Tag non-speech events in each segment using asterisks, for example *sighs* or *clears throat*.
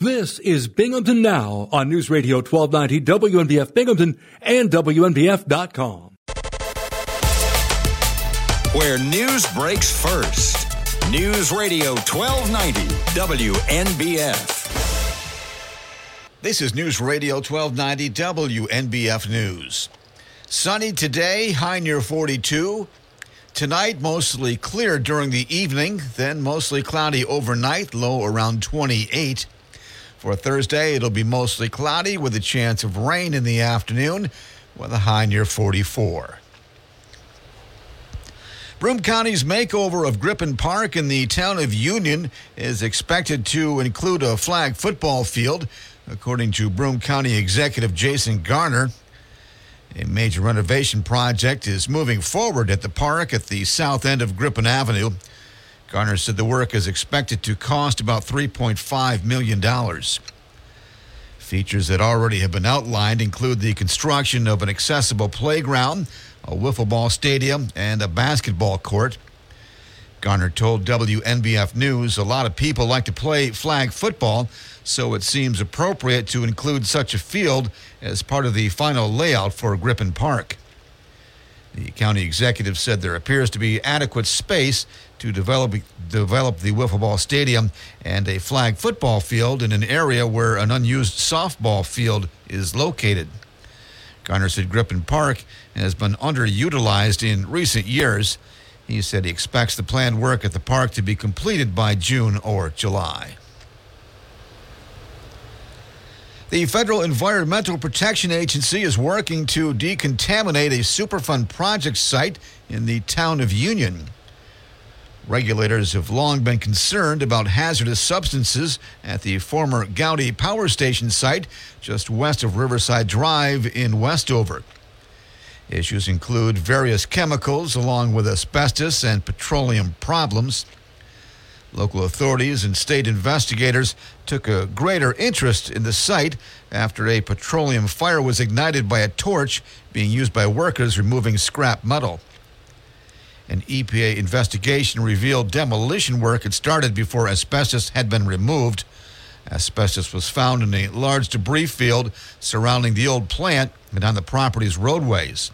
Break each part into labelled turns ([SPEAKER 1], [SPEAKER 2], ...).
[SPEAKER 1] This is Binghamton Now on News Radio 1290 WNBF Binghamton and WNBF.com.
[SPEAKER 2] Where news breaks first. News Radio 1290 WNBF.
[SPEAKER 3] This is News Radio 1290 WNBF News. Sunny today, high near 42. Tonight, mostly clear during the evening, then mostly cloudy overnight, low around 28. For Thursday, it'll be mostly cloudy with a chance of rain in the afternoon with a high near 44. Broome County's makeover of Griffin Park in the town of Union is expected to include a flag football field, according to Broome County Executive Jason Garnar. A major renovation project is moving forward at the park at the south end of Griffin Avenue. Garnar said the work is expected to cost about $3.5 million. Features that already have been outlined include the construction of an accessible playground, a wiffle ball stadium, and a basketball court. Garnar told WNBF News a lot of people like to play flag football, so it seems appropriate to include such a field as part of the final layout for Griffin Park. The county executive said there appears to be adequate space to develop develop the wiffle ball stadium and a flag football field in an area where an unused softball field is located. Garnar said Griffin Park has been underutilized in recent years. He said he expects the planned work at the park to be completed by June or July. The Federal Environmental Protection Agency is working to decontaminate a Superfund project site in the town of Union. Regulators have long been concerned about hazardous substances at the former Goudey Power Station site just west of Riverside Drive in Westover. Issues include various chemicals along with asbestos and petroleum problems. Local authorities and state investigators took a greater interest in the site after a petroleum fire was ignited by a torch being used by workers removing scrap metal. An EPA investigation revealed demolition work had started before asbestos had been removed. Asbestos was found in a large debris field surrounding the old plant and on the property's roadways.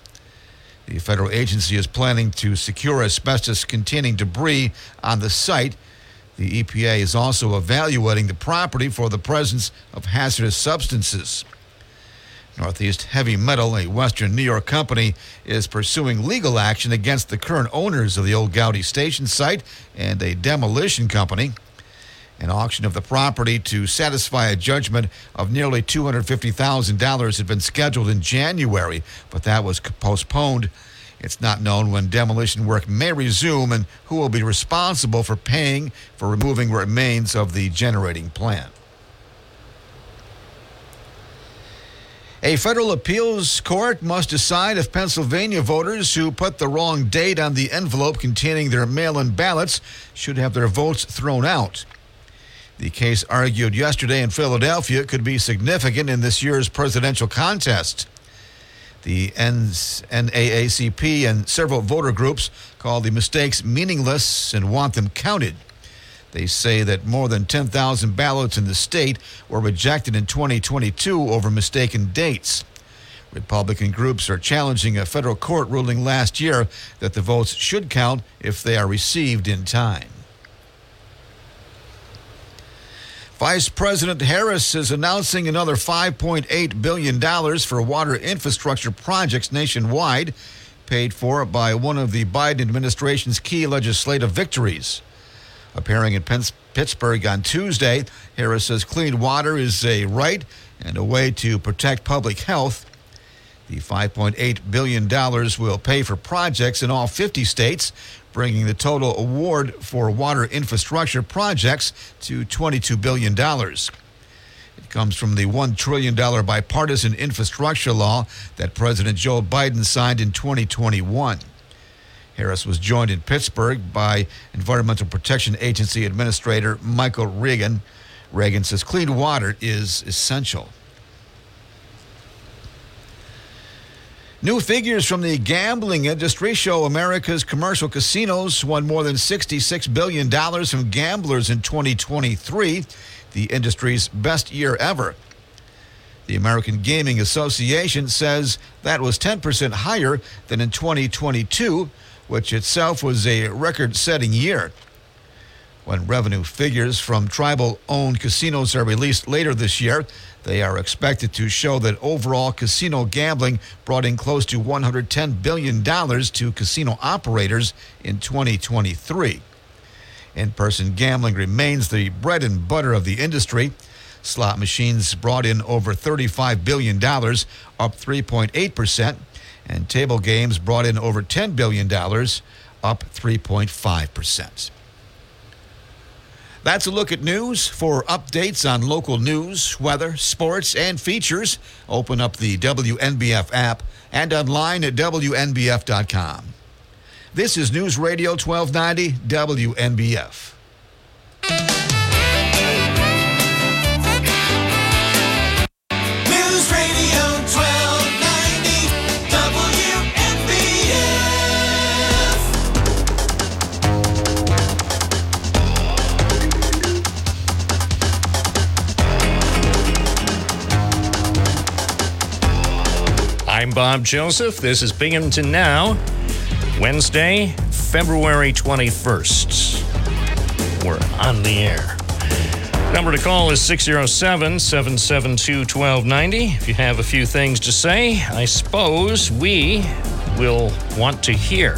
[SPEAKER 3] The federal agency is planning to secure asbestos containing debris on the site the EPA is also evaluating the property for the presence of hazardous substances. Northeast Heavy Metal, a Western New York company, is pursuing legal action against the current owners of the old Goudey Station site and a demolition company. An auction of the property to satisfy a judgment of nearly $250,000 had been scheduled in January, but that was postponed. It's not known when demolition work may resume and who will be responsible for paying for removing remains of the generating plant. A federal appeals court must decide if Pennsylvania voters who put the wrong date on the envelope containing their mail in ballots should have their votes thrown out. The case argued yesterday in Philadelphia could be significant in this year's presidential contest. The NAACP and several voter groups call the mistakes meaningless and want them counted. They say that more than 10,000 ballots in the state were rejected in 2022 over mistaken dates. Republican groups are challenging a federal court ruling last year that the votes should count if they are received in time. Vice President Harris is announcing another $5.8 billion for water infrastructure projects nationwide, paid for by one of the Biden administration's key legislative victories. Appearing in Pittsburgh on Tuesday, Harris says clean water is a right and a way to protect public health. The $5.8 billion will pay for projects in all 50 states, bringing the total award for water infrastructure projects to $22 billion. It comes from the $1 trillion bipartisan infrastructure law that President Joe Biden signed in 2021. Harris was joined in Pittsburgh by Environmental Protection Agency Administrator Michael Regan. Regan says clean water is essential. New figures from the gambling industry show America's commercial casinos won more than $66 billion from gamblers in 2023, the industry's best year ever. The American Gaming Association says that was 10% higher than in 2022, which itself was a record setting year. When revenue figures from tribal owned casinos are released later this year, they are expected to show that overall casino gambling brought in close to $110 billion to casino operators in 2023. In person gambling remains the bread and butter of the industry. Slot machines brought in over $35 billion, up 3.8%, and table games brought in over $10 billion, up 3.5%. That's a look at news. For updates on local news, weather, sports, and features, open up the WNBF app and online at WNBF.com. This is News Radio 1290 WNBF.
[SPEAKER 4] Bob Joseph. This is Binghamton Now, Wednesday, February 21st. We're on the air. Number to call is 607 772 1290. If you have a few things to say, I suppose we will want to hear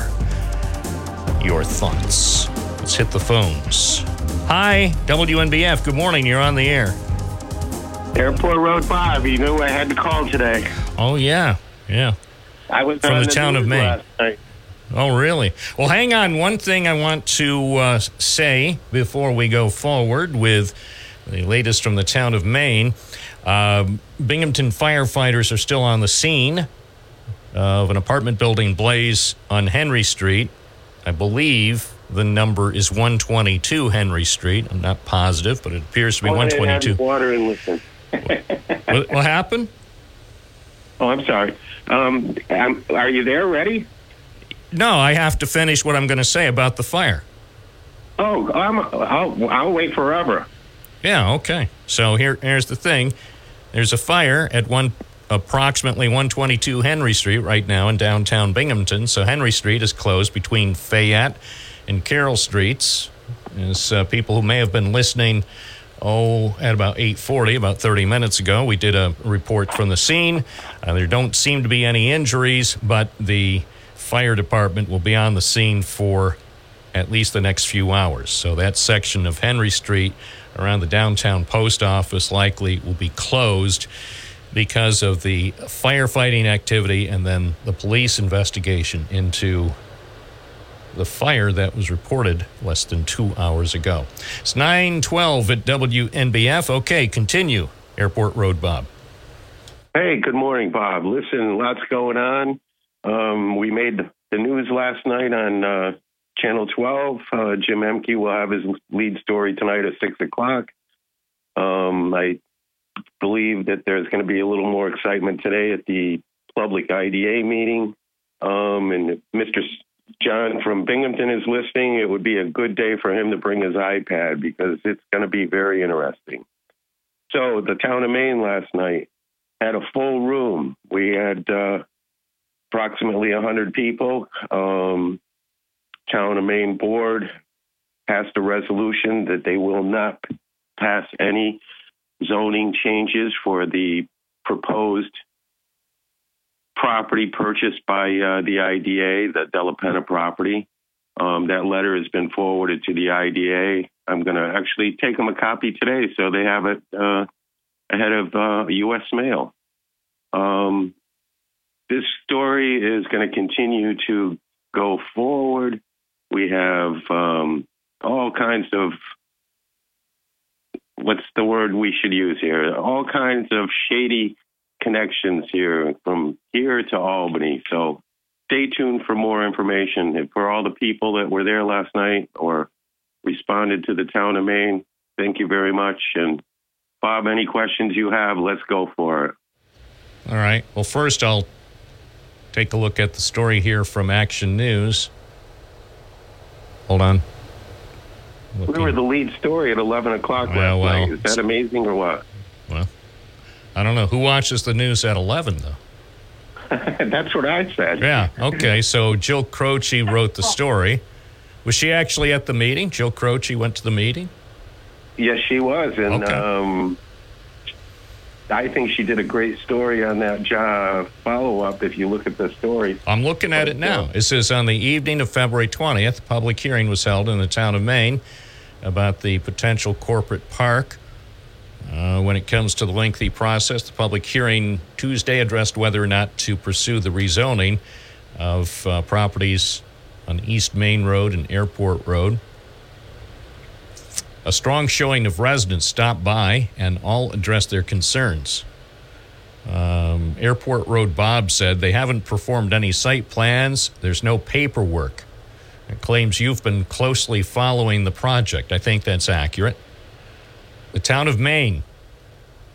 [SPEAKER 4] your thoughts. Let's hit the phones. Hi, WNBF. Good morning. You're on the air.
[SPEAKER 5] Airport Road 5. You knew I had to call today.
[SPEAKER 4] Oh, yeah. Yeah.
[SPEAKER 5] I was
[SPEAKER 4] From
[SPEAKER 5] on
[SPEAKER 4] the town of Maine. Oh, really? Well, hang on. One thing I want to uh, say before we go forward with the latest from the town of Maine. Uh, Binghamton firefighters are still on the scene of an apartment building blaze on Henry Street. I believe the number is 122 Henry Street. I'm not positive, but it appears to be
[SPEAKER 5] Go ahead and have
[SPEAKER 4] 122.
[SPEAKER 5] Water and listen. *laughs*
[SPEAKER 4] What, what happened?
[SPEAKER 5] Oh, I'm sorry. Um, um, are you there? Ready?
[SPEAKER 4] No, I have to finish what I'm going to say about the fire.
[SPEAKER 5] Oh, I'm, I'll, I'll wait forever.
[SPEAKER 4] Yeah, okay. So here, here's the thing. There's a fire at one approximately 122 Henry Street right now in downtown Binghamton. So Henry Street is closed between Fayette and Carroll Streets. As uh, people who may have been listening, oh, at about 8:40, about 30 minutes ago, we did a report from the scene. Uh, there don't seem to be any injuries, but the fire department will be on the scene for at least the next few hours. So that section of Henry Street around the downtown post office likely will be closed because of the firefighting activity and then the police investigation into the fire that was reported less than two hours ago. It's 912 at WNBF. Okay, continue. Airport Road, Bob.
[SPEAKER 5] Hey, good morning, Bob. Listen, lots going on. Um, we made the news last night on uh, Channel 12. Uh, Jim Ehmke will have his lead story tonight at 6 o'clock. Um, I believe that there's going to be a little more excitement today at the public IDA meeting. Um, and Mr. John from Binghamton is listening, it would be a good day for him to bring his iPad because it's going to be very interesting. So, the town of Maine last night had a full room. We had uh, approximately 100 people. Um, town of Maine board passed a resolution that they will not pass any zoning changes for the proposed property purchased by uh, the IDA, the Della Penna property. Um, that letter has been forwarded to the IDA. I'm going to actually take them a copy today so they have it uh, ahead of uh, U.S. mail. Um, this story is going to continue to go forward. We have um, all kinds of what's the word we should use here? All kinds of shady connections here from here to Albany. So stay tuned for more information. And for all the people that were there last night or responded to the town of Maine, thank you very much. And Bob, any questions you have, let's go for it.
[SPEAKER 4] All right. Well, first, I'll take a look at the story here from Action News. Hold on.
[SPEAKER 5] We
[SPEAKER 4] Looking-
[SPEAKER 5] were the lead story at 11 o'clock
[SPEAKER 4] Well,
[SPEAKER 5] last
[SPEAKER 4] well.
[SPEAKER 5] night. Is that amazing or what?
[SPEAKER 4] well, I don't know who watches the news at 11 though. *laughs*
[SPEAKER 5] That's what I said.
[SPEAKER 4] Yeah. Okay. So Jill Croce wrote the story. Was she actually at the meeting? Jill Croce went to the meeting.
[SPEAKER 5] Yes, she was, and
[SPEAKER 4] Okay.
[SPEAKER 5] um, I think she did a great story on that job follow up. If you look at the story,
[SPEAKER 4] I'm looking at it now. It says on the evening of February 20th, a public hearing was held in the town of Maine about the potential corporate park. Uh, when it comes to the lengthy process, the public hearing Tuesday addressed whether or not to pursue the rezoning of uh, properties on East Main Road and Airport Road. A strong showing of residents stopped by and all addressed their concerns. Um, Airport Road Bob said they haven't performed any site plans. There's no paperwork. It claims you've been closely following the project. I think that's accurate. The town of Maine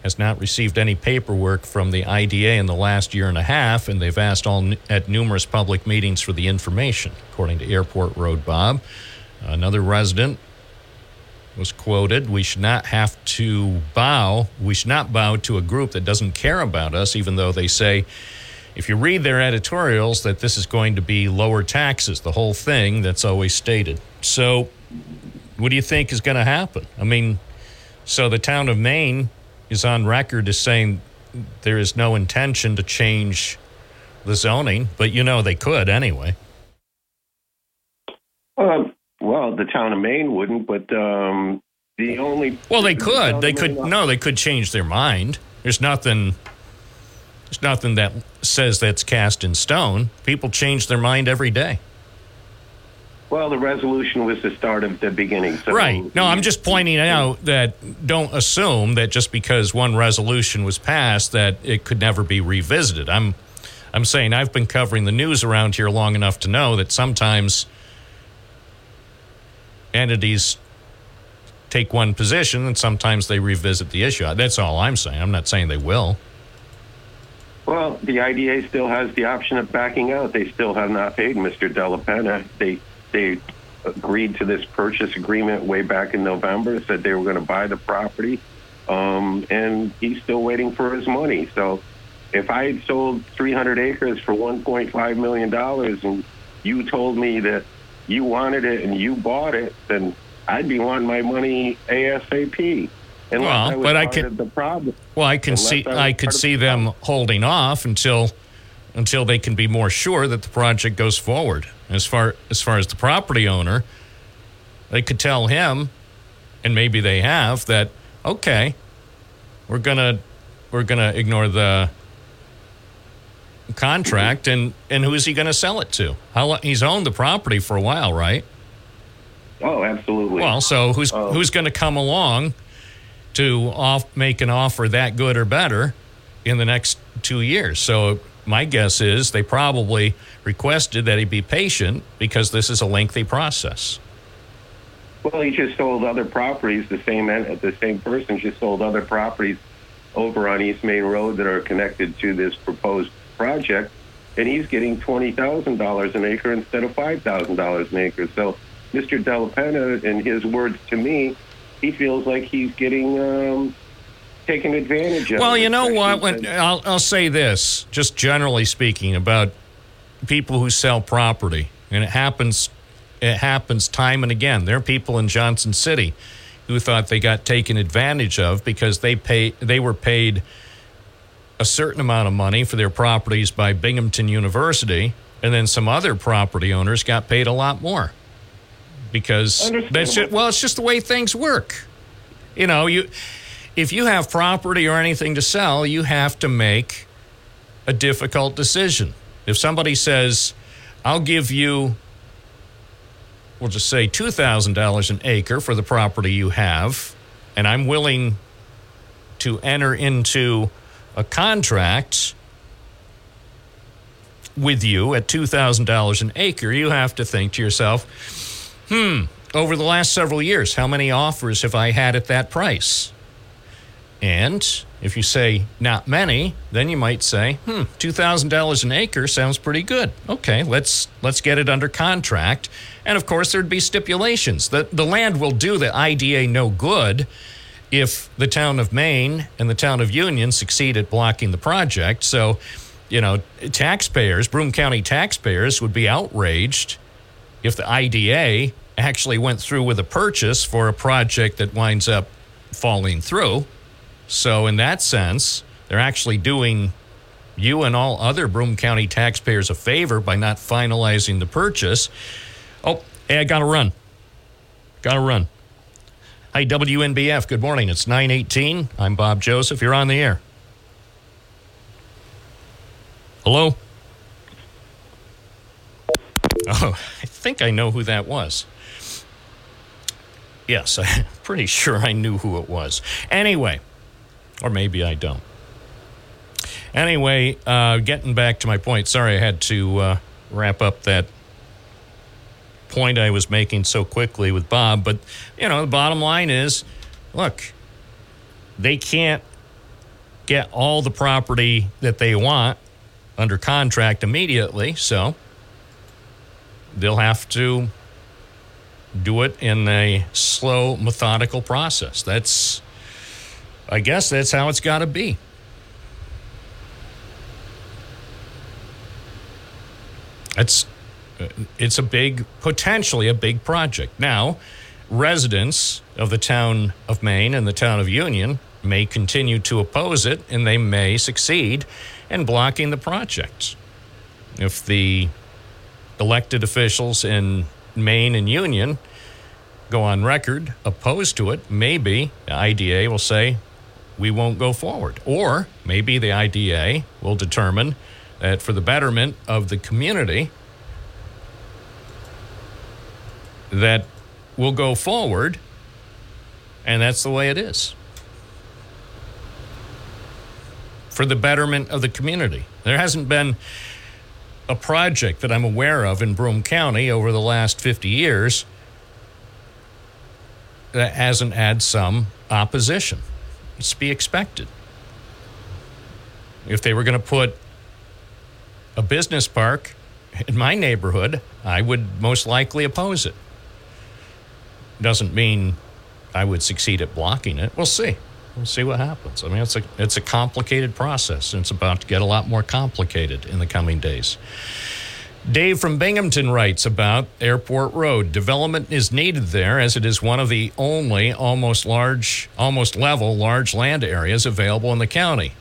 [SPEAKER 4] has not received any paperwork from the IDA in the last year and a half, and they've asked all at numerous public meetings for the information, according to Airport Road Bob. Another resident was quoted, "We should not have to bow. We should not bow to a group that doesn't care about us, even though they say." If you read their editorials, that this is going to be lower taxes, the whole thing that's always stated. So, what do you think is going to happen? I mean, so the town of Maine is on record as saying there is no intention to change the zoning, but you know they could anyway.
[SPEAKER 5] um, well, the town of Maine wouldn't, but um, the only
[SPEAKER 4] Well, they could.
[SPEAKER 5] town
[SPEAKER 4] They could.
[SPEAKER 5] Maine-
[SPEAKER 4] No, they could change their mind. There's nothing. There's nothing that says that's cast in stone. People change their mind every day.
[SPEAKER 5] Well, the resolution was the start of the beginning. So
[SPEAKER 4] Right. No, I'm just pointing out that don't assume that just because one resolution was passed that it could never be revisited. I'm I'm saying I've been covering the news around here long enough to know that sometimes entities take one position and sometimes they revisit the issue. That's all I'm saying. I'm not saying they will.
[SPEAKER 5] Well, the IDA still has the option of backing out. They still have not paid Mr. Della Penna. They they agreed to this purchase agreement way back in November. Said they were going to buy the property, um, and he's still waiting for his money. So, if I had sold 300 acres for 1.5 million dollars, and you told me that you wanted it and you bought it, then I'd be wanting my money ASAP. Unless
[SPEAKER 4] Well,
[SPEAKER 5] I
[SPEAKER 4] but I can-
[SPEAKER 5] the problem.
[SPEAKER 4] Well, I can see
[SPEAKER 5] I
[SPEAKER 4] I could see
[SPEAKER 5] the
[SPEAKER 4] them holding off until until they can be more sure that the project goes forward. As far as far as the property owner, they could tell him, and maybe they have that. Okay, we're gonna we're gonna ignore the contract, and and who is he going to sell it to? How he's owned the property for a while, right?
[SPEAKER 5] Oh, absolutely.
[SPEAKER 4] Well, so who's
[SPEAKER 5] Oh.
[SPEAKER 4] who's going to come along to off make an offer that good or better in the next two years? So my guess is they probably requested that he be patient because this is a lengthy process.
[SPEAKER 5] Well, he just sold other properties. The same the same person just sold other properties over on East Main Road that are connected to this proposed project, and he's getting twenty thousand dollars an acre instead of five thousand dollars an acre. So, Mr. Della Penna, in his words to me, he feels like he's getting um, taken advantage of.
[SPEAKER 4] Well, you know what? When, I'll, I'll say this, just generally speaking, about people who sell property, and it happens. It happens time and again. There are people in Johnson City who thought they got taken advantage of because they pay they were paid a certain amount of money for their properties by Binghamton University, and then some other property owners got paid a lot more because that's just, well, it's just the way things work. You know, you if you have property or anything to sell, you have to make a difficult decision. If somebody says, "I'll give you," we'll just say two thousand dollars an acre for the property you have, and I'm willing to enter into a contract with you at $2,000 an acre, you have to think to yourself, hmm, over the last several years, how many offers have I had at that price? And if you say not many, then you might say, hmm, two thousand dollars an acre sounds pretty good. Okay, let's let's get it under contract. And of course, there'd be stipulations that the land will do the IDA no good if the town of Maine and the town of Union succeed at blocking the project. So, you know, taxpayers, Broome County taxpayers, would be outraged if the IDA actually went through with a purchase for a project that winds up falling through. So, in that sense, they're actually doing you and all other Broome County taxpayers a favor by not finalizing the purchase. Oh, hey, I got to run. Got to run. Hi, WNBF. Good morning. It's 918. I'm Bob Joseph. You're on the air. Hello? Oh, I think I know who that was. Yes, *laughs* I'm pretty sure I knew who it was. Anyway, or maybe I don't. Anyway, uh, getting back to my point. Sorry, I had to uh, wrap up that point I was making so quickly with Bob. But, you know, the bottom line is look, they can't get all the property that they want under contract immediately. So they'll have to do it in a slow, methodical process. That's, I guess, that's how it's got to be. It's, uh, it's a big, potentially a big project. Now, residents of the town of Maine and the town of Union may continue to oppose it, and they may succeed in blocking the project. If the elected officials in Maine and Union go on record opposed to it, maybe IDA will say, we won't go forward. Or maybe the IDA will determine that for the betterment of the community, that we'll go forward, and that's the way it is. For the betterment of the community. There hasn't been a project that I'm aware of in Broome County over the last 50 years that hasn't had some opposition. It's to be expected. If they were going to put a business park in my neighborhood, I would most likely oppose it. Doesn't mean I would succeed at blocking it. We'll see. We'll see what happens. I mean, it's a it's a complicated process, and it's about to get a lot more complicated in the coming days. Dave from Binghamton writes about Airport Road. Development is needed there as it is one of the only almost large, almost level large land areas available in the county.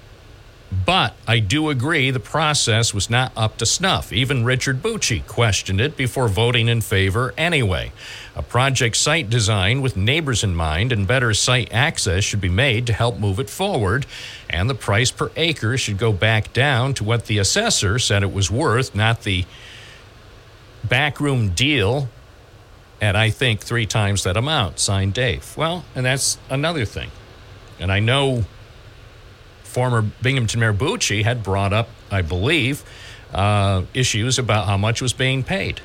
[SPEAKER 4] But I do agree the process was not up to snuff. Even Richard Bucci questioned it before voting in favor anyway. A project site design with neighbors in mind and better site access should be made to help move it forward, and the price per acre should go back down to what the assessor said it was worth, not the backroom deal at I think three times that amount. Signed Dave. Well, and that's another thing. And I know former Binghamton Mayor Bucci had brought up, I believe, uh, issues about how much was being paid.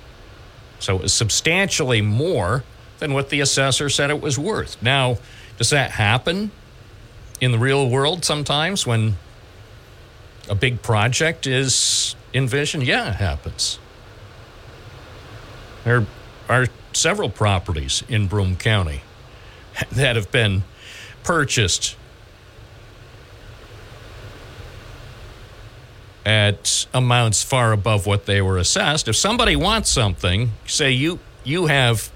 [SPEAKER 4] So it was substantially more than what the assessor said it was worth. Now, does that happen in the real world sometimes when a big project is envisioned? Yeah, it happens. There are several properties in Broome County that have been purchased at amounts far above what they were assessed. If somebody wants something, say you you have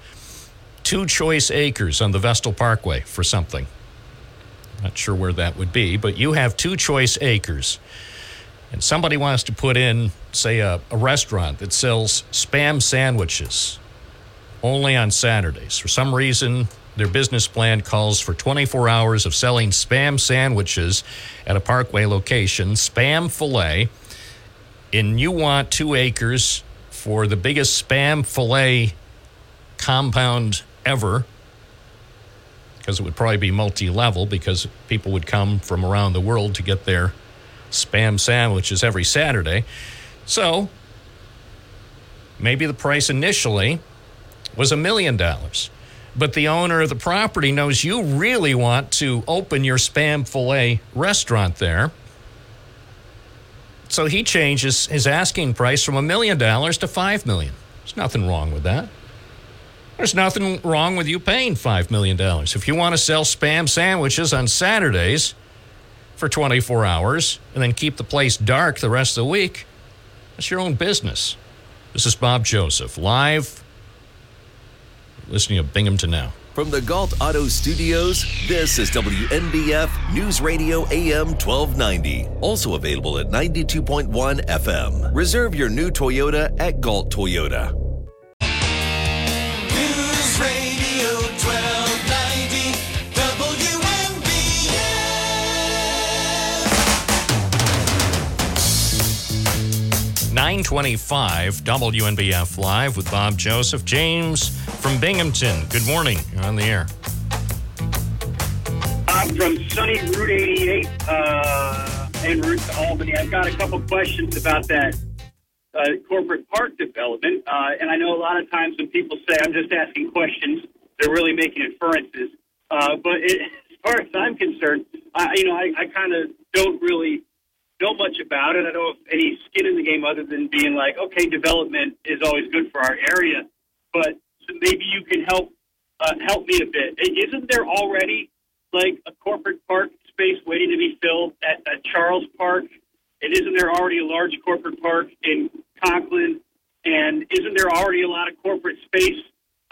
[SPEAKER 4] two choice acres on the Vestal Parkway for something. Not sure where that would be, but you have two choice acres. And somebody wants to put in, say, a, a restaurant that sells spam sandwiches only on Saturdays. For some reason, their business plan calls for 24 hours of selling spam sandwiches at a parkway location, spam filet, and you want two acres for the biggest spam filet compound ever, because it would probably be multi level because people would come from around the world to get their spam sandwiches every Saturday. So maybe the price initially was a million dollars. but the owner of the property knows you really want to open your spam filet restaurant there. So he changes his asking price from a million dollars to five million. There's nothing wrong with that. There's nothing wrong with you paying $5 million. If you want to sell spam sandwiches on Saturdays for 24 hours and then keep the place dark the rest of the week, that's your own business. This is Bob Joseph, live, listening to Binghamton Now.
[SPEAKER 6] From the Gault Auto Studios, this is WNBF News Radio AM 1290. Also available at 92.1 FM. Reserve your new Toyota at Gault Toyota.
[SPEAKER 4] 925 WNBF Live with Bob Joseph. James from Binghamton. Good morning. You're on the air.
[SPEAKER 7] I'm from sunny Route 88 uh, route to Albany. I've got a couple questions about that uh, corporate park development. Uh, and I know a lot of times when people say, I'm just asking questions, they're really making inferences. Uh, but it, *laughs* as far as I'm concerned, I, you know, I, I kind of don't really know much about it. I don't have any skin in the game other than being like, okay, development is always good for our area. But maybe you can help uh, help me a bit. Isn't there already like a corporate park space waiting to be filled at, at Charles Park? And isn't there already a large corporate park in Conklin? And isn't there already a lot of corporate space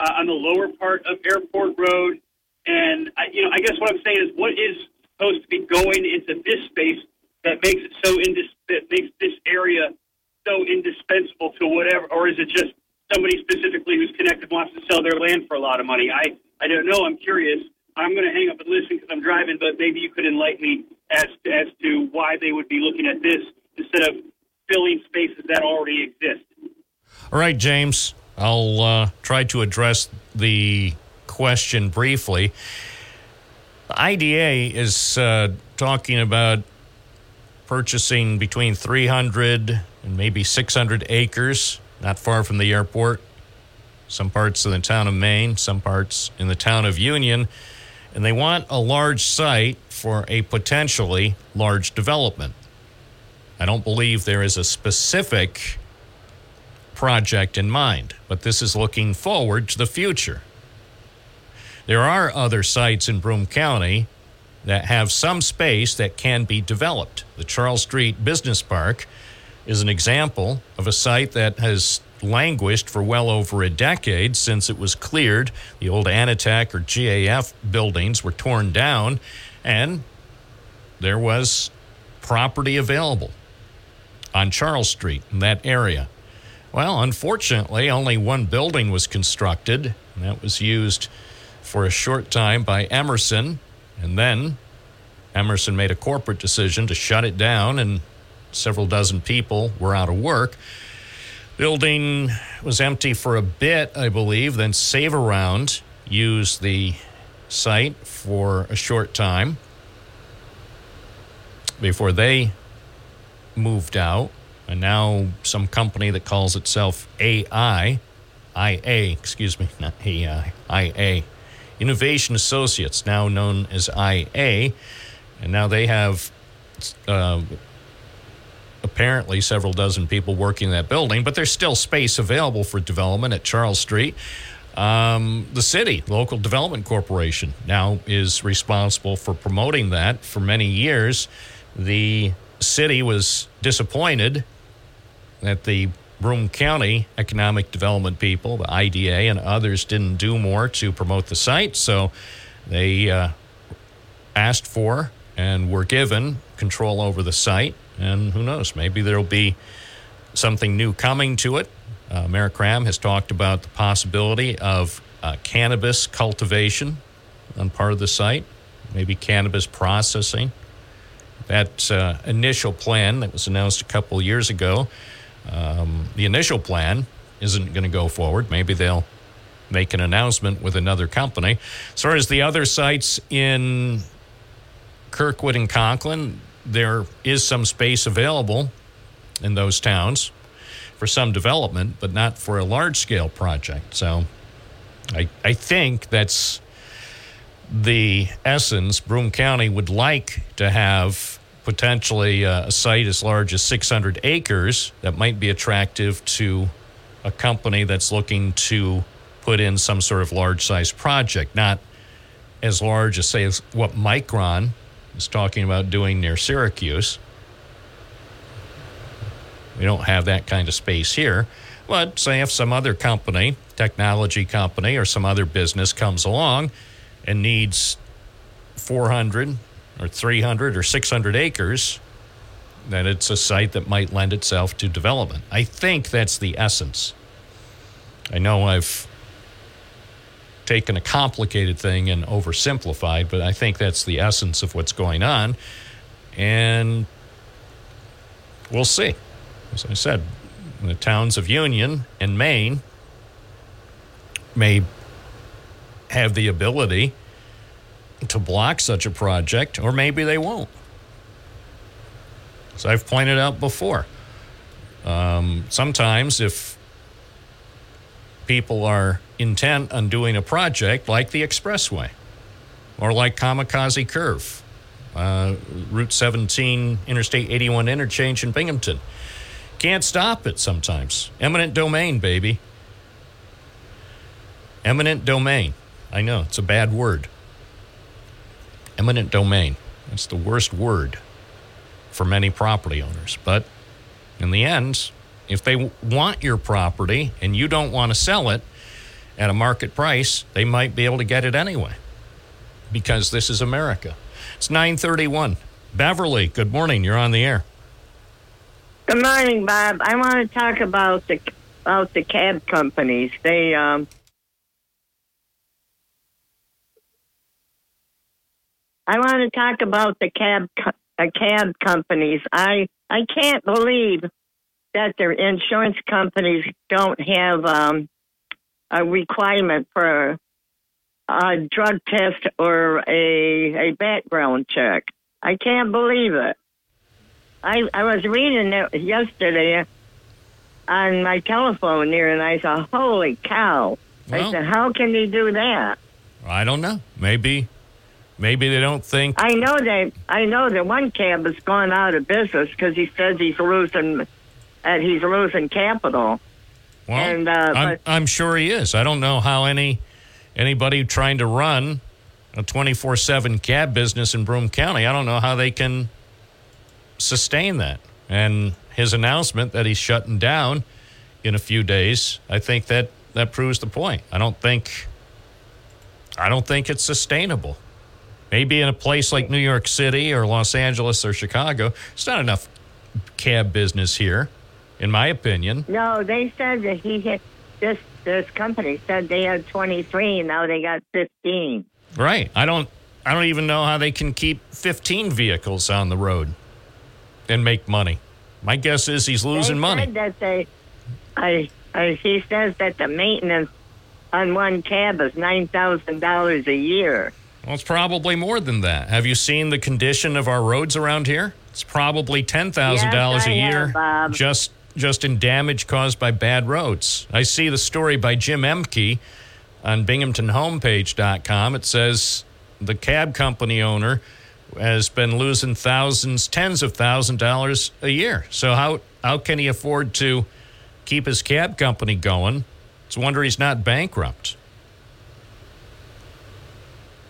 [SPEAKER 7] uh, on the lower part of Airport Road? And I, you know, I guess what I'm saying is, what is supposed to be going into this space that makes it so indis- that makes this area so indispensable to whatever, or is it just somebody specifically who's connected wants to sell their land for a lot of money? I I don't know. I'm curious. I'm going to hang up and listen because I'm driving, but maybe you could enlighten me as as to why they would be looking at this instead of filling spaces that already exist.
[SPEAKER 4] All right, James. I'll uh, try to address the question briefly. The IDA is uh, talking about purchasing between 300 and maybe 600 acres, not far from the airport, some parts of the town of Maine, some parts in the town of Union. And they want a large site for a potentially large development. I don't believe there is a specific project in mind, but this is looking forward to the future. There are other sites in Broome County that have some space that can be developed. The Charles Street Business Park is an example of a site that has languished for well over a decade since it was cleared. The old Anitec or GAF buildings were torn down, and there was property available on Charles Street in that area. Well, unfortunately, only one building was constructed, and that was used for a short time by Emerson. And then Emerson made a corporate decision to shut it down, and several dozen people were out of work. Building was empty for a bit, I believe. Then Save Around used the site for a short time before they moved out. And now some company that calls itself AI, IA, excuse me, not AI, IA, Innovation Associates, now known as IA. And now they have uh, apparently several dozen people working in that building, but there's still space available for development at Charles Street. Um, the city, local development corporation, now is responsible for promoting that. For many years, the city was disappointed that the Broome County economic development people, the IDA, and others didn't do more to promote the site. So they uh, asked for and were given control over the site. And who knows, maybe there'll be something new coming to it. Uh, Mayor Kraham has talked about the possibility of uh, cannabis cultivation on part of the site, maybe cannabis processing. That uh, initial plan that was announced a couple years ago, um, the initial plan isn't going to go forward. Maybe they'll make an announcement with another company. As far as the other sites in Kirkwood and Conklin, there is some space available in those towns for some development, but not for a large scale project. So I, I think that's the essence. Broome County would like to have potentially a, a site as large as 600 acres that might be attractive to a company that's looking to put in some sort of large size project, not as large as, say, as what Micron is talking about doing near Syracuse. We don't have that kind of space here. But say if some other company, technology company, or some other business comes along and needs 400 or 300 or 600 acres, then it's a site that might lend itself to development. I think that's the essence. I know I've taken a complicated thing and oversimplified, but I think that's the essence of what's going on. And we'll see. As I said, the towns of Union and Maine may have the ability to block such a project, or maybe they won't. As I've pointed out before, um, sometimes if people are intent on doing a project like the expressway or like Kamikaze Curve, uh, Route 17, Interstate 81 interchange in Binghamton, can't stop it sometimes. Eminent domain, baby. Eminent domain. I know, it's a bad word. Eminent domain. That's the worst word for many property owners. But in the end, if they want your property and you don't want to sell it at a market price, they might be able to get it anyway because this is America. It's 931. Beverly, good morning. You're on the air.
[SPEAKER 8] Good morning, Bob. I want to talk about the about the cab companies. They um I want to talk about the cab co- uh, cab companies. I I can't believe that their insurance companies don't have um, a requirement for a drug test or a a background check. I can't believe it. I I was reading it yesterday on my telephone here, and I thought, "Holy cow!"
[SPEAKER 4] Well-
[SPEAKER 8] I said, "How can they do that?"
[SPEAKER 4] I don't know. Maybe, maybe they don't think.
[SPEAKER 8] I know that I know that one cab has gone out of business because he says he's losing, and he's losing capital.
[SPEAKER 4] Well,
[SPEAKER 8] and, uh,
[SPEAKER 4] I'm,
[SPEAKER 8] but-
[SPEAKER 4] I'm sure he is. I don't know how any anybody trying to run a 24 7 cab business in Broome County, I don't know how they can sustain that. And his announcement that he's shutting down in a few days, I think that that proves the point. I don't think I don't think it's sustainable. Maybe in a place like New York City or Los Angeles or Chicago, it's not enough cab business here, in my opinion.
[SPEAKER 8] No, they said that he had this this company said they had 23, now they got 15.
[SPEAKER 4] Right. I don't I don't even know how they can keep 15 vehicles on the road and make money. My guess is he's losing
[SPEAKER 8] they
[SPEAKER 4] money.
[SPEAKER 8] Said that they, I, I, he says that the maintenance on one cab is nine thousand dollars a year.
[SPEAKER 4] Well, it's probably more than that. Have you seen the condition of our roads around here? It's probably ten thousand dollars
[SPEAKER 8] Yes,
[SPEAKER 4] a
[SPEAKER 8] I
[SPEAKER 4] year
[SPEAKER 8] Bob.
[SPEAKER 4] just just in damage caused by bad roads. I see the story by Jim Ehmke on binghamtonhomepage.com. It says the cab company owner has been losing thousands, tens of thousand dollars a year. So how how can he afford to keep his cab company going? It's a wonder he's not bankrupt.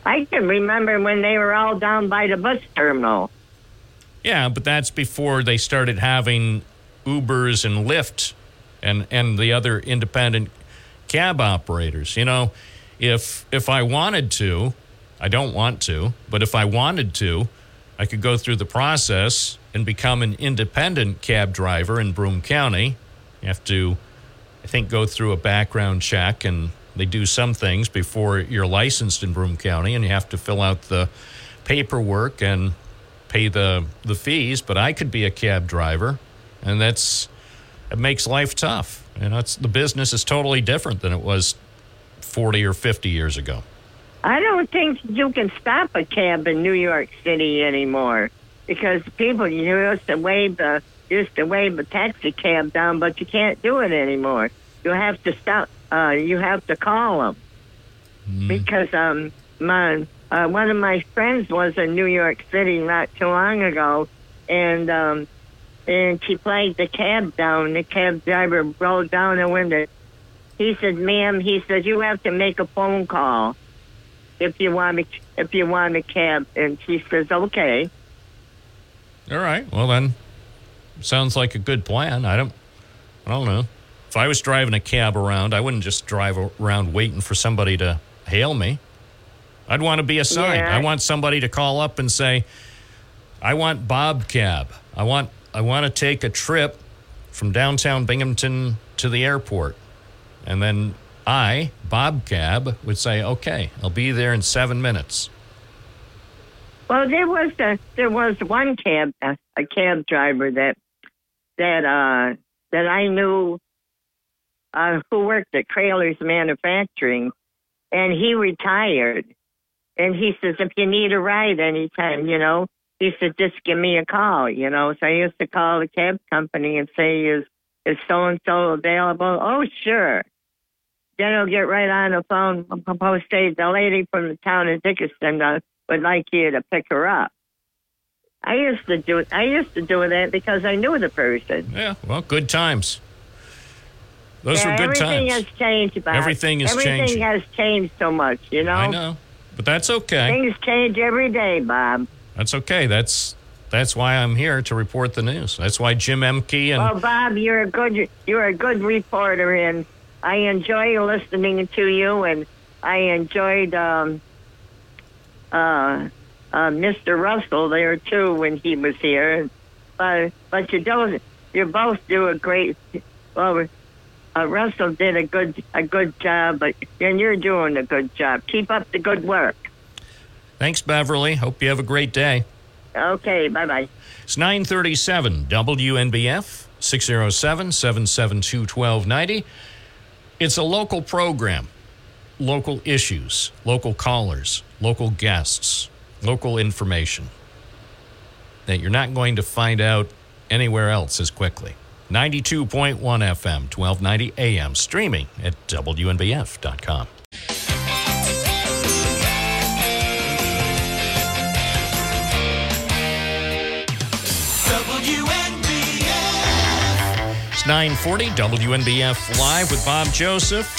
[SPEAKER 8] I can remember when they were all down by the bus terminal.
[SPEAKER 4] Yeah, but that's before they started having Ubers and Lyft and and the other independent cab operators. You know, if if I wanted to, I don't want to, but if I wanted to, I could go through the process and become an independent cab driver in Broome County. You have to I think go through a background check and they do some things before you're licensed in Broome County and you have to fill out the paperwork and pay the the fees, but I could be a cab driver, and that's it makes life tough. You know, the business is totally different than it was forty or fifty years ago.
[SPEAKER 8] I don't think you can stop a cab in New York City anymore because people used to wave the used to wave a taxi cab down, but you can't do it anymore. You have to stop. Uh, you have to call them. because um my uh, one of my friends was in New York City not too long ago, and um and she flagged the cab down. The cab driver rolled down the window. He said, "Ma'am," he said, "you have to make a phone call if you want me if you want a cab." And she says, "Okay."
[SPEAKER 4] All right. Well, then, sounds like a good plan. I don't, I don't know. If I was driving a cab around, I wouldn't just drive around waiting for somebody to hail me. I'd want to be assigned.
[SPEAKER 8] Yeah.
[SPEAKER 4] I want somebody to call up and say, "I want Bob Cab. I want, I want to take a trip from downtown Binghamton to the airport," and then I, Bob Cab, would say, "Okay, I'll be there in seven minutes."
[SPEAKER 8] Well, there was a there was one cab a, a cab driver that that uh that I knew uh who worked at Trailers Manufacturing and he retired and he says if you need a ride anytime, you know, he said just give me a call, you know. So I used to call the cab company and say is is so and so available? Oh sure. Then he'll get right on the phone. Propose say the lady from the town of Dickinson uh, would like you to pick her up. I used to do. I used to do that because I knew the person.
[SPEAKER 4] Yeah, well, good times. Those
[SPEAKER 8] yeah,
[SPEAKER 4] were good
[SPEAKER 8] everything
[SPEAKER 4] times.
[SPEAKER 8] has changed. Bob.
[SPEAKER 4] Everything is
[SPEAKER 8] everything
[SPEAKER 4] changing.
[SPEAKER 8] has changed so much. You know.
[SPEAKER 4] I know, but that's okay.
[SPEAKER 8] Things change every day, Bob.
[SPEAKER 4] That's okay. That's that's why I'm here to report the news. That's why Jim Ehmke and
[SPEAKER 8] Well, Bob, you're a good you're a good reporter, and I enjoy listening to you, and I enjoyed um, uh, uh, Mr. Russell there too when he was here. But but you don't you both do a great well. Uh, Russell did a good a good job, and you're doing a good job. Keep up the good work.
[SPEAKER 4] thanks, Beverly. Hope you have a great day.
[SPEAKER 8] Okay, bye bye.
[SPEAKER 4] It's 937 WNBF 607 772 1290. It's a local program, local issues, local callers, local guests, local information that you're not going to find out anywhere else as quickly. 92.1 FM, 1290 AM, streaming at WNBF.com.
[SPEAKER 9] WNBF.
[SPEAKER 4] It's 940 WNBF Live with Bob Joseph.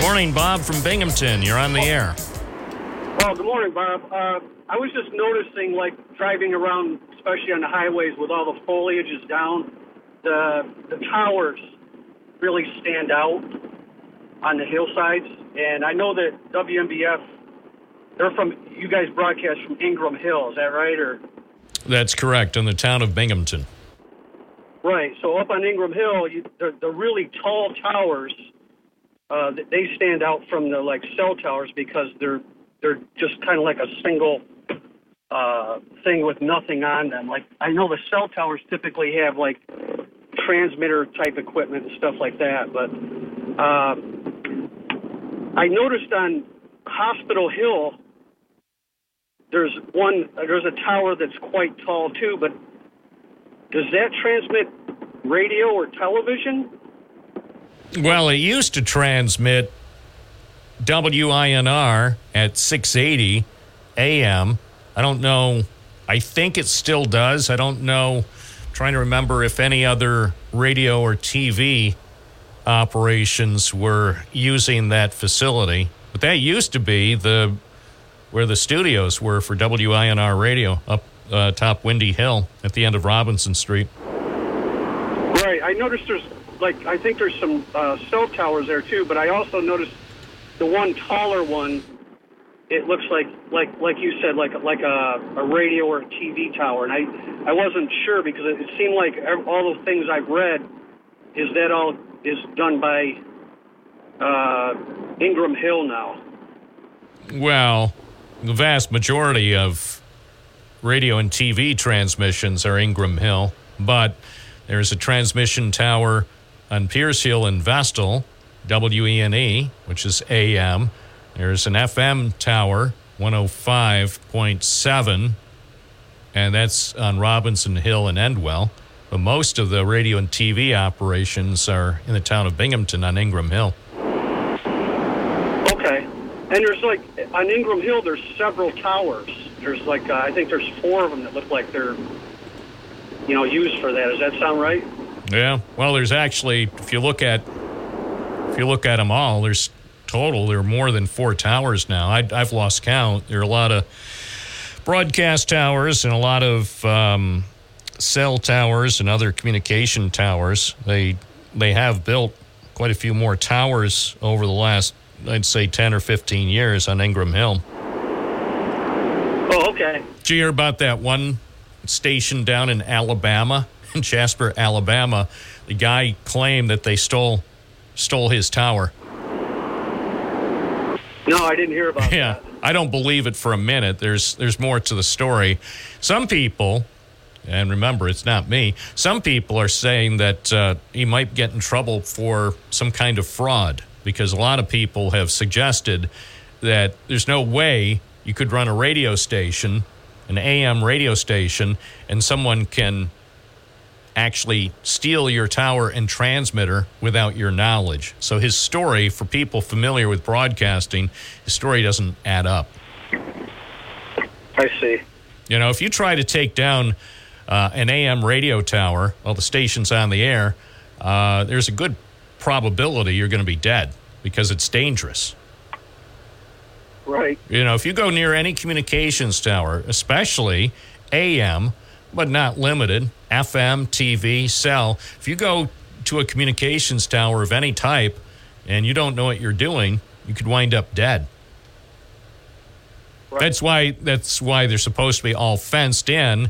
[SPEAKER 4] Morning, Bob from Binghamton. You're on the air.
[SPEAKER 7] Well, good morning, Bob. Uh, I was just noticing, like driving around, especially on the highways with all the foliage is down, the the towers really stand out on the hillsides. And I know that WNBF, they're from you guys broadcast from Ingram Hill. Is that right? Or
[SPEAKER 4] That's correct, in the town of Binghamton.
[SPEAKER 7] right? So up on Ingram Hill, you, the the really tall towers, uh, they stand out from the like cell towers because they're they're just kind of like a single uh, thing with nothing on them. Like I know the cell towers typically have like transmitter type equipment and stuff like that, but uh, I noticed on Hospital Hill there's one there's a tower that's quite tall too, but does that transmit radio or television?
[SPEAKER 4] Well, it used to transmit WINR at 680 AM. I don't know. I think it still does. I don't know. trying to remember if any other radio or TV operations were using that facility. But that used to be the where the studios were for WINR radio up uh, top Windy Hill at the end of Robinson Street.
[SPEAKER 7] Right. I noticed there's like I think there's some uh, cell towers there too, but I also noticed the one taller one. It looks like like like you said, like like a, a radio or a TV tower, and I I wasn't sure because it, it seemed like all the things I've read is that all is done by uh, Ingram Hill now.
[SPEAKER 4] Well, the vast majority of radio and TV transmissions are Ingram Hill, but there's a transmission tower on Pierce Hill in Vestal, WENE, which is AM. There's an FM tower, 105.7, and that's on Robinson Hill and Endwell. But most of the radio and TV operations are in the town of Binghamton on Ingram Hill. Okay.
[SPEAKER 10] And there's like on Ingram Hill, there's several towers. There's like uh, I think there's four of them that look like they're, you know, used for that. Does that sound right?
[SPEAKER 4] Yeah. Well, there's actually, if you look at, if you look at them all, there's total. There are more than four towers now. I, I've lost count. There are a lot of broadcast towers and a lot of um, cell towers and other communication towers. They they have built quite a few more towers over the last, I'd say, ten or fifteen years on Ingram Hill.
[SPEAKER 10] Oh, okay.
[SPEAKER 4] Did you hear about that one station down in Alabama, *laughs* in Jasper, Alabama? The guy claimed that they stole stole his tower.
[SPEAKER 10] No, I didn't hear about that. *laughs*
[SPEAKER 4] Yeah,
[SPEAKER 10] that.
[SPEAKER 4] I don't believe it for a minute. There's there's more to the story. Some people, and remember, it's not me. Some people are saying that uh, he might get in trouble for some kind of fraud because a lot of people have suggested that there's no way you could run a radio station, an AM radio station, and someone can actually steal your tower and transmitter without your knowledge. So his story, for people familiar with broadcasting, his story doesn't add up.
[SPEAKER 10] I see.
[SPEAKER 4] You know, if you try to take down uh, an AM radio tower while the station's on the air, uh, there's a good probability you're going to be dead because it's dangerous.
[SPEAKER 10] Right.
[SPEAKER 4] You know, if you go near any communications tower, especially AM, but not limited, FM, TV, cell, if you go to a communications tower of any type and you don't know what you're doing, you could wind up dead. That's why that's why they're supposed to be all fenced in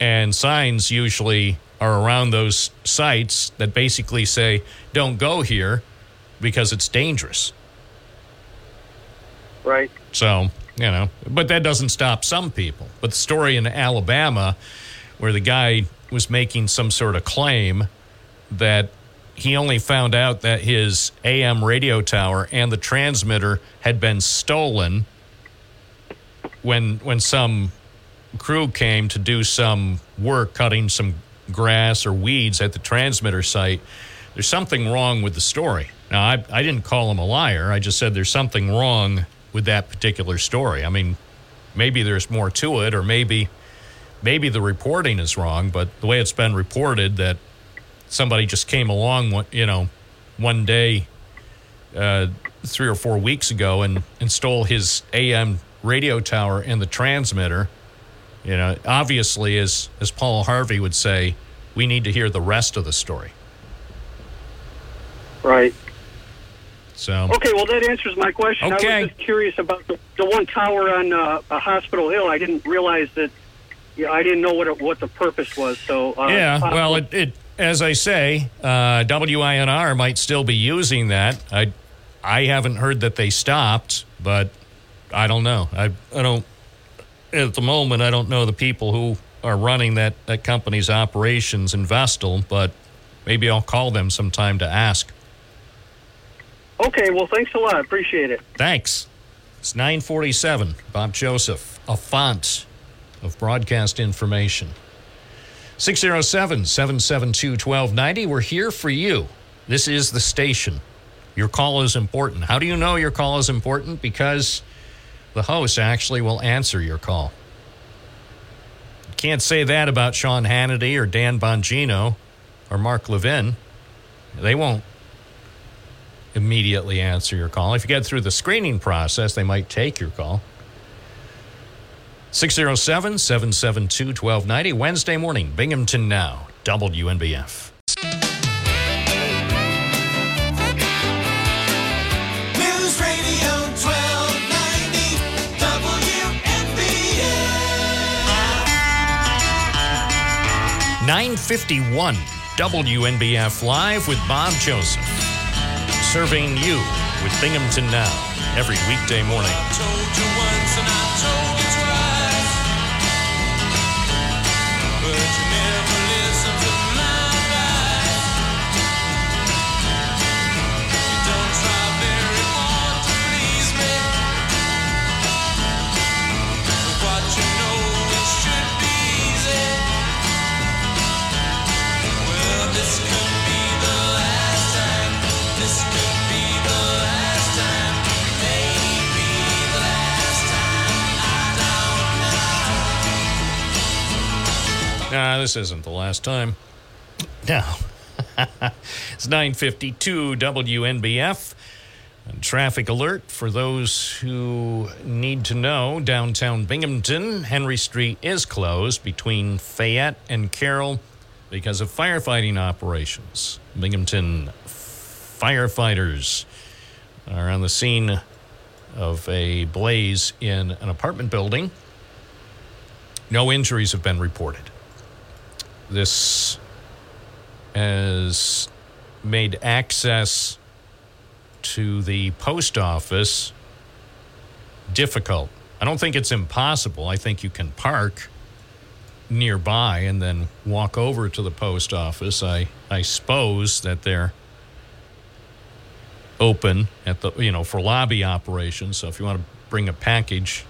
[SPEAKER 4] and signs usually are around those sites that basically say don't go here because it's dangerous.
[SPEAKER 10] Right.
[SPEAKER 4] So, you know, but that doesn't stop some people. But the story in Alabama where the guy was making some sort of claim that he only found out that his AM radio tower and the transmitter had been stolen when when some crew came to do some work cutting some grass or weeds at the transmitter site. There's something wrong with the story. Now, I, I didn't call him a liar. I just said there's something wrong with that particular story. I mean, maybe there's more to it, or maybe maybe the reporting is wrong. But the way it's been reported that somebody just came along, one- you know, one day, uh, three or four weeks ago, and, and stole his AM radio tower and the transmitter. You know, obviously, as as Paul Harvey would say, we need to hear the rest of the story.
[SPEAKER 10] Right.
[SPEAKER 4] So
[SPEAKER 10] Okay, well, that answers my question.
[SPEAKER 4] Okay.
[SPEAKER 10] I was just curious about the, the one tower on uh, uh, Hospital Hill. I didn't realize that. Yeah, I didn't know what it, what the purpose was. So uh,
[SPEAKER 4] yeah, well, it, it as I say, uh, WINR might still be using that. I I haven't heard that they stopped, but I don't know. I I don't at the moment. I don't know the people who are running that that company's operations in Vestal, but maybe I'll call them sometime to ask.
[SPEAKER 10] Okay, well, thanks a lot. Appreciate it.
[SPEAKER 4] Thanks. It's 947. Bob Joseph, a font of broadcast information. 607 772 1290. We're here for you. This is the station. Your call is important. How do you know your call is important? Because the host actually will answer your call. Can't say that about Sean Hannity or Dan Bongino or Mark Levin. They won't immediately answer your call. If you get through the screening process, they might take your call. 607 772 1290, Wednesday morning, Binghamton Now, WNBF.
[SPEAKER 9] News Radio 1290 WNBF.
[SPEAKER 4] 951 WNBF Live with Bob Joseph. Serving you with Binghamton Now every weekday morning. Nah, this isn't the last time. No. *laughs* it's 952 WNBF. And traffic alert for those who need to know downtown Binghamton, Henry Street is closed between Fayette and Carroll because of firefighting operations. Binghamton firefighters are on the scene of a blaze in an apartment building. No injuries have been reported. This has made access to the post office difficult. I don't think it's impossible. I think you can park nearby and then walk over to the post office. I, I suppose that they're open at the you know for lobby operations. So if you want to bring a package,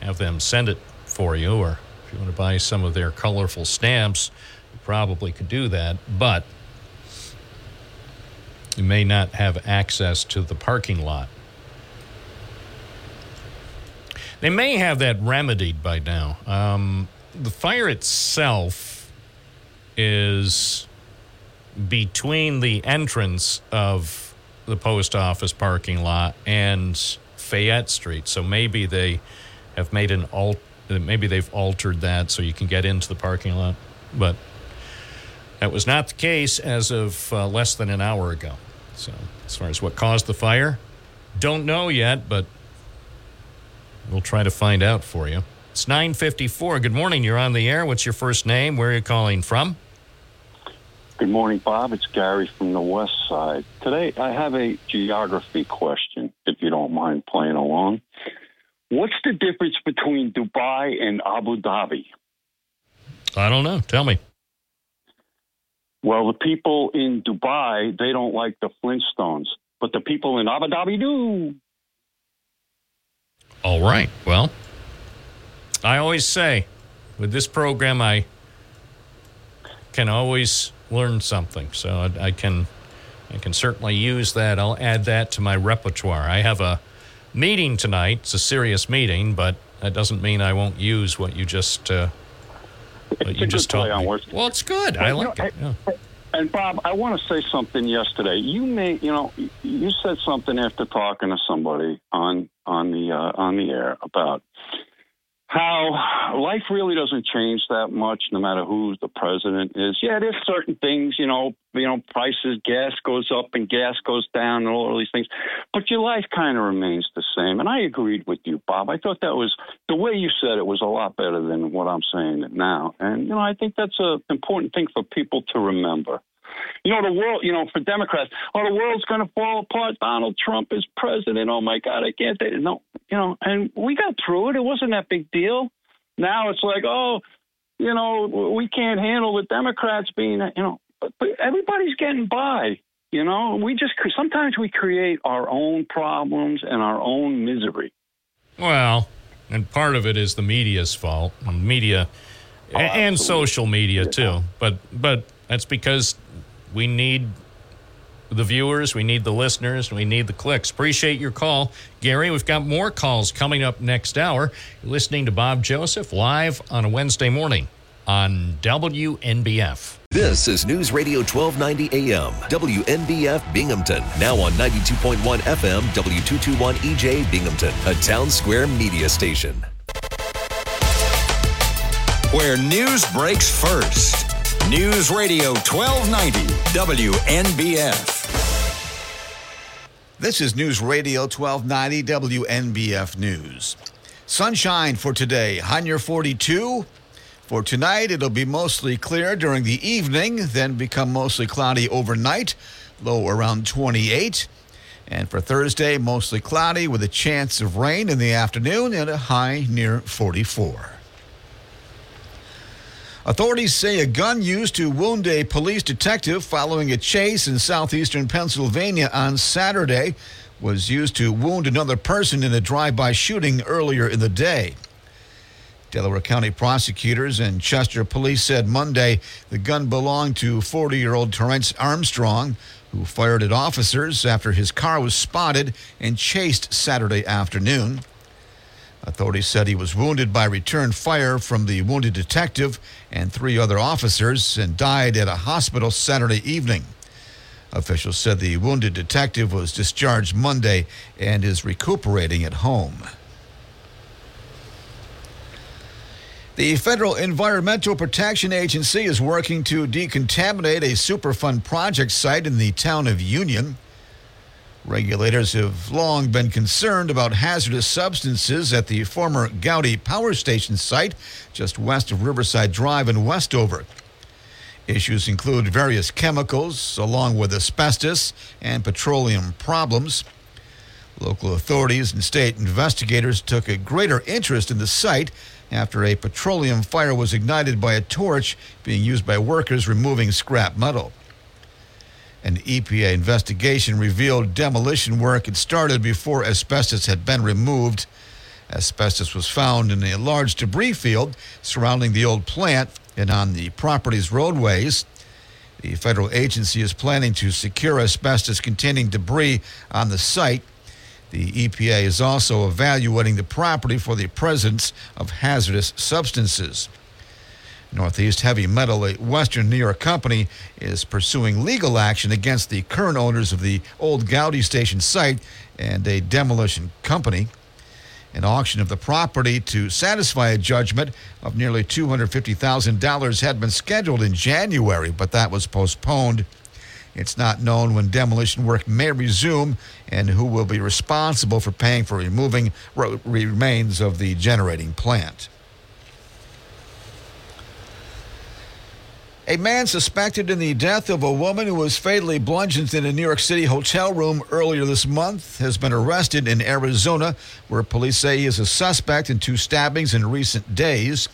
[SPEAKER 4] have them send it for you, or if you want to buy some of their colorful stamps, probably could do that. But you may not have access to the parking lot. They may have that remedied by now. Um, the fire itself is between the entrance of the post office parking lot and Fayette Street. So maybe they have made an alt. Maybe they've altered that so you can get into the parking lot, but that was not the case as of uh, less than an hour ago. So, as far as what caused the fire, don't know yet, but we'll try to find out for you. It's 9:54. Good morning. You're on the air. What's your first name? Where are you calling from?
[SPEAKER 11] Good morning, Bob. It's Gary from the West Side. Today, I have a geography question, if you don't mind playing along. What's the difference between Dubai and Abu Dhabi?
[SPEAKER 4] I don't know. Tell me.
[SPEAKER 11] Well, the people in Dubai, they don't like the Flintstones, but the people in Abu Dhabi do.
[SPEAKER 4] All right. Well, I always say with this program, I can always learn something. So I, I, can, I can certainly use that. I'll add that to my repertoire. I have a meeting tonight. It's a serious meeting, but that doesn't mean I won't use what you just, uh, what you just told me. Well, it's good. I like it. Yeah.
[SPEAKER 11] And Bob, I want to say something yesterday. You may, you know, you said something after talking to somebody on on the uh, on the air about how life really doesn't change that much no matter who the president is. Yeah, there's certain things, you know, you know, prices, gas goes up and gas goes down and all these things, but your life kind of remains the same. And I agreed with you, Bob. I thought that was the way you said it was a lot better than what I'm saying now. And you know, I think that's an important thing for people to remember. You know, the world, you know, for Democrats, oh, the world's going to fall apart. Donald Trump is president. Oh, my God, I can't. They, no, you know, and we got through it. It wasn't that big deal. Now it's like, oh, you know, we can't handle the Democrats being, you know, but, but everybody's getting by. You know, we just sometimes we create our own problems and our own misery.
[SPEAKER 4] Well, and part of it is the media's fault. Media
[SPEAKER 11] Oh,
[SPEAKER 4] and social media too. But but that's because we need the viewers, we need the listeners, we need the clicks. Appreciate your call, Gary. We've got more calls coming up next hour. You're listening to Bob Joseph live on a Wednesday morning on WNBF.
[SPEAKER 6] This is News Radio 1290 AM, WNBF Binghamton. Now on 92.1 FM, W221 EJ Binghamton, a town square media station.
[SPEAKER 2] Where news breaks first. News Radio 1290 WNBF.
[SPEAKER 3] This is News Radio 1290 WNBF News. Sunshine for today, high near 42. For tonight, it'll be mostly clear during the evening, then become mostly cloudy overnight, low around 28. And for Thursday, mostly cloudy with a chance of rain in the afternoon and a high near 44. Authorities say a gun used to wound a police detective following a chase in southeastern Pennsylvania on Saturday was used to wound another person in a drive by shooting earlier in the day. Delaware County prosecutors and Chester police said Monday the gun belonged to 40 year old Terrence Armstrong, who fired at officers after his car was spotted and chased Saturday afternoon. Authorities said he was wounded by return fire from the wounded detective and three other officers and died at a hospital Saturday evening. Officials said the wounded detective was discharged Monday and is recuperating at home. The Federal Environmental Protection Agency is working to decontaminate a Superfund project site in the town of Union. Regulators have long been concerned about hazardous substances at the former Goudey Power Station site just west of Riverside Drive in Westover. Issues include various chemicals, along with asbestos and petroleum problems. Local authorities and state investigators took a greater interest in the site after a petroleum fire was ignited by a torch being used by workers removing scrap metal. An EPA investigation revealed demolition work had started before asbestos had been removed. Asbestos was found in a large debris field surrounding the old plant and on the property's roadways. The federal agency is planning to secure asbestos containing debris on the site. The EPA is also evaluating the property for the presence of hazardous substances. Northeast Heavy Metal, a Western New York company, is pursuing legal action against the current owners of the old Goudey Station site and a demolition company. An auction of the property to satisfy a judgment of nearly $250,000 had been scheduled in January, but that was postponed. It's not known when demolition work may resume and who will be responsible for paying for removing remains of the generating plant. A man suspected in the death of a woman who was fatally bludgeoned in a New York City hotel room earlier this month has been arrested in Arizona, where police say he is a suspect in two stabbings in recent days.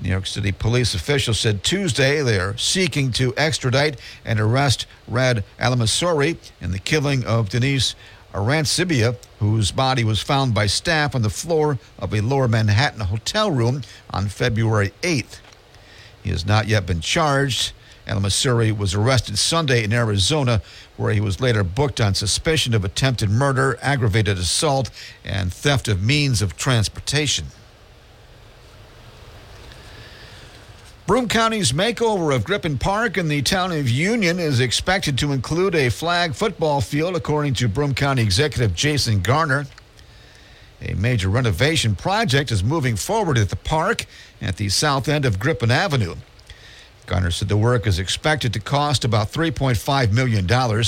[SPEAKER 3] New York City police officials said Tuesday they are seeking to extradite and arrest Raad Almansoori in the killing of Denise Arancibia, whose body was found by staff on the floor of a lower Manhattan hotel room on February 8th. He has not yet been charged. Almansoori was arrested Sunday in Arizona, where he was later booked on suspicion of attempted murder, aggravated assault, and theft of means of transportation. Broome County's makeover of Griffin Park in the town of Union is expected to include a flag football field, according to Broome County Executive Jason Garnar. A major renovation project is moving forward at the park at the south end of Griffin Avenue. Garnar said the work is expected to cost about $3.5 million.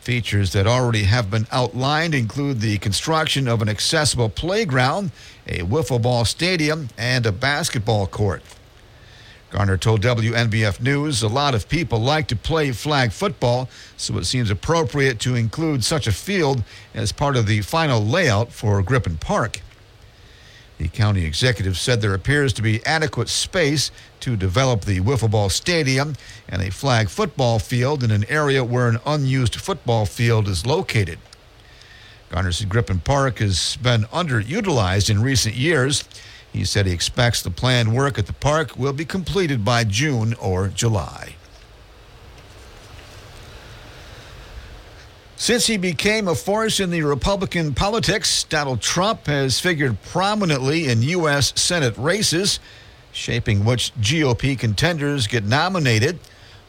[SPEAKER 3] Features that already have been outlined include the construction of an accessible playground, a wiffle ball stadium, and a basketball court. Garnar told WNBF News a lot of people like to play flag football, so it seems appropriate to include such a field as part of the final layout for Griffin Park. The county executive said there appears to be adequate space to develop the wiffle ball stadium and a flag football field in an area where an unused football field is located. Garnar said Park has been underutilized in recent years. He said he expects the planned work at the park will be completed by June or July. Since he became a force in the Republican politics, Donald Trump has figured prominently in U.S. Senate races, shaping which GOP contenders get nominated.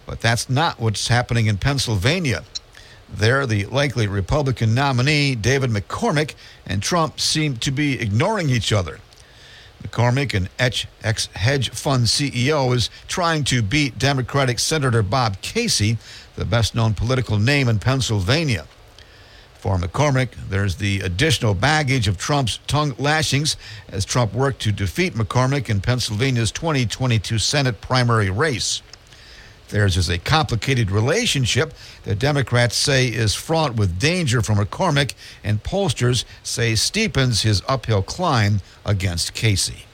[SPEAKER 3] But that's not what's happening in Pennsylvania. There, the likely Republican nominee, David McCormick, and Trump seem to be ignoring each other. McCormick, an ex hedge fund CEO, is trying to beat Democratic Senator Bob Casey, the best known political name in Pennsylvania. For McCormick, there's the additional baggage of Trump's tongue lashings as Trump worked to defeat McCormick in Pennsylvania's 2022 Senate primary race. Theirs is a complicated relationship that Democrats say is fraught with danger from McCormick, and pollsters say steepens his uphill climb against Casey.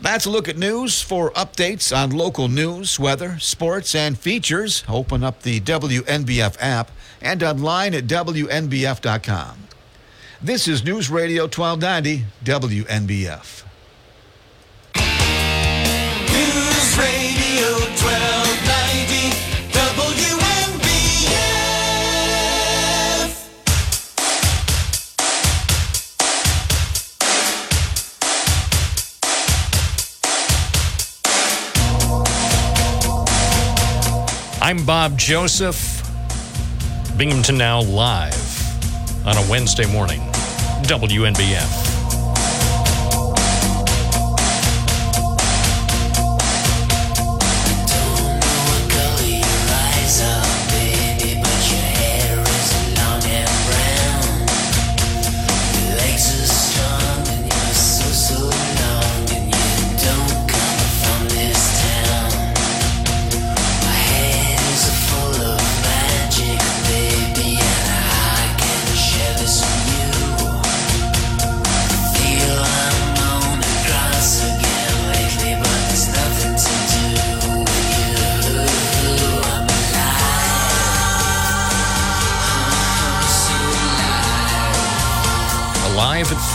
[SPEAKER 3] That's a look at news. For updates on local news, weather, sports, and features, open up the WNBF app and online at WNBF.com. This is News Radio 1290 WNBF.
[SPEAKER 4] I'm Bob Joseph. Binghamton Now live on a Wednesday morning. WNBF.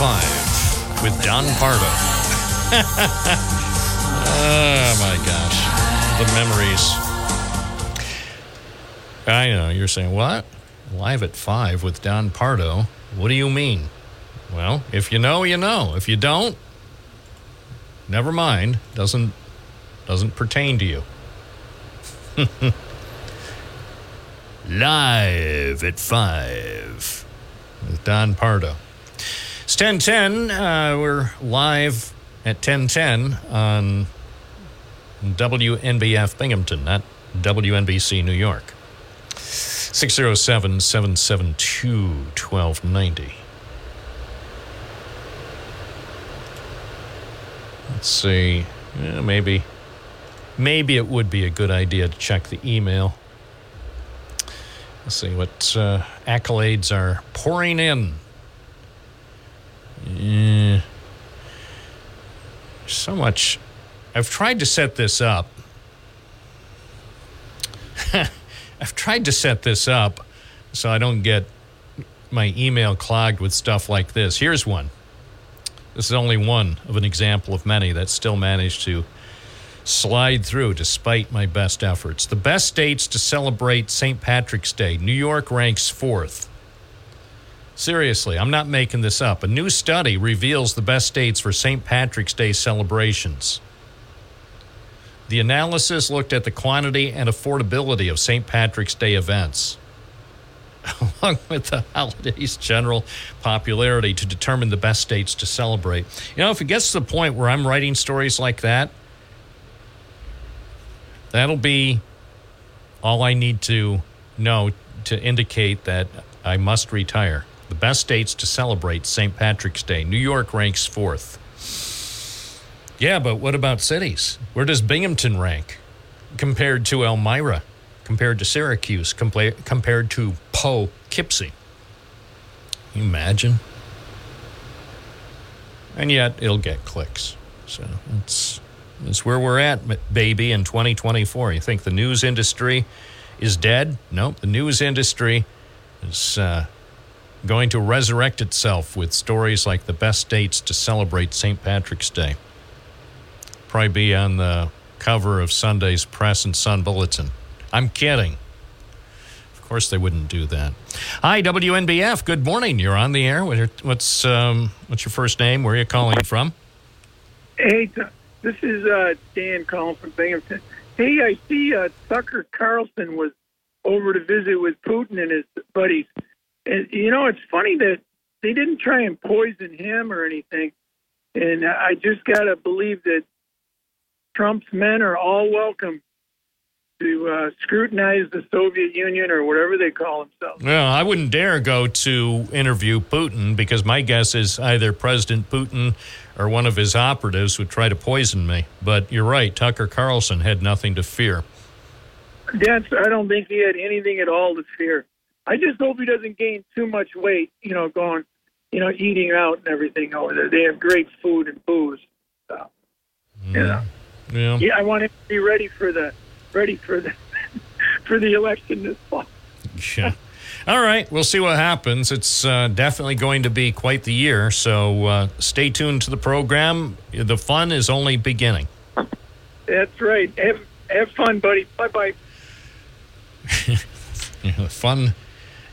[SPEAKER 4] 5 with Don Pardo. *laughs* oh my gosh. The memories. I know. You're saying, what? Live at 5 with Don Pardo? What do you mean? Well, if you know, you know. If you don't, never mind. Doesn't doesn't pertain to you. *laughs* Live at 5 with Don Pardo. It's 1010. Uh, we're live at 1010 on WNBF Binghamton, not WNBC New York. 607 772 1290. Let's see. Yeah, maybe. Maybe it would be a good idea to check the email. Let's see what uh, accolades are pouring in. Yeah. So much. I've tried to set this up. *laughs* I've tried to set this up so I don't get my email clogged with stuff like this. Here's one. This is only one of an example of many that still managed to slide through despite my best efforts. The best states to celebrate St. Patrick's Day. New York ranks fourth. Seriously, I'm not making this up. A new study reveals the best states for St. Patrick's Day celebrations. The analysis looked at the quantity and affordability of St. Patrick's Day events, *laughs* along with the holiday's general popularity, to determine the best dates to celebrate. You know, if it gets to the point where I'm writing stories like that, that'll be all I need to know to indicate that I must retire. The best states to celebrate St. Patrick's Day. New York ranks fourth. Yeah, but what about cities? Where does Binghamton rank compared to Elmira, compared to Syracuse, compared to Poughkeepsie? Can you imagine? And yet it'll get clicks. So it's, it's where we're at, baby, in 2024. You think the news industry is dead? Nope. The news industry is uh, going to resurrect itself with stories like the best dates to celebrate St. Patrick's Day. Probably be on the cover of Sunday's Press and Sun Bulletin. I'm kidding. Of course, they wouldn't do that. Hi, WNBF. Good morning. You're on the air. What's um, what's your first name? Where are you calling from?
[SPEAKER 12] Hey, this is uh, Dan calling from Binghamton. Hey, I see uh, Tucker Carlson was over to visit with Putin and his buddies. And you know, it's funny that they didn't try and poison him or anything. And I just got to believe that Trump's men are all welcome to uh, scrutinize the Soviet Union or whatever they call themselves.
[SPEAKER 4] Well, I wouldn't dare go to interview Putin because my guess is either President Putin or one of his operatives would try to poison me. But you're right, Tucker Carlson had nothing to fear.
[SPEAKER 12] That's, I don't think he had anything at all to fear. I just hope he doesn't gain too much weight, you know, going, you know, eating out and everything over there. They have great food and booze. So,
[SPEAKER 4] Mm.
[SPEAKER 12] you know.
[SPEAKER 4] Yeah.
[SPEAKER 12] Yeah, I want him to be ready for the ready for the *laughs* for the election this fall.
[SPEAKER 4] Yeah. All right, we'll see what happens. It's uh, definitely going to be quite the year, so uh, stay tuned to the program. The fun is only beginning.
[SPEAKER 12] That's right. Have have fun, buddy. Bye bye. *laughs*
[SPEAKER 4] Fun.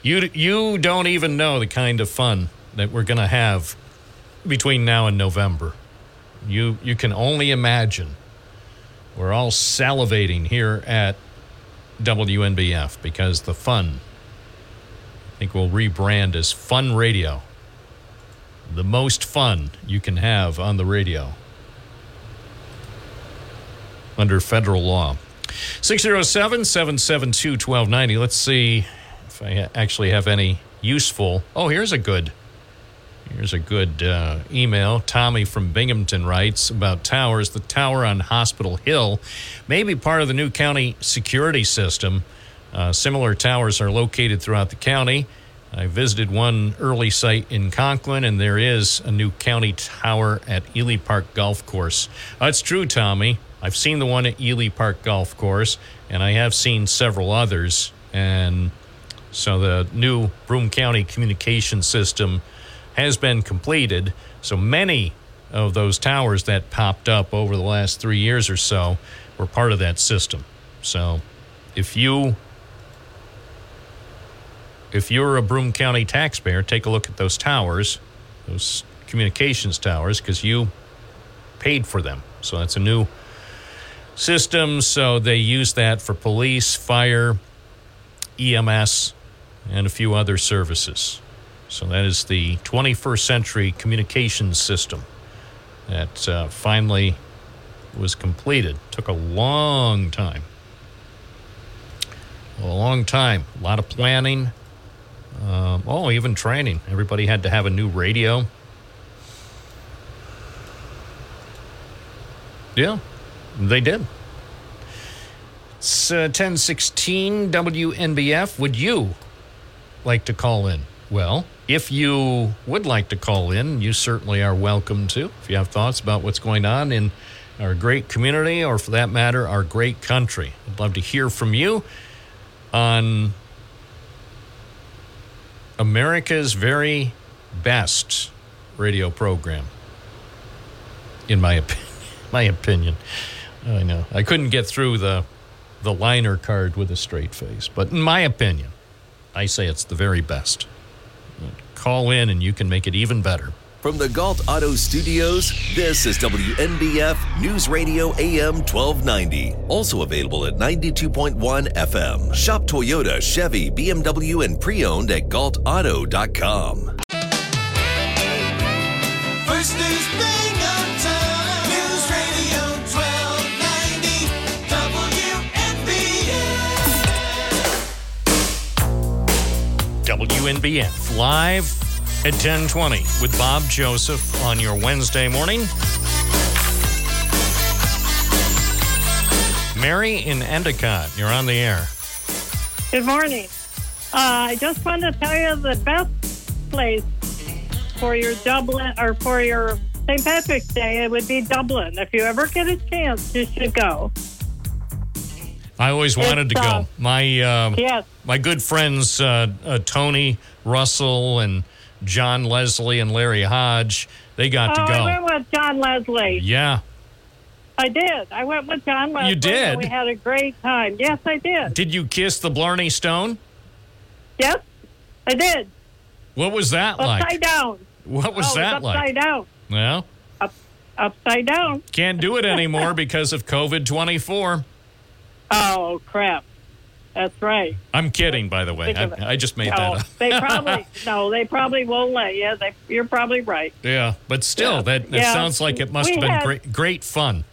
[SPEAKER 4] You you don't even know the kind of fun that we're going to have between now and November. You you can only imagine. We're all salivating here at WNBF because the fun, I think we'll rebrand as Fun Radio. The most fun you can have on the radio under federal law. 607 772 1290. Let's see if I actually have any useful. Oh, here's a good. Here's a good uh, email. Tommy from Binghamton writes about towers. The tower on Hospital Hill may be part of the new county security system. Uh, similar towers are located throughout the county. I visited one early site in Conklin, and there is a new county tower at Ely Park Golf Course. That's true, Tommy. I've seen the one at Ely Park Golf Course, and I have seen several others. And so the new Broome County communication system has been completed. So many of those towers that popped up over the last three years or so were part of that system. So if you if you're a Broome County taxpayer, take a look at those towers, those communications towers, because you paid for them. So that's a new system. So they use that for police, fire, EMS, and a few other services. So that is the 21st century communications system that uh, finally was completed. Took a long time. A long time. A lot of planning. Um, oh, even training. Everybody had to have a new radio. Yeah, they did. It's uh, 1016 WNBF. Would you like to call in? Well, if you would like to call in, you certainly are welcome to. If you have thoughts about what's going on in our great community, or for that matter, our great country, I'd love to hear from you on America's very best radio program, in my opinion. *laughs* My opinion. I know I couldn't get through the the liner card with a straight face, but in my opinion, I say it's the very best. Call in and you can make it even better.
[SPEAKER 6] From the Gault Auto Studios, this is WNBF News Radio AM 1290. Also available at 92.1 FM. Shop Toyota, Chevy, BMW, and pre owned at
[SPEAKER 9] gaultauto.com. WNBF.
[SPEAKER 4] Live at 1020 with Bob Joseph on your Wednesday morning. Mary in Endicott, you're on the air.
[SPEAKER 13] Good morning. Uh, I just wanted to tell you the best place for your Dublin or for your St. Patrick's Day, it would be Dublin. If you ever get a chance, you should go.
[SPEAKER 4] I always wanted to
[SPEAKER 13] It's, uh,
[SPEAKER 4] go. My uh,
[SPEAKER 13] Yes.
[SPEAKER 4] my good friends uh, uh, Tony Russell and John Leslie and Larry Hodge, they got
[SPEAKER 13] oh,
[SPEAKER 4] to go.
[SPEAKER 13] I went with John Leslie.
[SPEAKER 4] Yeah.
[SPEAKER 13] I did. I went with John Leslie.
[SPEAKER 4] You
[SPEAKER 13] did? We had a great time. Yes, I did.
[SPEAKER 4] Did you kiss the Blarney Stone?
[SPEAKER 13] Yes, I did.
[SPEAKER 4] What was that like?
[SPEAKER 13] Upside down.
[SPEAKER 4] What was
[SPEAKER 13] Oh,
[SPEAKER 4] that like?
[SPEAKER 13] upside down.
[SPEAKER 4] Well,
[SPEAKER 13] Upside down.
[SPEAKER 4] can't do it anymore because of COVID 24.
[SPEAKER 13] Oh, crap. That's right.
[SPEAKER 4] I'm kidding, by the way.
[SPEAKER 13] Think of it.
[SPEAKER 4] I, I just made
[SPEAKER 13] no,
[SPEAKER 4] that up.
[SPEAKER 13] they *laughs* probably no, they probably won't let you. They, you're probably right.
[SPEAKER 4] Yeah, but still,
[SPEAKER 13] Yeah.
[SPEAKER 4] that, that
[SPEAKER 13] Yeah.
[SPEAKER 4] sounds like it must
[SPEAKER 13] We
[SPEAKER 4] have been
[SPEAKER 13] had-
[SPEAKER 4] great, great fun.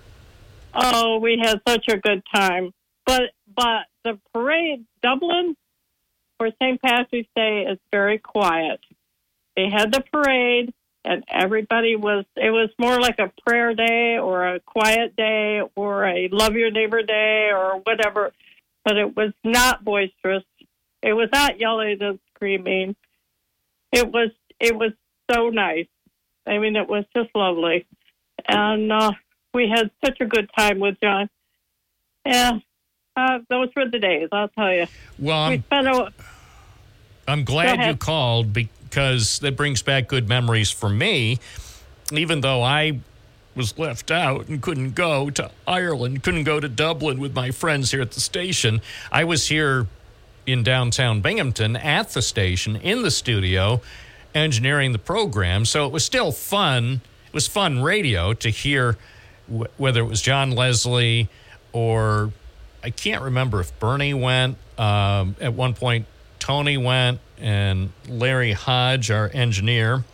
[SPEAKER 13] Oh, we had such a good time. But but the parade Dublin for St. Patrick's Day is very quiet. They had the parade and everybody was it was more like a prayer day or a quiet day or a love your neighbor day or whatever. But it was not boisterous. It was not yelling and screaming. It was it was so nice. I mean it was just lovely. And uh we had such a good time with John. Yeah, uh, those were the days. I'll tell you.
[SPEAKER 4] Well,
[SPEAKER 13] we
[SPEAKER 4] I'm,
[SPEAKER 13] spent a,
[SPEAKER 4] I'm glad you called because that brings back good memories for me, even though I was left out and couldn't go to Ireland, couldn't go to Dublin with my friends here at the station. I was here in downtown Binghamton at the station in the studio engineering the program. So it was still fun. It was fun radio to hear wh- whether it was John Leslie or I can't remember if Bernie went. Um, at one point, Tony went, and Larry Hodge, our engineer.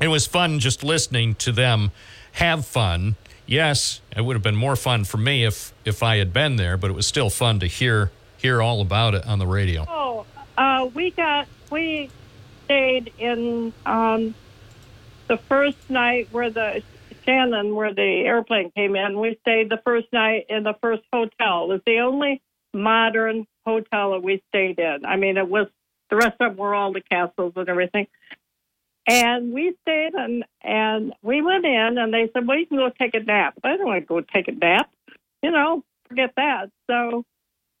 [SPEAKER 4] It was fun just listening to them have fun. Yes, it would have been more fun for me if if I had been there, but it was still fun to hear hear all about it on the radio.
[SPEAKER 13] Oh, uh, we got we stayed in um, the first night where the Shannon, where the airplane came in. We stayed the first night in the first hotel. It was the only modern hotel that we stayed in. I mean, it was the rest of them were all the castles and everything. And we stayed and and we went in and they said, Well, you can go take a nap. I don't want to go take a nap. You know, forget that. So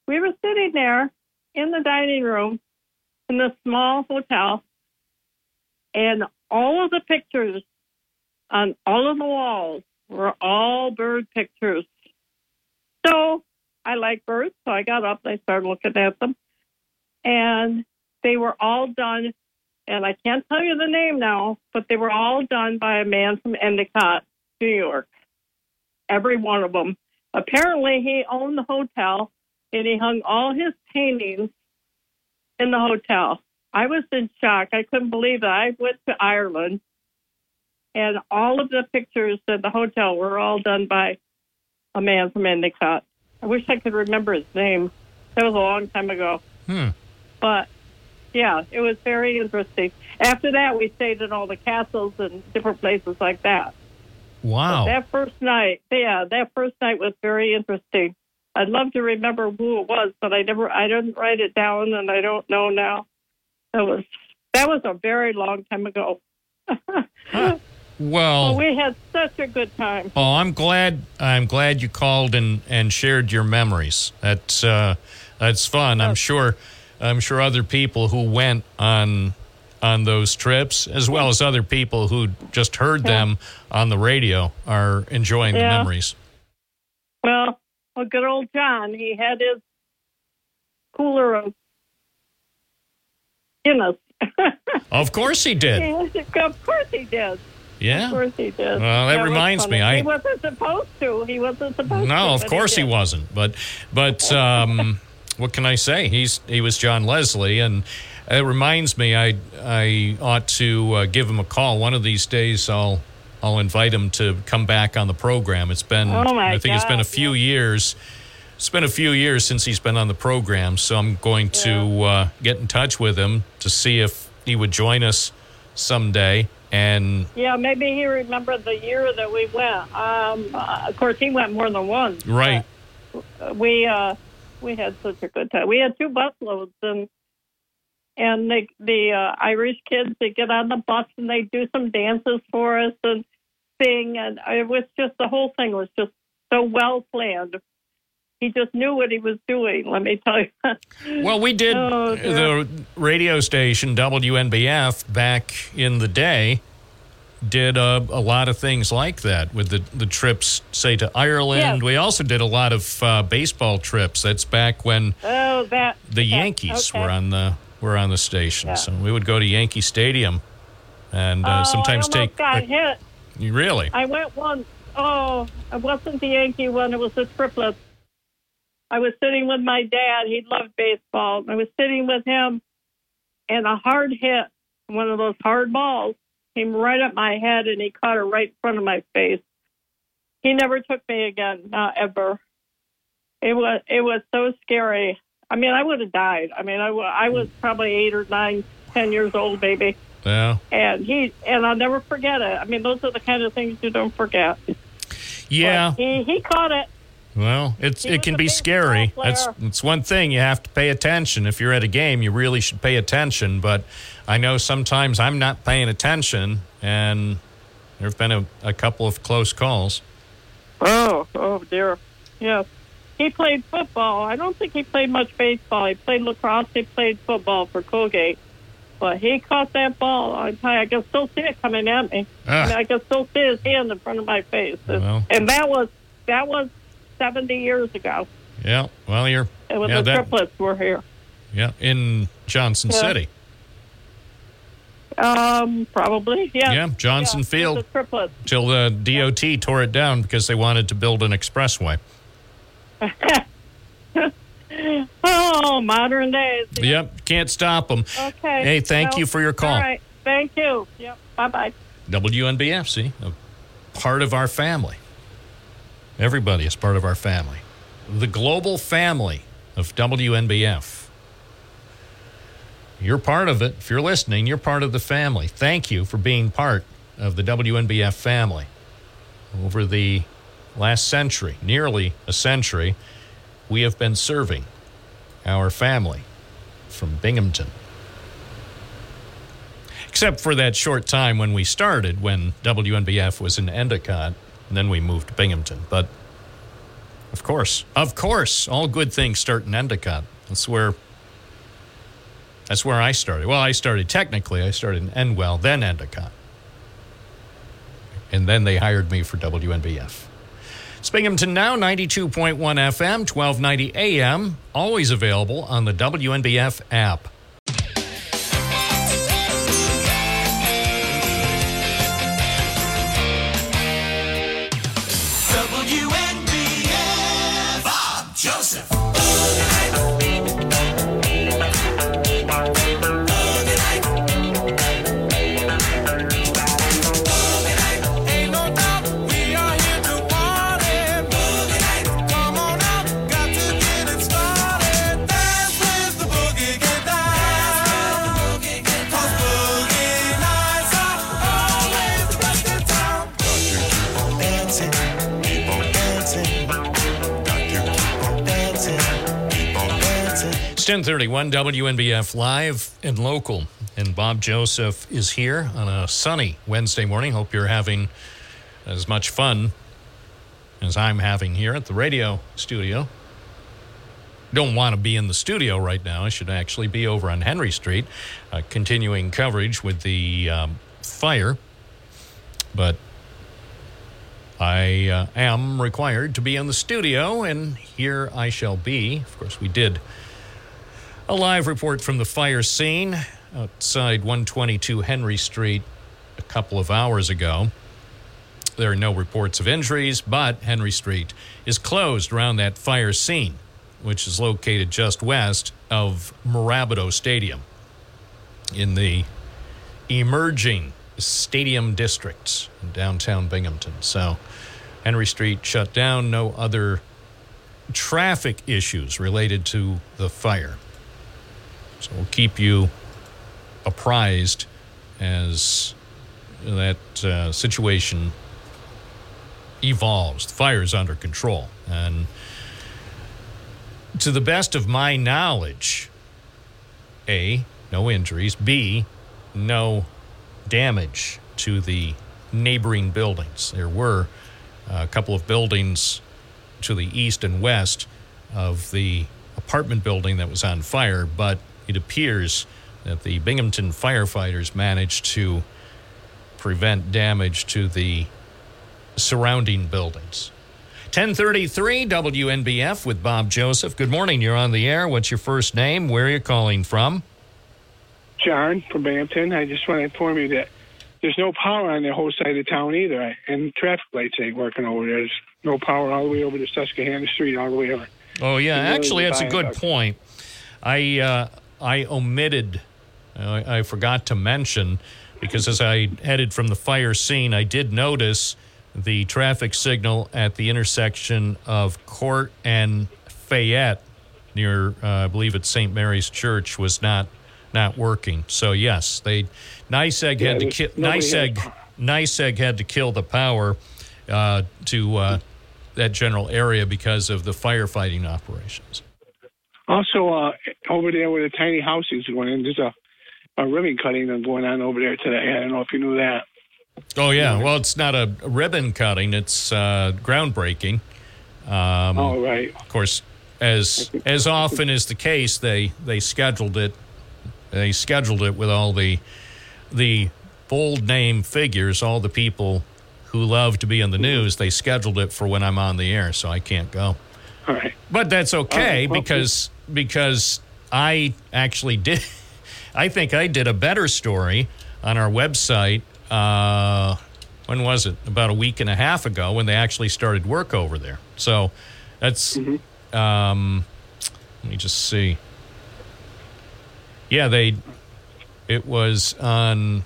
[SPEAKER 13] we were sitting there in the dining room in this small hotel and all of the pictures on all of the walls were all bird pictures. So I like birds, so I got up and I started looking at them. And they were all done, and I can't tell you the name now, but they were all done by a man from Endicott, New York. Every one of them. Apparently, he owned the hotel and he hung all his paintings in the hotel. I was in shock. I couldn't believe it. I went to Ireland, and all of the pictures at the hotel were all done by a man from Endicott. I wish I could remember his name. That was a long time ago.
[SPEAKER 4] Hmm.
[SPEAKER 13] But yeah, it was very interesting. After that, we stayed in all the castles and different places like that.
[SPEAKER 4] Wow.
[SPEAKER 13] But that first night, yeah, that first night was very interesting. I'd love to remember who it was, but I never, I didn't write it down, and I don't know now. That was that was a very long time ago. *laughs*
[SPEAKER 4] Well,
[SPEAKER 13] we had such a good time.
[SPEAKER 4] Oh, I'm glad. I'm glad you called and, and shared your memories. That's uh, that's fun. I'm sure. I'm sure other people who went on on those trips, as well as other people who just heard them on the radio, are enjoying the memories.
[SPEAKER 13] Well, well, good old John, he had his cooler of Guinness. *laughs*
[SPEAKER 4] Of course he did.
[SPEAKER 13] of course he did.
[SPEAKER 4] Yeah.
[SPEAKER 13] Of course he did.
[SPEAKER 4] Well, that
[SPEAKER 13] was
[SPEAKER 4] reminds me, I-
[SPEAKER 13] he wasn't supposed to. He wasn't supposed to.
[SPEAKER 4] No, of course he
[SPEAKER 13] did.
[SPEAKER 4] wasn't. But but um, *laughs* what can I say? He's he was John Leslie, and it reminds me I I ought to uh, give him a call one of these days. I'll I'll invite him to come back on the program. It's been
[SPEAKER 13] Oh,
[SPEAKER 4] I think it's been a
[SPEAKER 13] God,
[SPEAKER 4] few years. It's been a few years since he's been on the program, so I'm going to uh, get in touch with him to see if he would join us someday. And
[SPEAKER 13] Yeah, maybe he remembered the year that we went. Um, uh, of course, he went more than once.
[SPEAKER 4] right,
[SPEAKER 13] we uh, we had such a good time. We had two busloads, and and the the uh, Irish kids they get on the bus and they do some dances for us and sing, and it was just the whole thing was just so well planned. He just knew what he was doing. Let me tell you. *laughs*
[SPEAKER 4] Well, we did
[SPEAKER 13] Oh,
[SPEAKER 4] the radio station WNBF back in the day did a, a lot of things like that with the, the trips, say to Ireland.
[SPEAKER 13] Yes.
[SPEAKER 4] We also did a lot of uh, baseball trips. That's back when
[SPEAKER 13] oh, that
[SPEAKER 4] the Yankees
[SPEAKER 13] okay.
[SPEAKER 4] were on the were on the station.
[SPEAKER 13] Yeah.
[SPEAKER 4] So we would go to Yankee Stadium and uh,
[SPEAKER 13] oh,
[SPEAKER 4] sometimes take.
[SPEAKER 13] got hit.
[SPEAKER 4] Really?
[SPEAKER 13] I went once. Oh, it wasn't the Yankee one. It was the triplets. I was sitting with my dad. He loved baseball. I was sitting with him, and a hard hit, one of those hard balls, came right at my head, and he caught it right in front of my face. He never took me again, not ever. It was it was so scary. I mean, I would have died. I mean, I, I was probably eight or nine, ten years old, maybe
[SPEAKER 4] Yeah.
[SPEAKER 13] and he and I'll never forget it. I mean, those are the kind of things you don't forget.
[SPEAKER 4] Yeah.
[SPEAKER 13] He he caught it.
[SPEAKER 4] Well, it's
[SPEAKER 13] He
[SPEAKER 4] it can be scary.
[SPEAKER 13] ball
[SPEAKER 4] That's it's one thing you have to pay attention. If you're at a game, you really should pay attention. But I know sometimes I'm not paying attention, and there have been a, a couple of close calls.
[SPEAKER 13] Oh, oh dear. Yes. He played football. I don't think he played much baseball. He played lacrosse. He played football for Colgate. But he caught that ball. I tell you, I can still see it coming at me.
[SPEAKER 4] Ah.
[SPEAKER 13] I, I can still see his hand in front of my face.
[SPEAKER 4] Well.
[SPEAKER 13] And that was that was seventy years ago.
[SPEAKER 4] Yeah. Well, you're
[SPEAKER 13] It was
[SPEAKER 4] yeah,
[SPEAKER 13] the
[SPEAKER 4] that-
[SPEAKER 13] triplets were here.
[SPEAKER 4] yeah in Johnson
[SPEAKER 13] Yeah.
[SPEAKER 4] City.
[SPEAKER 13] Um, probably. Yeah.
[SPEAKER 4] Yeah, Johnson
[SPEAKER 13] Yeah,
[SPEAKER 4] Field.
[SPEAKER 13] The triplets.
[SPEAKER 4] Till the DOT tore it down because they wanted to build an expressway. *laughs*
[SPEAKER 13] Oh, modern days.
[SPEAKER 4] Yep, can't stop them.
[SPEAKER 13] Okay.
[SPEAKER 4] Hey, thank
[SPEAKER 13] Well,
[SPEAKER 4] you for your call.
[SPEAKER 13] All right. Thank you. Yep. Bye bye.
[SPEAKER 4] WNBF, see, a part of our family. Everybody is part of our family. The global family of WNBF. You're part of it. If you're listening, you're part of the family. Thank you for being part of the WNBF family. Over the last century, nearly a century, we have been serving our family from Binghamton except for that short time when we started, when WNBF was in Endicott, and then we moved to Binghamton. But of course, of course, all good things start in Endicott. That's where that's where I started. Well, I started technically, I started in Endwell, then Endicott. And then they hired me for WNBF. It's Binghamton now, 92.1 FM, 1290 AM, always available on the WNBF app. 1031 WNBF live and local. And Bob Joseph is here on a sunny Wednesday morning. Hope you're having as much fun as I'm having here at the radio studio. Don't want to be in the studio right now. I should actually be over on Henry Street, uh, continuing coverage with the um, fire. But I uh, am required to be in the studio, and here I shall be. Of course, we did a live report from the fire scene outside 122 Henry Street a couple of hours ago. There are no reports of injuries, but Henry Street is closed around that fire scene, which is located just west of Mirabito Stadium in the emerging stadium districts in downtown Binghamton. So Henry Street shut down, no other traffic issues related to the fire. So we'll keep you apprised as that uh, situation evolves. The fire is under control. And to the best of my knowledge, A, no injuries, B, no damage to the neighboring buildings. There were a couple of buildings to the east and west of the apartment building that was on fire, but it appears that the Binghamton firefighters managed to prevent damage to the surrounding buildings. 1033 WNBF with Bob Joseph. Good morning. You're on the air. What's your first name? Where are you calling from?
[SPEAKER 12] John from Binghamton. I just want to inform you that there's no power on the whole side of town either, and traffic lights ain't working over there. There's no power all the way over to Susquehanna Street, all the way over.
[SPEAKER 4] Oh yeah,
[SPEAKER 12] Really
[SPEAKER 4] actually, that's a good point. I uh, I omitted, uh, I forgot to mention because as I headed from the fire scene, I did notice the traffic signal at the intersection of Court and Fayette near, uh, I believe it's St. Mary's Church, was not not working. So yes, they NYSEG
[SPEAKER 12] Yeah,
[SPEAKER 4] had to kill
[SPEAKER 12] nobody
[SPEAKER 4] NYSEG NYSEG had to kill the power uh, to uh, that general area because of the firefighting operations.
[SPEAKER 12] Also, uh, over there where the tiny house is going in, there's a, a ribbon cutting going on over there today. I don't know if you knew that.
[SPEAKER 4] Oh yeah, well it's not a ribbon cutting; it's uh, groundbreaking. Um,
[SPEAKER 12] Oh, right.
[SPEAKER 4] Of course, as as often is the case, they they scheduled it. They scheduled it with all the the bold name figures, all the people who love to be in the news. They scheduled it for when I'm on the air, so I can't go.
[SPEAKER 12] All right.
[SPEAKER 4] But that's okay
[SPEAKER 12] Oh, well,
[SPEAKER 4] because because I actually did. *laughs* I think I did a better story on our website. Uh, when was it? About a week and a half ago when they actually started work over there. So that's um, Let me just see. Yeah, they. It was on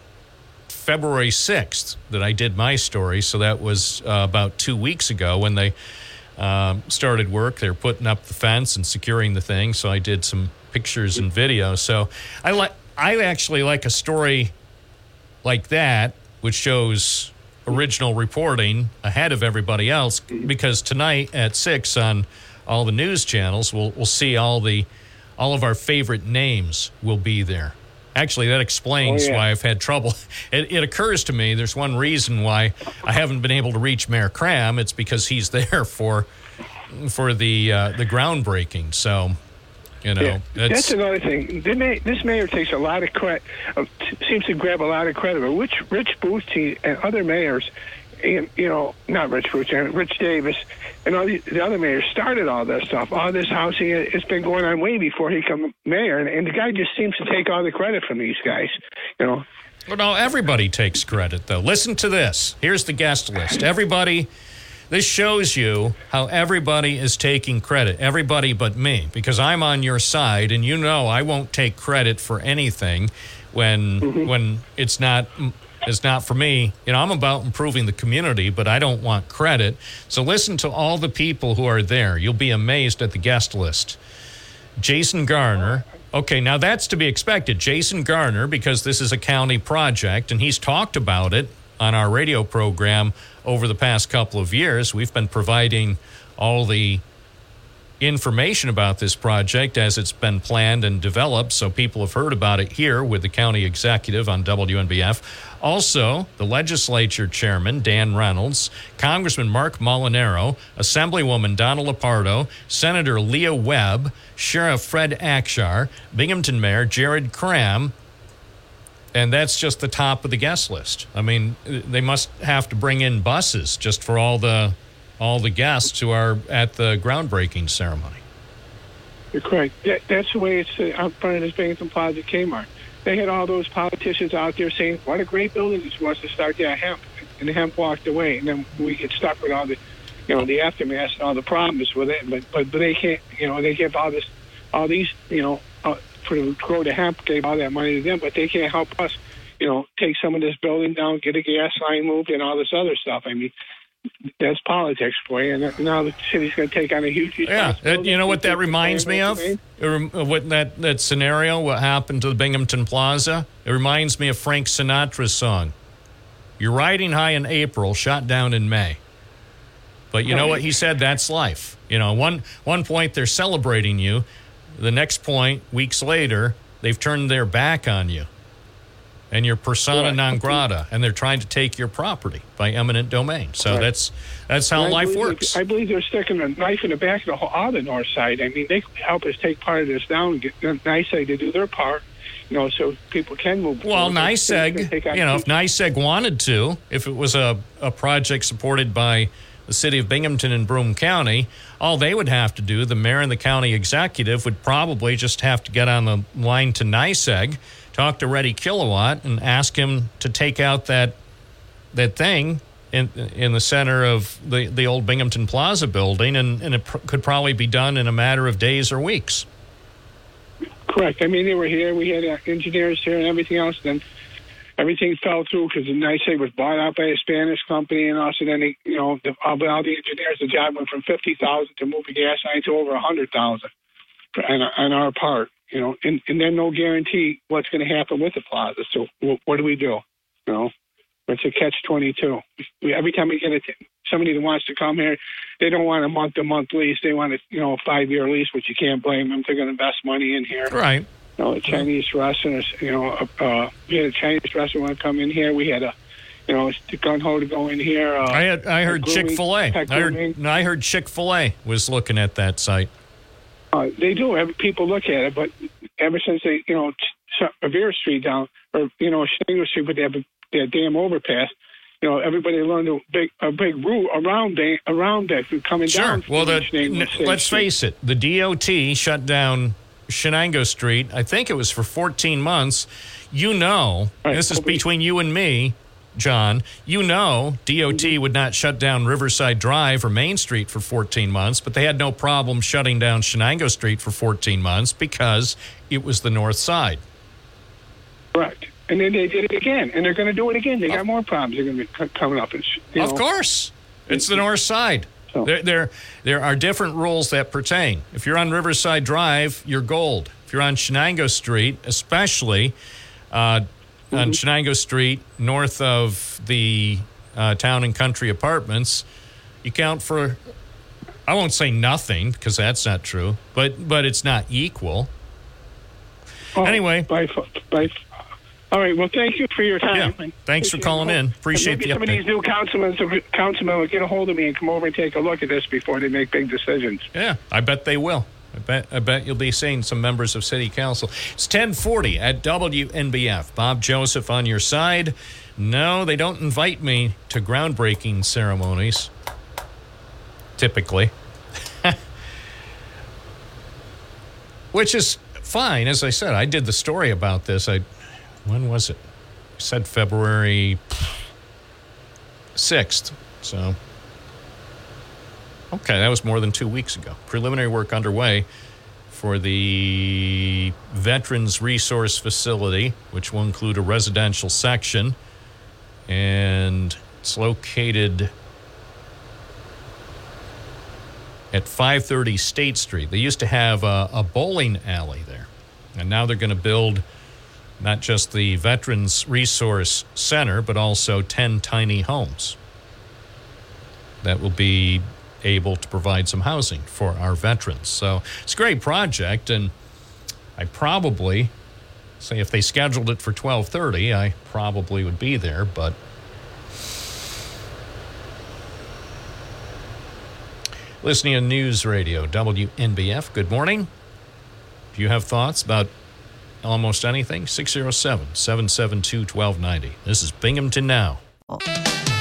[SPEAKER 4] February 6th that I did my story. So that was uh, about two weeks ago when they um, started work. They're putting up the fence and securing the thing. So I did some pictures and video. So I like. I actually like a story like that, which shows original reporting ahead of everybody else. Because tonight at six on all the news channels, we'll we'll see all the all of our favorite names will be there. Actually, that explains
[SPEAKER 14] Oh, yeah.
[SPEAKER 4] why I've had trouble. *laughs* It, it occurs to me there's one reason why I haven't been able to reach Mayor Kraham. It's because he's *laughs* there for for the uh, the groundbreaking. So, you know,
[SPEAKER 14] Yeah, that's another thing. The ma- This mayor takes a lot of credit, uh, seems to grab a lot of credit. But Rich, Rich Bucci and other mayors, you know, not Rich uh, Rich Davis, and all the, the other mayors started all this stuff. All this housing, it- it's been going on way before he became mayor, and, and the guy just seems to take all the credit from these guys. You know,
[SPEAKER 4] Well, no, everybody takes credit, though. Listen to this. Here's the guest list. Everybody, this shows you how everybody is taking credit. Everybody but me, because I'm on your side, and you know I won't take credit for anything when when it's not it's not for me. You know, I'm about improving the community, but I don't want credit. So listen to all the people who are there. You'll be amazed at the guest list. Jason Garnar. Okay, now that's to be expected. Jason Garnar, because this is a county project, and he's talked about it on our radio program over the past couple of years. We've been providing all the information about this project as it's been planned and developed, so people have heard about it here with the county executive on WNBF. Also, the legislature chairman, Dan Reynolds, Congressman Marc Molinaro, Assemblywoman Donna Lupardo, Senator Leah Webb, Sheriff Fred Akshar, Binghamton Mayor Jared Kraham, and that's just the top of the guest list. I mean, they must have to bring in buses just for all the all the guests who are at the groundbreaking ceremony.
[SPEAKER 14] You're correct. That, that's the way it's out front of this Binghamton Plaza Kmart. They had all those politicians out there saying, "What a great building this was to start that hemp," and the hemp walked away, and then we get stuck with all the, you know, the aftermath and all the problems with it. But but, but they can't, you know, they give all this, all these, you know, uh, for the grow the hemp, gave all that money to them, but they can't help us, you know, take some of this building down, get a gas line moved, and all this other stuff. I mean. That's politics for you, and now the city's going to take on a huge
[SPEAKER 4] Yeah, you know what that reminds me of? Rem- uh, What that that scenario, what happened to the Binghamton Plaza? It reminds me of Frank Sinatra's song. You're riding high in April, shot down in May. But you know what he said? That's life. You know, one one point they're celebrating you, the next point, weeks later, they've turned their back on you, and you're persona
[SPEAKER 14] Right.
[SPEAKER 4] non grata, and they're trying to take your property by eminent domain. So
[SPEAKER 14] Right.
[SPEAKER 4] that's that's how life works.
[SPEAKER 14] I believe they're sticking a knife in the back of the whole, all the north side. I mean, they could help us take part of this down and get uh, the NYSEG to do their part, you know, so people can move.
[SPEAKER 4] Well,
[SPEAKER 14] forward. They- they
[SPEAKER 4] NYSEG,
[SPEAKER 14] take on
[SPEAKER 4] you know, if NYSEG wanted to, if it was a, a project supported by the city of Binghamton and Broome County, all they would have to do, the mayor and the county executive, would probably just have to get on the line to NYSEG, talk to Reddy Kilowatt, and ask him to take out that that thing in in the center of the, the old Binghamton Plaza building, and, and it pr- could probably be done in a matter of days or weeks.
[SPEAKER 14] Correct. I mean, they were here. We had uh, engineers here and everything else. Then everything fell through because the NYSEG was bought out by a Spanish company, and also then they, you know, the, all, the- engineers, the job went from fifty thousand to moving gas line to over a hundred thousand on our part. You know, and, and then no guarantee what's going to happen with the plaza. So wh- what do we do? You know, it's a catch twenty two. Every time we get a t- somebody that wants to come here, they don't want a month to month lease. They want a you know a five year lease, which you can't blame them. They're going to invest money in here.
[SPEAKER 4] Right.
[SPEAKER 14] You know, a Chinese restaurant. You know, uh, we had a Chinese restaurant want to come in here. We had a you know a gun ho to go in here. Uh,
[SPEAKER 4] I had, I heard Chick Fil A. I heard. I heard Chick Fil A was looking at that site.
[SPEAKER 14] Uh, they do. Every, people look at it, but ever since they, you know, Revere Street down, or you know, Shingle Street, but they have a, that damn overpass. You know, everybody learned a big a big route around that around that coming down.
[SPEAKER 4] Sure.
[SPEAKER 14] down.
[SPEAKER 4] Well, the, n- let's face it. The DOT shut down Shenango Street. I think it was for 14 months. You know, this is between you and me. John, you know DOT would not shut down Riverside Drive or Main Street for 14 months, but they had no problem shutting down Shenango Street for 14 months because it was the north side.
[SPEAKER 14] Correct. And then they did it again, and they're going to do it again. They got more problems. They're going to be coming up. And, you
[SPEAKER 4] Of course. It's the north side. There, there, there are different rules that pertain. If you're on Riverside Drive, you're gold. If you're on Shenango Street, especially uh,
[SPEAKER 14] Mm-hmm.
[SPEAKER 4] on Shenango Street, north of the uh, town and country apartments, you count for, I won't say nothing because that's not true, but, but it's not equal.
[SPEAKER 14] Oh,
[SPEAKER 4] Anyway.
[SPEAKER 14] By, by, all right. Well, thank you for your time.
[SPEAKER 4] Yeah. Thanks for calling in. Appreciate
[SPEAKER 14] maybe
[SPEAKER 4] the
[SPEAKER 14] some of these new councilmen, councilmen will get a hold of me and come over and take a look at this before they make big decisions.
[SPEAKER 4] Yeah, I bet they will. I bet I bet you'll be seeing some members of city council. It's 1040 at WNBF. Bob Joseph on your side. No, they don't invite me to groundbreaking ceremonies. Typically. *laughs* Which is fine. As I said, I did the story about this. I when was it? Said February 6th. So Okay, that was more than two weeks ago. Preliminary work underway for the Veterans Resource Facility, which will include a residential section. And it's located at 530 State Street. They used to have a, a bowling alley there. And now they're going to build not just the Veterans Resource Center, but also 10 tiny homes that will be able to provide some housing for our veterans. So it's a great project, and I probably say if they scheduled it for 12:30, I probably would be there, but listening to News Radio WNBF. Good morning. Do you have thoughts about almost anything? 607 772 1290. This is Binghamton Now.
[SPEAKER 9] News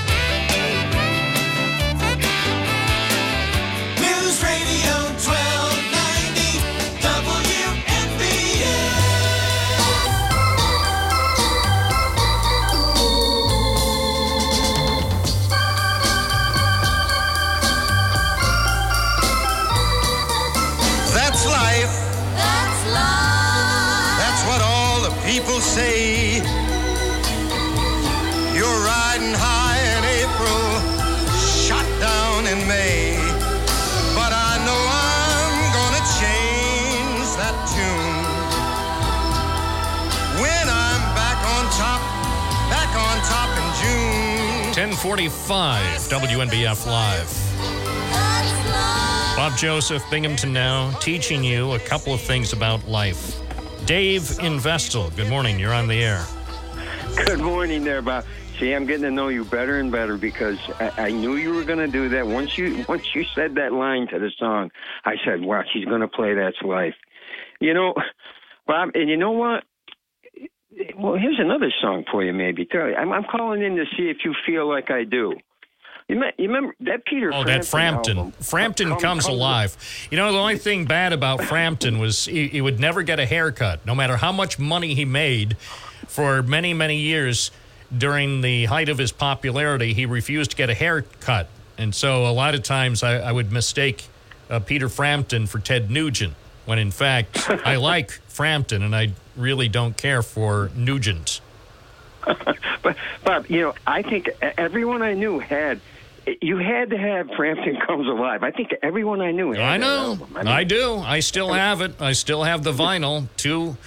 [SPEAKER 4] Forty-five, WNBF Live. Bob Joseph, Binghamton Now, teaching you a couple of things about life. Dave Investel, good morning. You're on the air.
[SPEAKER 15] Good morning there, Bob. See, I'm getting to know you better and better because I, I knew you were going to do that. Once you once you said that line to the song, I said, "Wow, she's going to play that's life." You know, Bob, and you know what? Well, here's another song for you, maybe. I'm, I'm calling in to see if you feel like I do. You, me- you remember that Peter?
[SPEAKER 4] Oh, that Frampton.
[SPEAKER 15] album?
[SPEAKER 4] Frampton
[SPEAKER 15] Come-
[SPEAKER 4] comes
[SPEAKER 15] Come-
[SPEAKER 4] alive. You know, the only thing bad about Frampton was he, he would never get a haircut, no matter how much money he made for many, many years during the height of his popularity. He refused to get a haircut. And so a lot of times I, I would mistake uh, Peter Frampton for Ted Nugent, when in fact I *laughs* like Frampton and I really don't care for Nugent. *laughs*
[SPEAKER 15] but Bob, you know, I think everyone I knew had. You had to have Frampton *laughs* Comes Alive. I think everyone I knew had
[SPEAKER 4] I know. I,
[SPEAKER 15] mean,
[SPEAKER 4] do. I still have it. I still have the vinyl. Two,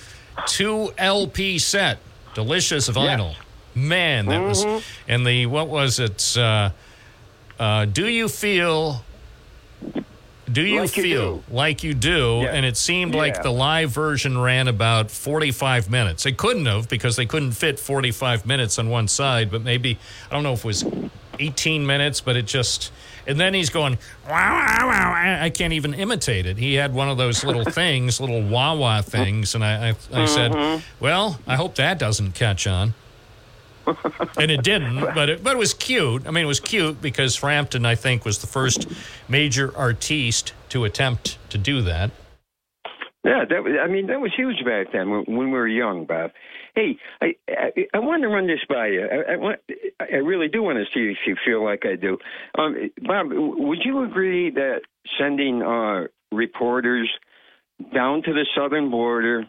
[SPEAKER 4] two LP set. Delicious vinyl. Man, that was.
[SPEAKER 15] Mhm.
[SPEAKER 4] And the what was it? Uh, uh, do you feel? Do you
[SPEAKER 15] Like you
[SPEAKER 4] feel
[SPEAKER 15] do.
[SPEAKER 4] like you do?
[SPEAKER 15] Yeah.
[SPEAKER 4] And it seemed like the live version ran about 45 minutes. It couldn't have because they couldn't fit 45 minutes on one side, but maybe, I don't know if it was 18 minutes, but it just. And then he's going, wow, wow, wow. I, can't even imitate it. He had one of those little *laughs* things, little wah wah things. And I, I, I said,
[SPEAKER 15] Mhm.
[SPEAKER 4] well, I hope that doesn't catch on. And it didn't, but it, but it was cute. I mean, it was cute because Frampton, I think, was the first major artiste to attempt to do that.
[SPEAKER 15] Yeah, that was, I mean, that was huge back then when, when we were young, Bob. Hey, I, I I want to run this by you. I, I want I really do want to see if you feel like I do. Um, Bob, would you agree that sending uh, reporters down to the southern border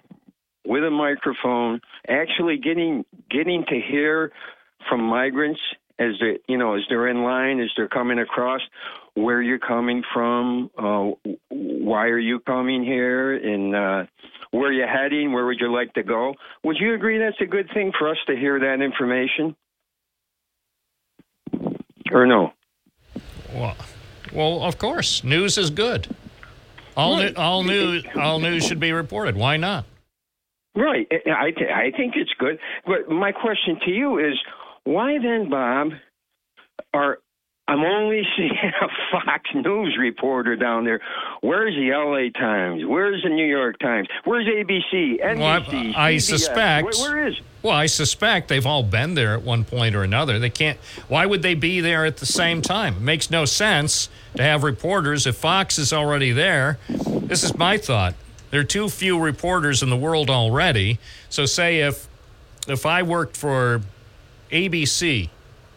[SPEAKER 15] with a microphone, actually getting getting to hear from migrants as they you know as they're in line as they're coming across where you're coming from uh why are you coming here and uh where are you're heading where would you like to go would you agree that's a good thing for us to hear that information or no
[SPEAKER 4] Well, well, of course, news is good. All
[SPEAKER 15] Right.
[SPEAKER 4] new, all news all news should be reported. Why not?
[SPEAKER 15] Right. I th- I think it's good. But my question to you is, why then, Bob, are I'm only *laughs* seeing a Fox News reporter down there. Where's the L.A. Times? Where's the New York Times? Where's ABC? NBC?
[SPEAKER 4] Well, I, I suspect.
[SPEAKER 15] Where, where is?
[SPEAKER 4] Well, I suspect they've all been there at one point or another. They can't. Why would they be there at the same time? It makes no sense to have reporters if Fox is already there. This is my thought. There are too few reporters in the world already. So, say if if I worked for ABC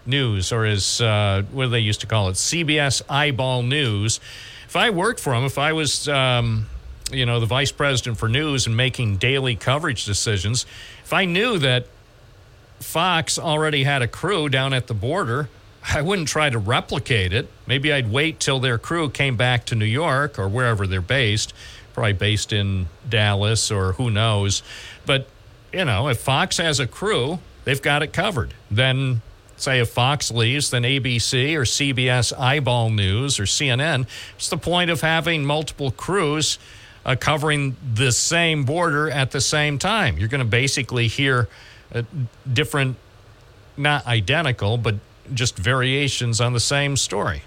[SPEAKER 4] News or as uh, what do they used to call it, CBS Eyeball News. If I worked for them, if I was um, you know the vice president for news and making daily coverage decisions, if I knew that Fox already had a crew down at the border, I wouldn't try to replicate it. Maybe I'd wait till their crew came back to New York or wherever they're based, probably based in Dallas or who knows. But, you know, if Fox has a crew, they've got it covered. Then, say, if Fox leaves, then ABC or CBS Eyeball News or CNN, it's the point of having multiple crews uh, covering the same border at the same time. You're going to basically hear uh, different, not identical, but just variations on the same story.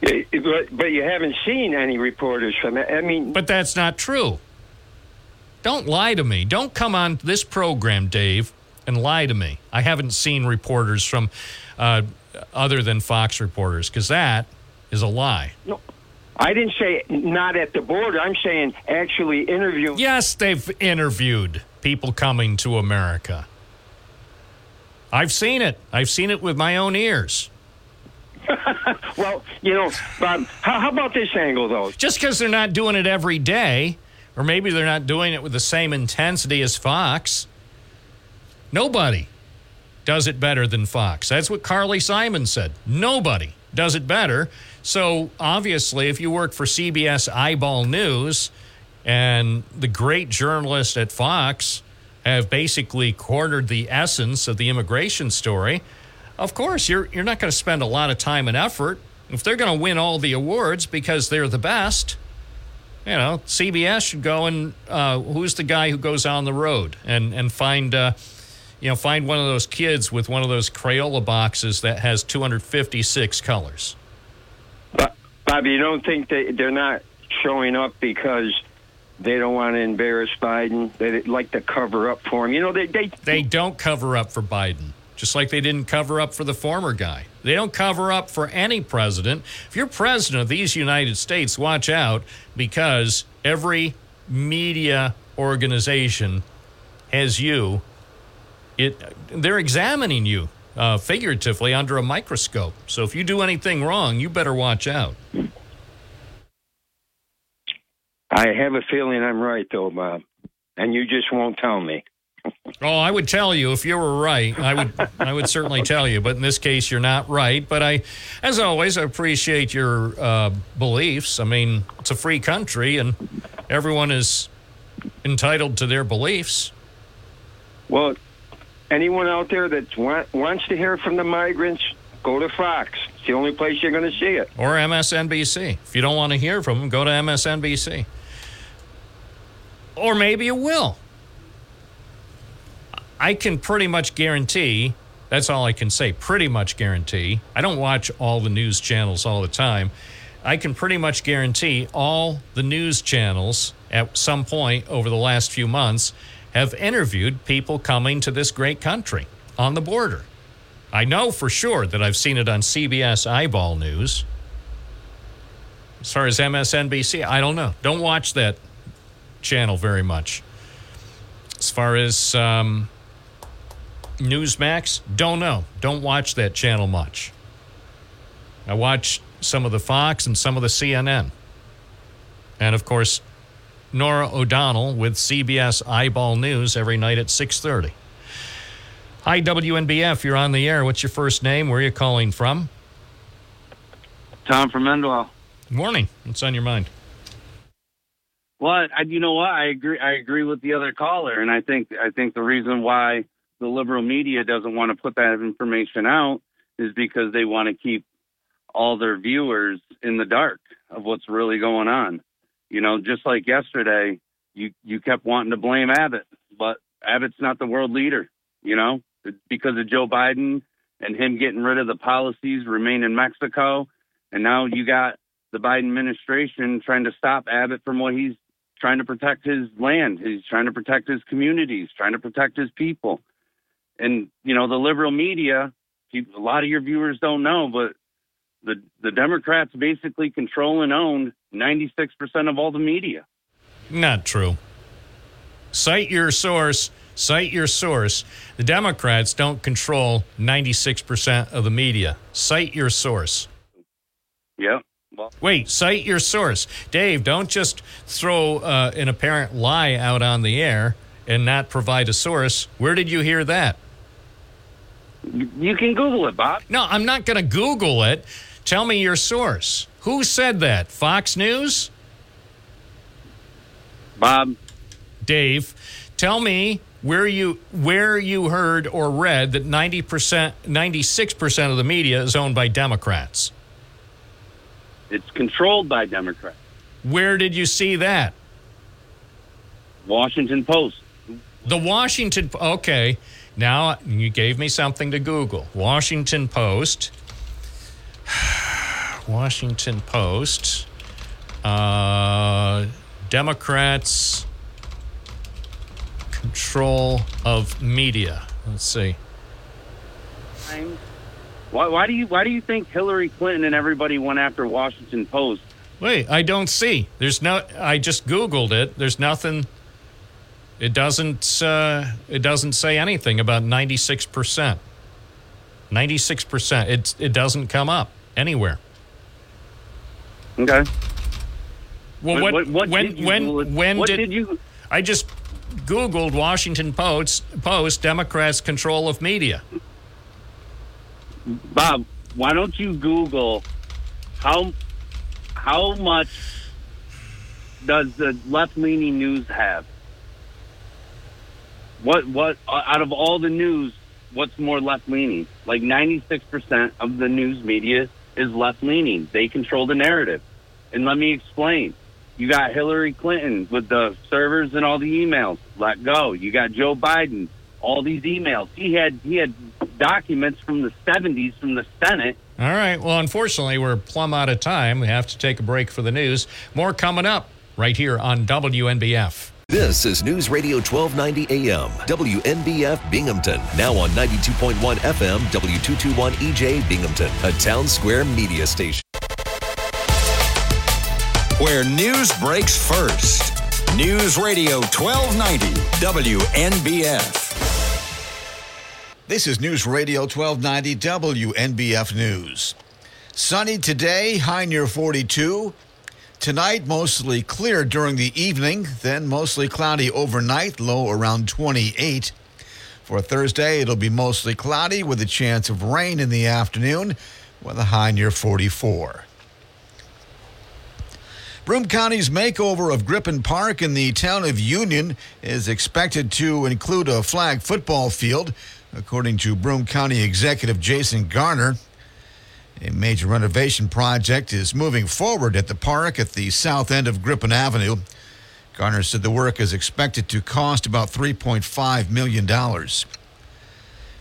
[SPEAKER 15] But, but you haven't seen any reporters from. it. I mean,
[SPEAKER 4] But that's not true. Don't lie to me. Don't come on this program, Dave, and lie to me. I haven't seen reporters from uh, other than Fox reporters because that is a lie.
[SPEAKER 15] no, I didn't say not at the border. I'm saying actually interviewing.
[SPEAKER 4] Yes, they've interviewed people coming to America. I've seen it. I've seen it with my own ears. *laughs*
[SPEAKER 15] well, you know, Bob, how, how about this angle though?
[SPEAKER 4] Just because they're not doing it every day, or maybe they're not doing it with the same intensity as Fox, nobody does it better than Fox. That's what Carly Simon said. Nobody does it better. So obviously, if you work for CBS Eyeball News and the great journalists at Fox have basically cornered the essence of the immigration story, of course, you're, you're not going to spend a lot of time and effort. If they're going to win all the awards because they're the best, you know, CBS should go and uh, who's the guy who goes on the road and and find uh, you know find one of those kids with one of those Crayola boxes that has 256 colors.
[SPEAKER 15] But Bob, you don't think they they're not showing up because they don't want to embarrass Biden? They like to cover up for him. You know, they they
[SPEAKER 4] They don't cover up for Biden, just like they didn't cover up for the former guy. They don't cover up for any president. If you're president of these United States, watch out because every media organization has you. It they're examining you uh, figuratively under a microscope. So if you do anything wrong, you better watch out.
[SPEAKER 15] I have a feeling I'm right though, Bob, and you just won't tell me.
[SPEAKER 4] Oh, I would tell you if you were right. I would I would certainly *laughs* tell you, but in this case you're not right, but I as always I appreciate your uh, beliefs. I mean, it's a free country and everyone is entitled to their beliefs.
[SPEAKER 15] Well, anyone out there that want, wants to hear from the migrants, go to Fox. It's the only place you're going to see it.
[SPEAKER 4] Or MSNBC. If you don't want to hear from them, go to MSNBC. Or maybe you will. I can pretty much guarantee, that's all I can say, pretty much guarantee. I don't watch all the news channels all the time. I can pretty much guarantee all the news channels at some point over the last few months have interviewed people coming to this great country on the border. I know for sure that I've seen it on CBS Eyeball News. As far as MSNBC, I don't know. Don't watch that channel very much. As far as um, Newsmax? Don't know. Don't watch that channel much. I watch some of the Fox and some of the CNN. And of course, Norah O'Donnell with CBS Eyeball News every night at 6:30. Hi WNBF, you're on the air. What's your first name? Where are you calling from?
[SPEAKER 16] Tom from Endwell.
[SPEAKER 4] Morning. What's on your mind?
[SPEAKER 16] Well, I, you know what? I agree. I agree with the other caller, and I think I think the reason why the liberal media doesn't want to put that information out is because they want to keep all their viewers in the dark of what's really going on. You know, just like yesterday, you you kept wanting to blame Abbott, but Abbott's not the world leader. You know, because of Joe Biden and him getting rid of the policies, remain in Mexico, and now you got the Biden administration trying to stop Abbott from what he's trying to protect his land. He's trying to protect his communities, trying to protect his people. And you know, the liberal media, a lot of your viewers don't know, but the the Democrats basically control and own 96% of all the media.
[SPEAKER 4] Not true. Cite your source. Cite your source. The Democrats don't control 96% of the media. Cite your source.
[SPEAKER 16] Yep. Well,
[SPEAKER 4] Wait, cite your source. Dave, don't just throw uh, an apparent lie out on the air and not provide a source. Where did you hear that?
[SPEAKER 16] You can Google it, Bob.
[SPEAKER 4] No, I'm not going to Google it. Tell me your source. Who said that? Fox News?
[SPEAKER 16] Bob.
[SPEAKER 4] Dave, tell me where you where you heard or read that 90%, 96% of the media is owned by Democrats.
[SPEAKER 16] It's controlled by Democrats.
[SPEAKER 4] Where did you see that?
[SPEAKER 16] Washington Post.
[SPEAKER 4] The Washington okay. Now you gave me something to Google. Washington Post. *sighs* Washington Post. Uh, Democrats control of media. Let's see.
[SPEAKER 16] Why, why do you why do you think Hillary Clinton and everybody went after Washington Post?
[SPEAKER 4] Wait, I don't see. There's no. I just Googled it. There's nothing. It doesn't. Uh, it doesn't say anything about 96 percent. 96 percent. It it doesn't come up anywhere.
[SPEAKER 16] Okay.
[SPEAKER 4] Well,
[SPEAKER 16] What-
[SPEAKER 4] what,
[SPEAKER 16] what-
[SPEAKER 4] when
[SPEAKER 16] did you
[SPEAKER 4] when when did,
[SPEAKER 16] did you-
[SPEAKER 4] I just Googled Washington Post. Post Democrats control of media.
[SPEAKER 16] Bob, why don't you Google how how much does the left leaning news have? What what uh, out of all the news, what's more left leaning? Like ninety six percent of the news media is left leaning. They control the narrative. And let me explain. You got Hillary Clinton with the servers and all the emails. Let go. You got Joe Biden. All these emails. He had he had documents from the seventies from the Senate
[SPEAKER 4] All right. Well, unfortunately, we're plumb out of time. We have to take a break for the news. More coming up right here on WNBF.
[SPEAKER 6] This is News Radio 1290 AM, WNBF Binghamton. Now on 92.1 FM, W221 EJ Binghamton, a town square media station.
[SPEAKER 2] Where news breaks first. News Radio 1290 WNBF.
[SPEAKER 3] This is News Radio 1290 WNBF News. Sunny today, high near 42. Tonight, mostly clear during the evening, then mostly cloudy overnight, low around 28. For Thursday, it'll be mostly cloudy with a chance of rain in the afternoon, with a high near 44. Broome County's makeover of Griffin Park in the town of Union is expected to include a flag football field, according to Broome County Executive Jason Garnar. A major renovation project is moving forward at the park at the south end of Griffin Avenue. Garnar said the work is expected to cost about $3.5 million.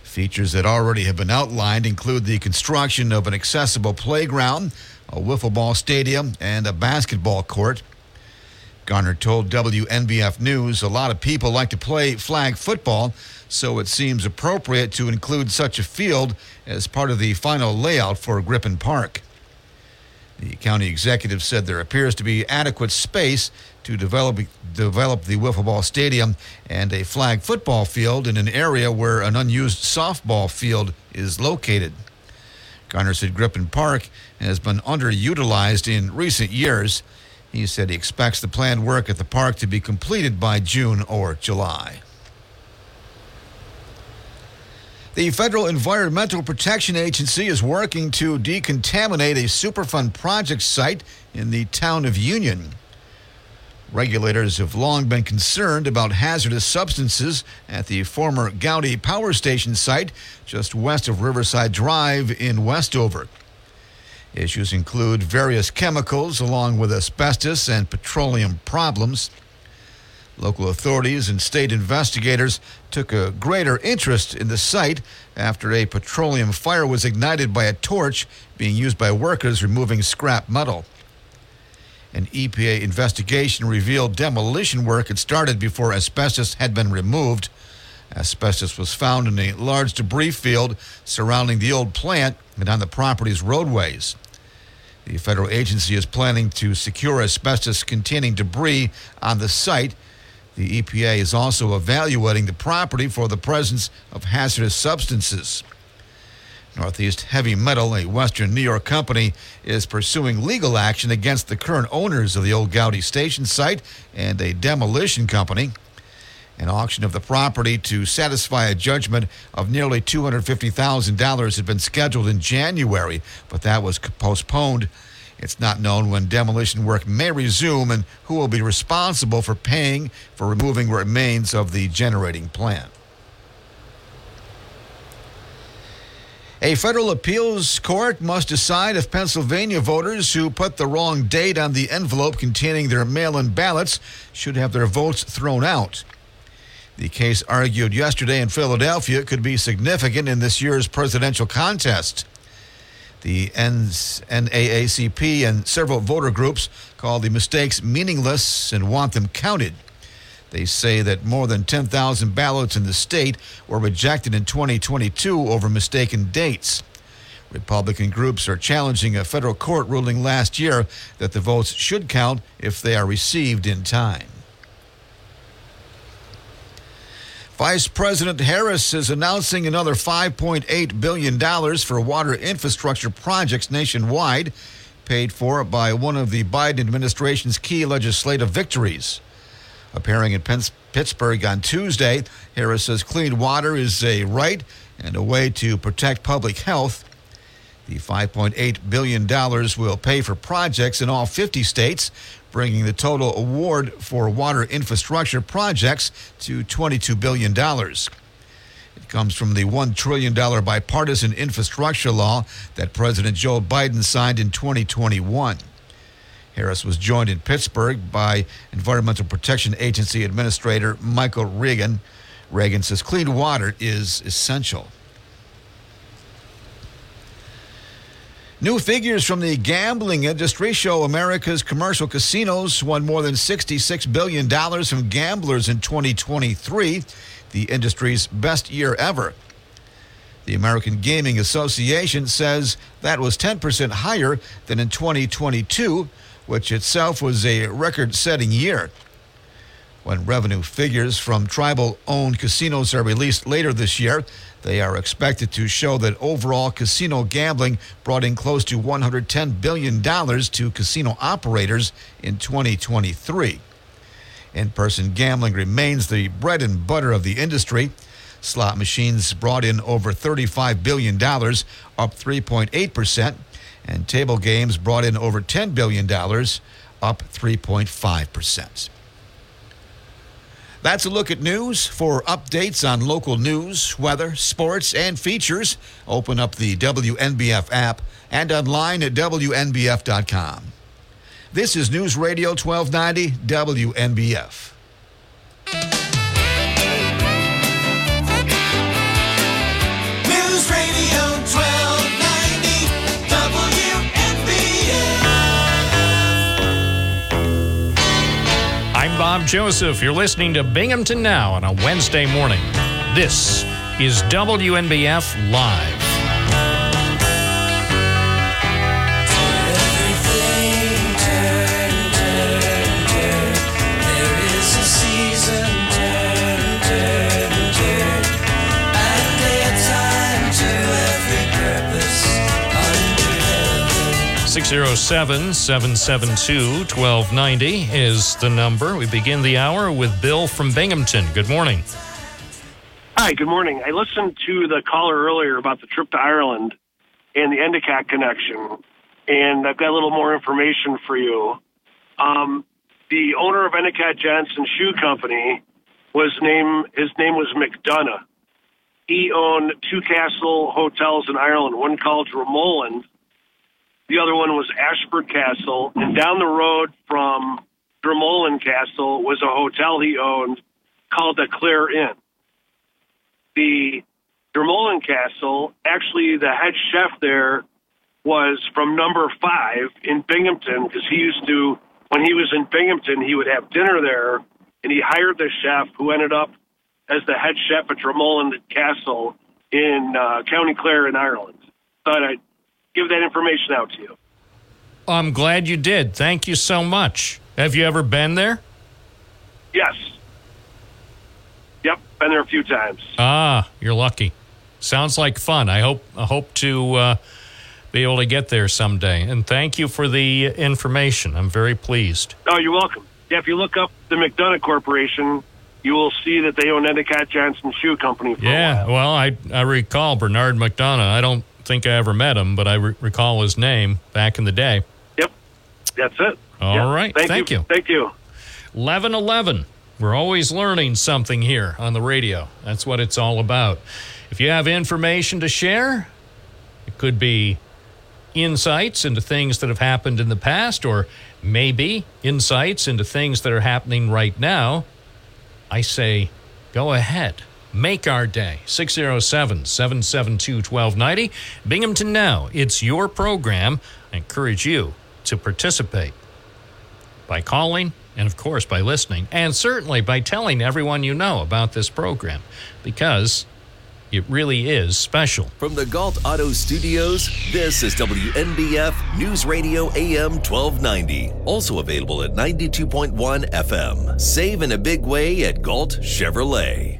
[SPEAKER 3] Features that already have been outlined include the construction of an accessible playground, a wiffle ball stadium, and a basketball court. Garnar told WNBF News a lot of people like to play flag football, so it seems appropriate to include such a field as part of the final layout for Griffin Park. The county executive said there appears to be adequate space to develop develop the wiffle ball stadium and a flag football field in an area where an unused softball field is located. Garnar said Griffin Park has been underutilized in recent years. He said he expects the planned work at the park to be completed by June or July. The Federal Environmental Protection Agency is working to decontaminate a Superfund project site in the town of Union. Regulators have long been concerned about hazardous substances at the former Goudey Power Station site just west of Riverside Drive in Westover. Issues include various chemicals along with asbestos and petroleum problems. Local authorities and state investigators took a greater interest in the site after a petroleum fire was ignited by a torch being used by workers removing scrap metal. An EPA investigation revealed demolition work had started before asbestos had been removed. Asbestos was found in a large debris field surrounding the old plant and on the property's roadways. The federal agency is planning to secure asbestos containing debris on the site. The EPA is also evaluating the property for the presence of hazardous substances. Northeast Heavy Metal, a Western New York company, is pursuing legal action against the current owners of the old Goudey Station site and a demolition company. An auction of the property to satisfy a judgment of nearly $250,000 had been scheduled in January, but that was postponed. It's not known when demolition work may resume and who will be responsible for paying for removing remains of the generating plant. A federal appeals court must decide if Pennsylvania voters who put the wrong date on the envelope containing their mail in ballots should have their votes thrown out. The case argued yesterday in Philadelphia could be significant in this year's presidential contest. The NAACP and several voter groups call the mistakes meaningless and want them counted. They say that more than 10,000 ballots in the state were rejected in 2022 over mistaken dates. Republican groups are challenging a federal court ruling last year that the votes should count if they are received in time. Vice President Harris is announcing another $5.8 billion for water infrastructure projects nationwide, paid for by one of the Biden administration's key legislative victories. Appearing in Pittsburgh on Tuesday, Harris says clean water is a right and a way to protect public health. The $5.8 billion will pay for projects in all 50 states, bringing the total award for water infrastructure projects to $22 billion. It comes from the $1 trillion bipartisan infrastructure law that President Joe Biden signed in 2021. Harris was joined in Pittsburgh by Environmental Protection Agency Administrator Michael Regan. Reagan says clean water is essential. New figures from the gambling industry show America's commercial casinos won more than $66 billion from gamblers in 2023, the industry's best year ever. The American Gaming Association says that was 10% higher than in 2022, which itself was a record setting year. When revenue figures from tribal owned casinos are released later this year, they are expected to show that overall casino gambling brought in close to $110 billion to casino operators in 2023. In person gambling remains the bread and butter of the industry. Slot machines brought in over $35 billion, up 3.8%, and table games brought in over $10 billion, up 3.5%. That's a look at news. For updates on local news, weather, sports, and features, open up the WNBF app and online at WNBF.com. This is News Radio 1290 WNBF.
[SPEAKER 4] Bob Joseph. You're listening to Binghamton Now on a Wednesday morning. This is WNBF Live. 607 772 1290 is the number. We begin the hour with Bill from Binghamton. Good morning.
[SPEAKER 17] Hi, good morning. I listened to the caller earlier about the trip to Ireland and the Endicott connection, and I've got a little more information for you. Um, the owner of Endicott Johnson Shoe Company was name his name was McDonough. He owned two castle hotels in Ireland, one called Dromoland, the other one was Ashford Castle, and down the road from Dromoland Castle was a hotel he owned called the Clare Inn the Dromoland Castle, actually the head chef there was from number five in Binghamton because he used to, when he was in Binghamton, he would have dinner there and he hired the chef who ended up as the head chef at Dromoland Castle in uh, County Clare in Ireland. Thought I'd give that information out to you.
[SPEAKER 4] I'm glad you did. Thank you so much. Have you ever been there?
[SPEAKER 17] Yes. Yep, been there a few times.
[SPEAKER 4] Ah, you're lucky. Sounds like fun. I hope I hope to uh, be able to get there someday. And thank you for the information. I'm very pleased.
[SPEAKER 17] Oh, you're welcome. Yeah, if you look up the McDonough Corporation, you will see that they own Endicott Johnson Shoe Company. For
[SPEAKER 4] Yeah, well, I I recall Bernard McDonough. I don't think I ever met him, but I re- recall his name back in the day.
[SPEAKER 17] Yep, that's it.
[SPEAKER 4] All
[SPEAKER 17] All
[SPEAKER 4] right,
[SPEAKER 17] right,
[SPEAKER 4] thank you.
[SPEAKER 17] Thank you.
[SPEAKER 4] 1111. We're always learning something here on the radio. That's what it's all about. If you have information to share, it could be insights into things that have happened in the past, or maybe insights into things that are happening right now. I say, go ahead. Make our day. 607 772 1290. Binghamton Now. It's your program. I encourage you to participate by calling and, of course, by listening, and certainly by telling everyone you know about this program because it really is special.
[SPEAKER 6] From the Gault Auto Studios, this is WNBF News Radio AM 1290. Also available at 92.1 FM. Save in a big way at Gault Chevrolet.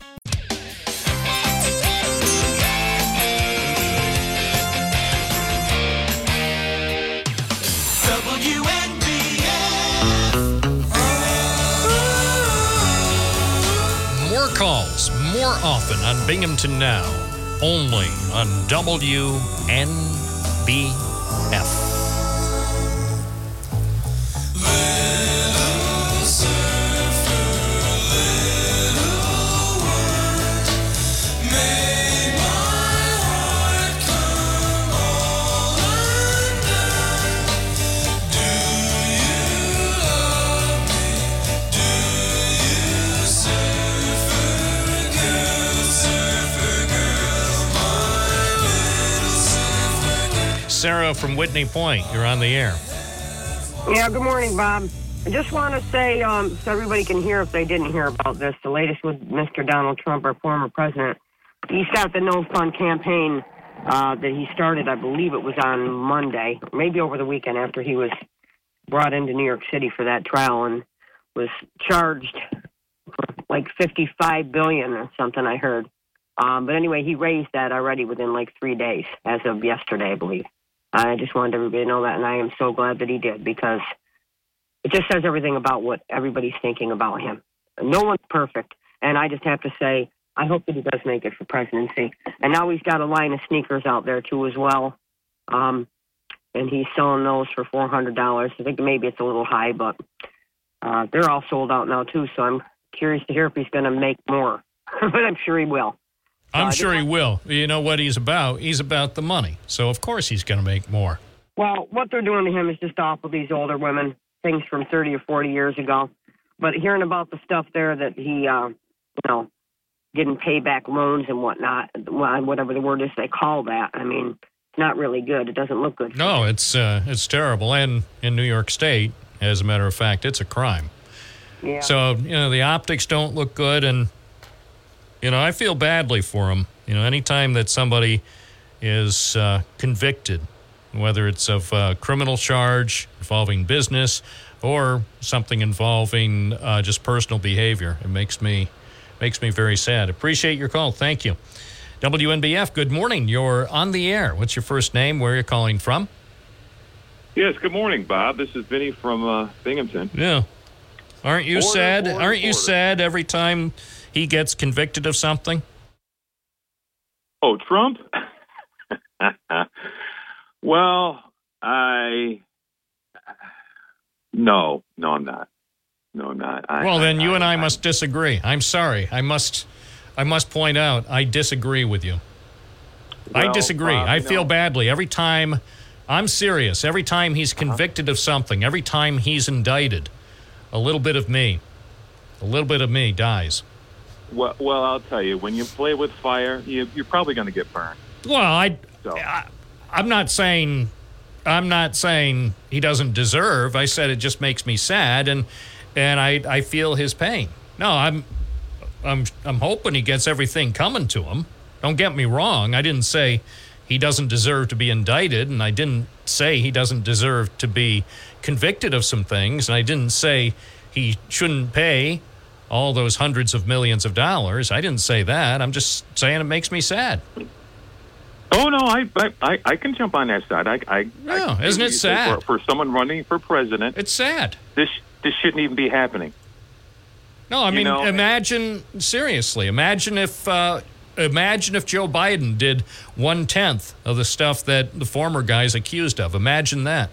[SPEAKER 4] Often on Binghamton Now, only on WNBF. Sarah from Whitney Point, you're on the air.
[SPEAKER 18] Yeah, good morning, Bob. I just want to say, um, so everybody can hear if they didn't hear about this, the latest with Mr. Donald Trump, our former president. He's got the No Fun campaign uh, that he started, I believe it was on Monday, maybe over the weekend after he was brought into New York City for that trial and was charged for like 55 billion or something, I heard. Um, but anyway, he raised that already within like three days, as of yesterday, I believe. I just wanted everybody to know that, and I am so glad that he did because it just says everything about what everybody's thinking about him. No one's perfect, and I just have to say, I hope that he does make it for presidency. And now he's got a line of sneakers out there too, as well. Um, and he's selling those for four hundred dollars. I think maybe it's a little high, but uh, they're all sold out now too. So I'm curious to hear if he's going to make more, *laughs* but I'm sure he will.
[SPEAKER 4] I'm sure he will. You know what he's about? He's about the money. So, of course, he's going to make more.
[SPEAKER 18] Well, what they're doing to him is just awful. These older women, things from 30 or 40 years ago. But hearing about the stuff there that he, uh, you know, getting payback loans and whatnot, whatever the word is they call that. I mean, it's not really good. It doesn't look good.
[SPEAKER 4] No, it's uh, it's terrible. And in New York State, as a matter of fact, it's a crime.
[SPEAKER 18] Yeah.
[SPEAKER 4] So, you know, the optics don't look good. And, you know, I feel badly for him. You know, anytime that somebody is uh, convicted, whether it's of a criminal charge involving business or something involving uh, just personal behavior, it makes me makes me very sad. Appreciate your call. Thank you. WNBF, good morning. You're on the air. What's your first name? Where are you calling from?
[SPEAKER 19] Yes, good morning, Bob. This is Vinny from uh, Binghamton.
[SPEAKER 4] Yeah. Aren't you
[SPEAKER 19] Order,
[SPEAKER 4] sad?
[SPEAKER 19] order,
[SPEAKER 4] Aren't you sad every time he gets convicted of something?
[SPEAKER 19] Oh, Trump? *laughs* well, I. No, no, I'm not. No, I'm not. I,
[SPEAKER 4] well, then you and I must disagree. I'm sorry. I must I must point out I disagree with you. I disagree.
[SPEAKER 19] Bob,
[SPEAKER 4] I feel badly every time I'm serious. Every time he's uh-huh. convicted of something, every time he's indicted, a little bit of me, a little bit of me dies.
[SPEAKER 19] Well, well, I'll tell you, when you play with fire, you, you're probably going to get burned.
[SPEAKER 4] Well, I,
[SPEAKER 19] So.
[SPEAKER 4] I I'm not saying I'm not saying he doesn't deserve. I said it just makes me sad and and I I feel his pain. No, I'm I'm I'm hoping he gets everything coming to him. Don't get me wrong. I didn't say he doesn't deserve to be indicted and I didn't say he doesn't deserve to be convicted of some things and I didn't say he shouldn't pay all those hundreds of millions of dollars. I didn't say that. I'm just saying it makes me sad.
[SPEAKER 19] Oh no, I I, I, can jump on that side. I, I,
[SPEAKER 4] Yeah,
[SPEAKER 19] I
[SPEAKER 4] isn't it sad?
[SPEAKER 19] for, for someone running for president?
[SPEAKER 4] It's sad.
[SPEAKER 19] This this shouldn't even be happening.
[SPEAKER 4] No, I
[SPEAKER 19] You
[SPEAKER 4] mean,
[SPEAKER 19] know-
[SPEAKER 4] imagine seriously. Imagine if uh, imagine if Joe Biden did one tenth of the stuff that the former guy's accused of. Imagine that.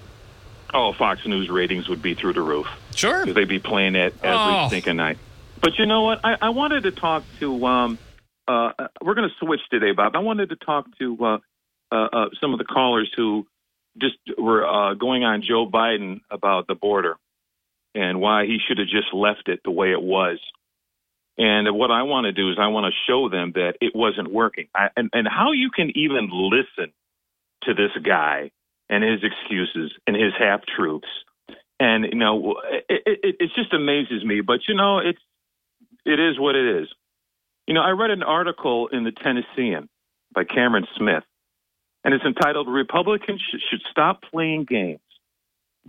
[SPEAKER 19] Oh, Fox News ratings would be through the roof.
[SPEAKER 4] Sure,
[SPEAKER 19] they'd be playing it every
[SPEAKER 4] Oh.
[SPEAKER 19] stinking night. But you know what? I, I wanted to talk to. Um, uh, we're going to switch today, Bob. I wanted to talk to uh, uh, uh, some of the callers who just were uh, going on Joe Biden about the border and why he should have just left it the way it was. And what I want to do is I want to show them that it wasn't working, I, and and how you can even listen to this guy and his excuses and his half truths. And you know, it, it, it just amazes me. But you know, it's it is what it is. You know, I read an article in the Tennessean by Cameron Smith, and it's entitled "Republicans Sh- Should Stop Playing Games.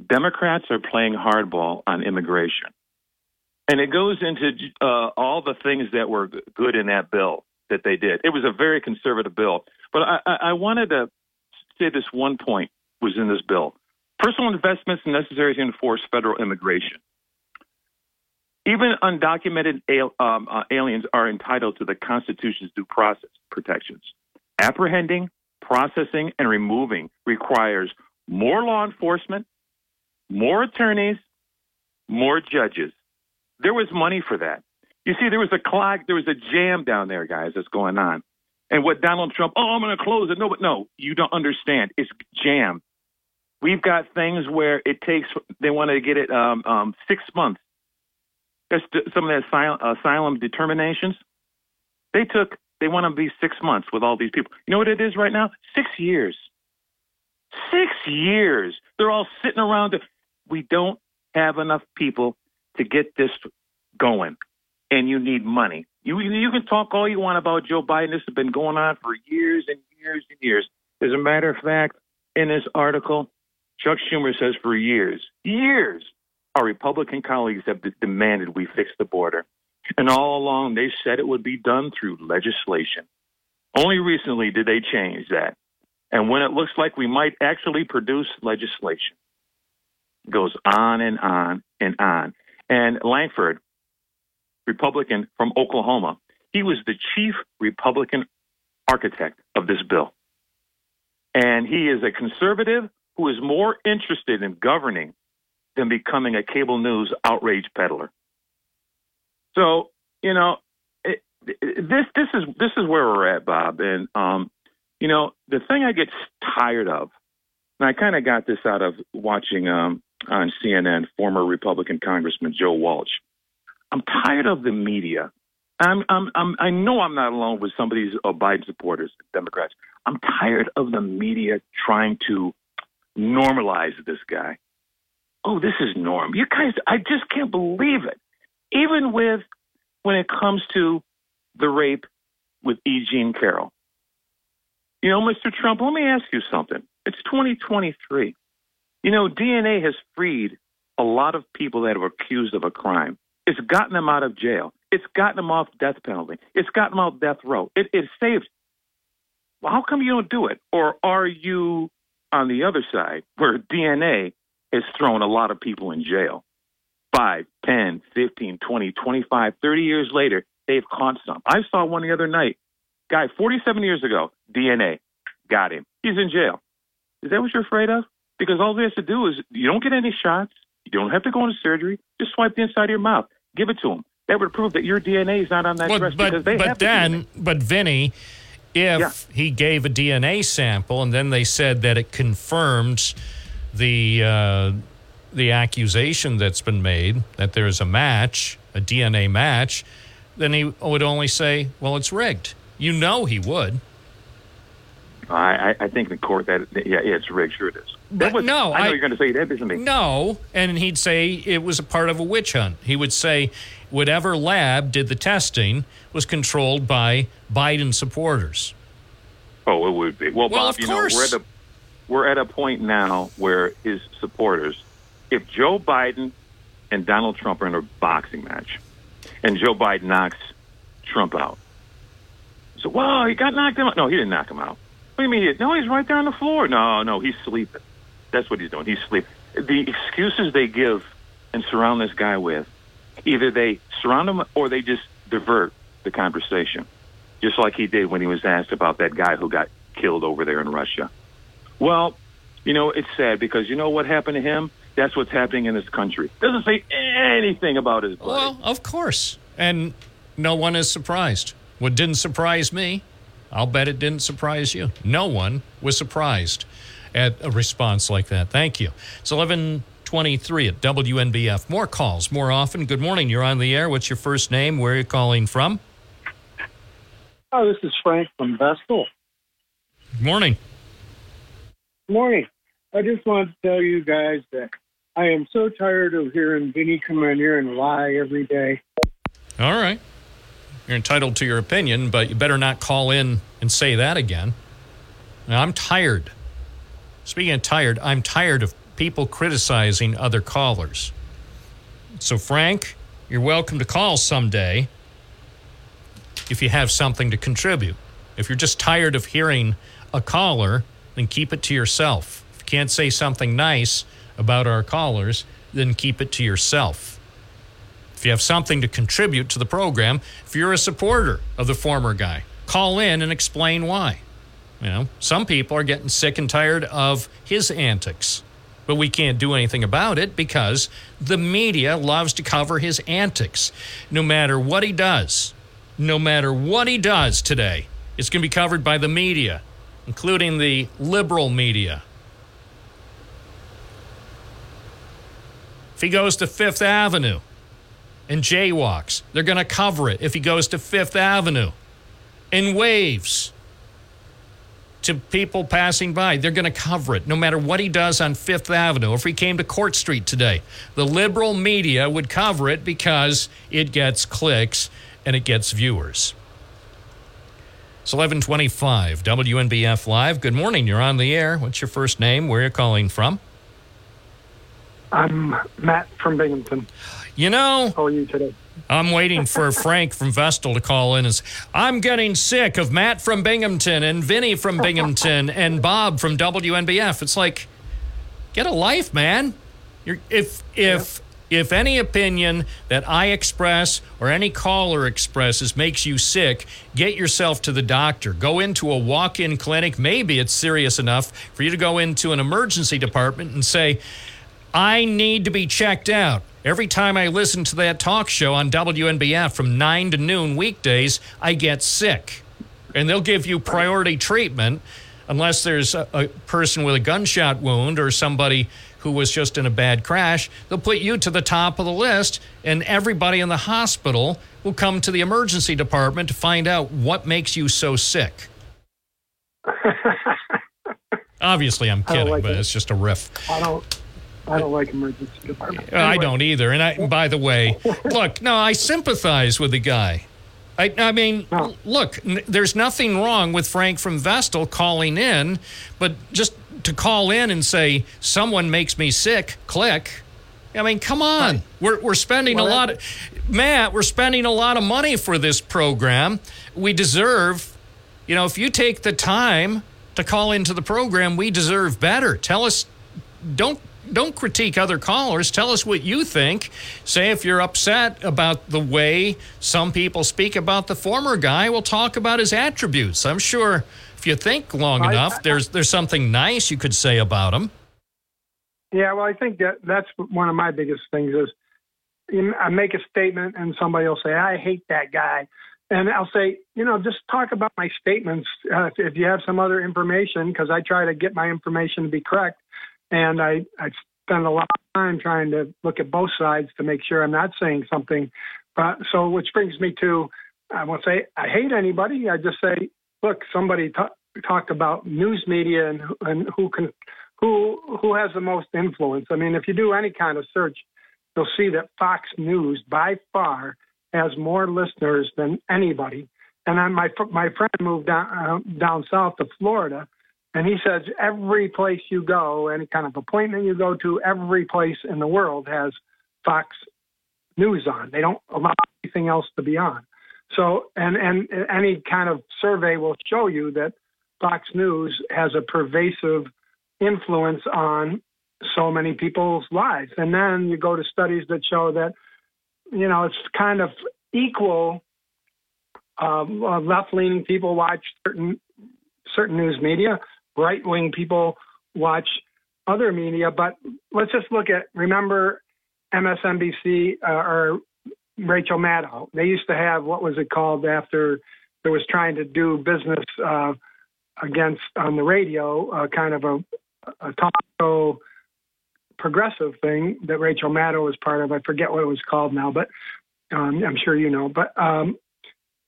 [SPEAKER 19] Democrats Are Playing Hardball on Immigration." And it goes into uh, all the things that were good in that bill that they did. It was a very conservative bill, but I, I wanted to say this one point was in this bill: personal investments necessary to enforce federal immigration. Even undocumented um, uh, aliens are entitled to the Constitution's due process protections. Apprehending, processing, and removing requires more law enforcement, more attorneys, more judges. There was money for that. You see, there was a clog, there was a jam down there, guys, that's going on. And what Donald Trump, oh, I'm going to close it. No, but no, you don't understand. It's jammed. We've got things where it takes, they want to get it um, um, six months. That's the, some of the asylum, asylum determinations. They took, they want to be six months with all these people. You know what it is right now? Six years. Six years. They're all sitting around. We don't have enough people to get this going, and you need money. You you can talk all you want about Joe Biden. This has been going on for years and years and years. As a matter of fact, in this article, Chuck Schumer says for years, years, our Republican colleagues have de- demanded we fix the border, and all along they said it would be done through legislation. Only recently did they change that, and when it looks like we might actually produce legislation, it goes on and on and on. And Lankford, Republican from Oklahoma, he was the chief Republican architect of this bill. And he is a conservative who is more interested in governing than becoming a cable news outrage peddler. So, you know, it, it- this this is this is where we're at, Bob. And um, you know, the thing I get tired of, and I kind of got this out of watching um, on CNN, former Republican Congressman Joe Walsh. I'm tired of the media. I'm, I'm, I'm, I know I'm not alone with some of these uh, Biden supporters, Democrats. I'm tired of the media trying to normalize this guy. Oh, this is norm. You guys, I just can't believe it. Even with when it comes to the rape with E. Jean Carroll. You know, Mr. Trump, let me ask you something. It's 2023. You know, DNA has freed a lot of people that were accused of a crime. It's gotten them out of jail. It's gotten them off death penalty. It's gotten them off death row. It, it saved. Well, how come you don't do it? Or are you on the other side, where DNA has thrown a lot of people in jail. Five, ten, fifteen, twenty, twenty-five, thirty years later, they've caught some. I saw one the other night. Guy, 47 years ago, DNA, got him. He's in jail. Is that what you're afraid of? Because all they have to do is you don't get any shots. You don't have to go into surgery. Just swipe the inside of your mouth. Give it to them. That would prove that your DNA is not on that
[SPEAKER 4] Well,
[SPEAKER 19] dress
[SPEAKER 4] but
[SPEAKER 19] because they
[SPEAKER 4] but
[SPEAKER 19] have to do
[SPEAKER 4] then, but Vinny, if he gave a DNA sample and then they said that it confirmed the uh, the accusation that's been made that there's a match, a DNA match, then he would only say, "Well, it's rigged." You know he would.
[SPEAKER 19] I, I, think the court that, that- yeah, yeah, it's rigged. Sure it is.
[SPEAKER 4] But
[SPEAKER 19] was,
[SPEAKER 4] no,
[SPEAKER 19] I know
[SPEAKER 4] I-
[SPEAKER 19] you're going to say that isn't me.
[SPEAKER 4] No, and he'd say it was a part of a witch hunt. He would say whatever lab did the testing was controlled by Biden supporters.
[SPEAKER 19] Oh, it would be. Well,
[SPEAKER 4] Well,
[SPEAKER 19] Bob,
[SPEAKER 4] of
[SPEAKER 19] you know, we're
[SPEAKER 4] course.
[SPEAKER 19] at a we're at a point now where his supporters, if Joe Biden and Donald Trump are in a boxing match, and Joe Biden knocks Trump out, so wow, he got knocked out. No, he didn't knock him out. What do you mean? he- No, he's right there on the floor. No, no, he's sleeping. That's what he's doing. He's sleeping. The excuses they give and surround this guy with, either they surround him or they just divert the conversation just like he did when he was asked about that guy who got killed over there in Russia. Well, you know, it's sad because you know what happened to him? That's what's happening in this country. Doesn't say anything about his buddy.
[SPEAKER 4] Well, of course. And no one is surprised. What didn't surprise me, I'll bet it didn't surprise you. No one was surprised at a response like that. Thank you. It's 1123 at WNBF. More calls, more often. Good morning. You're on the air. What's your first name? Where are you calling from?
[SPEAKER 20] Oh, this is Frank from Vestal.
[SPEAKER 4] Good morning.
[SPEAKER 20] Good Morning. I just wanted to tell you guys that I am so tired of hearing Vinny come in here and lie every day.
[SPEAKER 4] All right. You're entitled to your opinion, but you better not call in and say that again. Now, I'm tired. Speaking of tired, I'm tired of people criticizing other callers. So, Frank, you're welcome to call someday if you have something to contribute. If you're just tired of hearing a caller, then keep it to yourself. If you can't say something nice about our callers, then keep it to yourself. If you have something to contribute to the program, if you're a supporter of the former guy, call in and explain why. You know, some people are getting sick and tired of his antics, but we can't do anything about it because the media loves to cover his antics. No matter what he does, no matter what he does today, it's going to be covered by the media, including the liberal media. If he goes to Fifth Avenue and jaywalks, they're going to cover it. If he goes to Fifth Avenue and waves to people passing by, they're going to cover it no matter what he does on Fifth Avenue. If he came to Court Street today, the liberal media would cover it because it gets clicks and it gets viewers. It's 1125 WNBF Live. Good morning. You're on the air. What's your first name? Where are you calling from?
[SPEAKER 20] I'm Matt from Binghamton.
[SPEAKER 4] You know,
[SPEAKER 20] how are you today?
[SPEAKER 4] I'm waiting for Frank from Vestal to call in. As I'm getting sick of Matt from Binghamton and Vinny from Binghamton and Bob from WNBF. It's like, get a life, man. You're, if if if any opinion that I express or any caller expresses makes you sick, get yourself to the doctor. Go into a walk-in clinic. Maybe it's serious enough for you to go into an emergency department and say, I need to be checked out. Every time I listen to that talk show on WNBF from 9 to noon weekdays, I get sick. And they'll give you priority treatment unless there's a, a person with a gunshot wound or somebody who was just in a bad crash. They'll put you to the top of the list, and everybody in the hospital will come to the emergency department to find out what makes you so sick. *laughs* Obviously, I'm kidding,
[SPEAKER 20] like
[SPEAKER 4] but
[SPEAKER 20] it.
[SPEAKER 4] it's just a riff.
[SPEAKER 20] I don't. I don't like emergency department.
[SPEAKER 4] Uh, I don't either. And I, by the way, *laughs* look, no, I sympathize with the guy. I, I mean, look, n- there's nothing wrong with Frank from Vestal calling in, but just to call in and say someone makes me sick, click. I mean, come on. We're we're spending
[SPEAKER 20] Well,
[SPEAKER 4] a lot of Matt, we're spending a lot of money for this program. We deserve, you know, if you take the time to call into the program. We deserve better. Tell us, don't don't critique other callers. Tell us what you think. Say if you're upset about the way some people speak about the former guy, we'll talk about his attributes. I'm sure if you think long
[SPEAKER 20] I-
[SPEAKER 4] enough, there's there's something nice you could say about him.
[SPEAKER 20] Yeah, well, I think that that's one of my biggest things is you know, I make a statement and somebody will say, I hate that guy. And I'll say, you know, just talk about my statements. Uh, if, if you have some other information, because I try to get my information to be correct. And I, I spend a lot of time trying to look at both sides to make sure I'm not saying something. But so, which brings me to, I won't say I hate anybody. I just say, look, somebody ta- talked about news media and, and who can, who who has the most influence. I mean, if you do any kind of search, you'll see that Fox News by far has more listeners than anybody. And then my my friend moved down uh, down south to Florida, and he says every place you go, any kind of appointment you go to, every place in the world has Fox News on. They don't allow anything else to be on. So, and and any kind of survey will show you that Fox News has a pervasive influence on so many people's lives. And then you go to studies that show that, you know, it's kind of equal. Um, uh, left-leaning people watch certain certain news media. Right-wing people watch other media. But let's just look at remember MSNBC uh, or Rachel Maddow. They used to have what was it called after there was trying to do business uh, against on the radio, uh, kind of a, a talk show progressive thing that Rachel Maddow was part of. I forget what it was called now, but um, I'm sure you know. But um,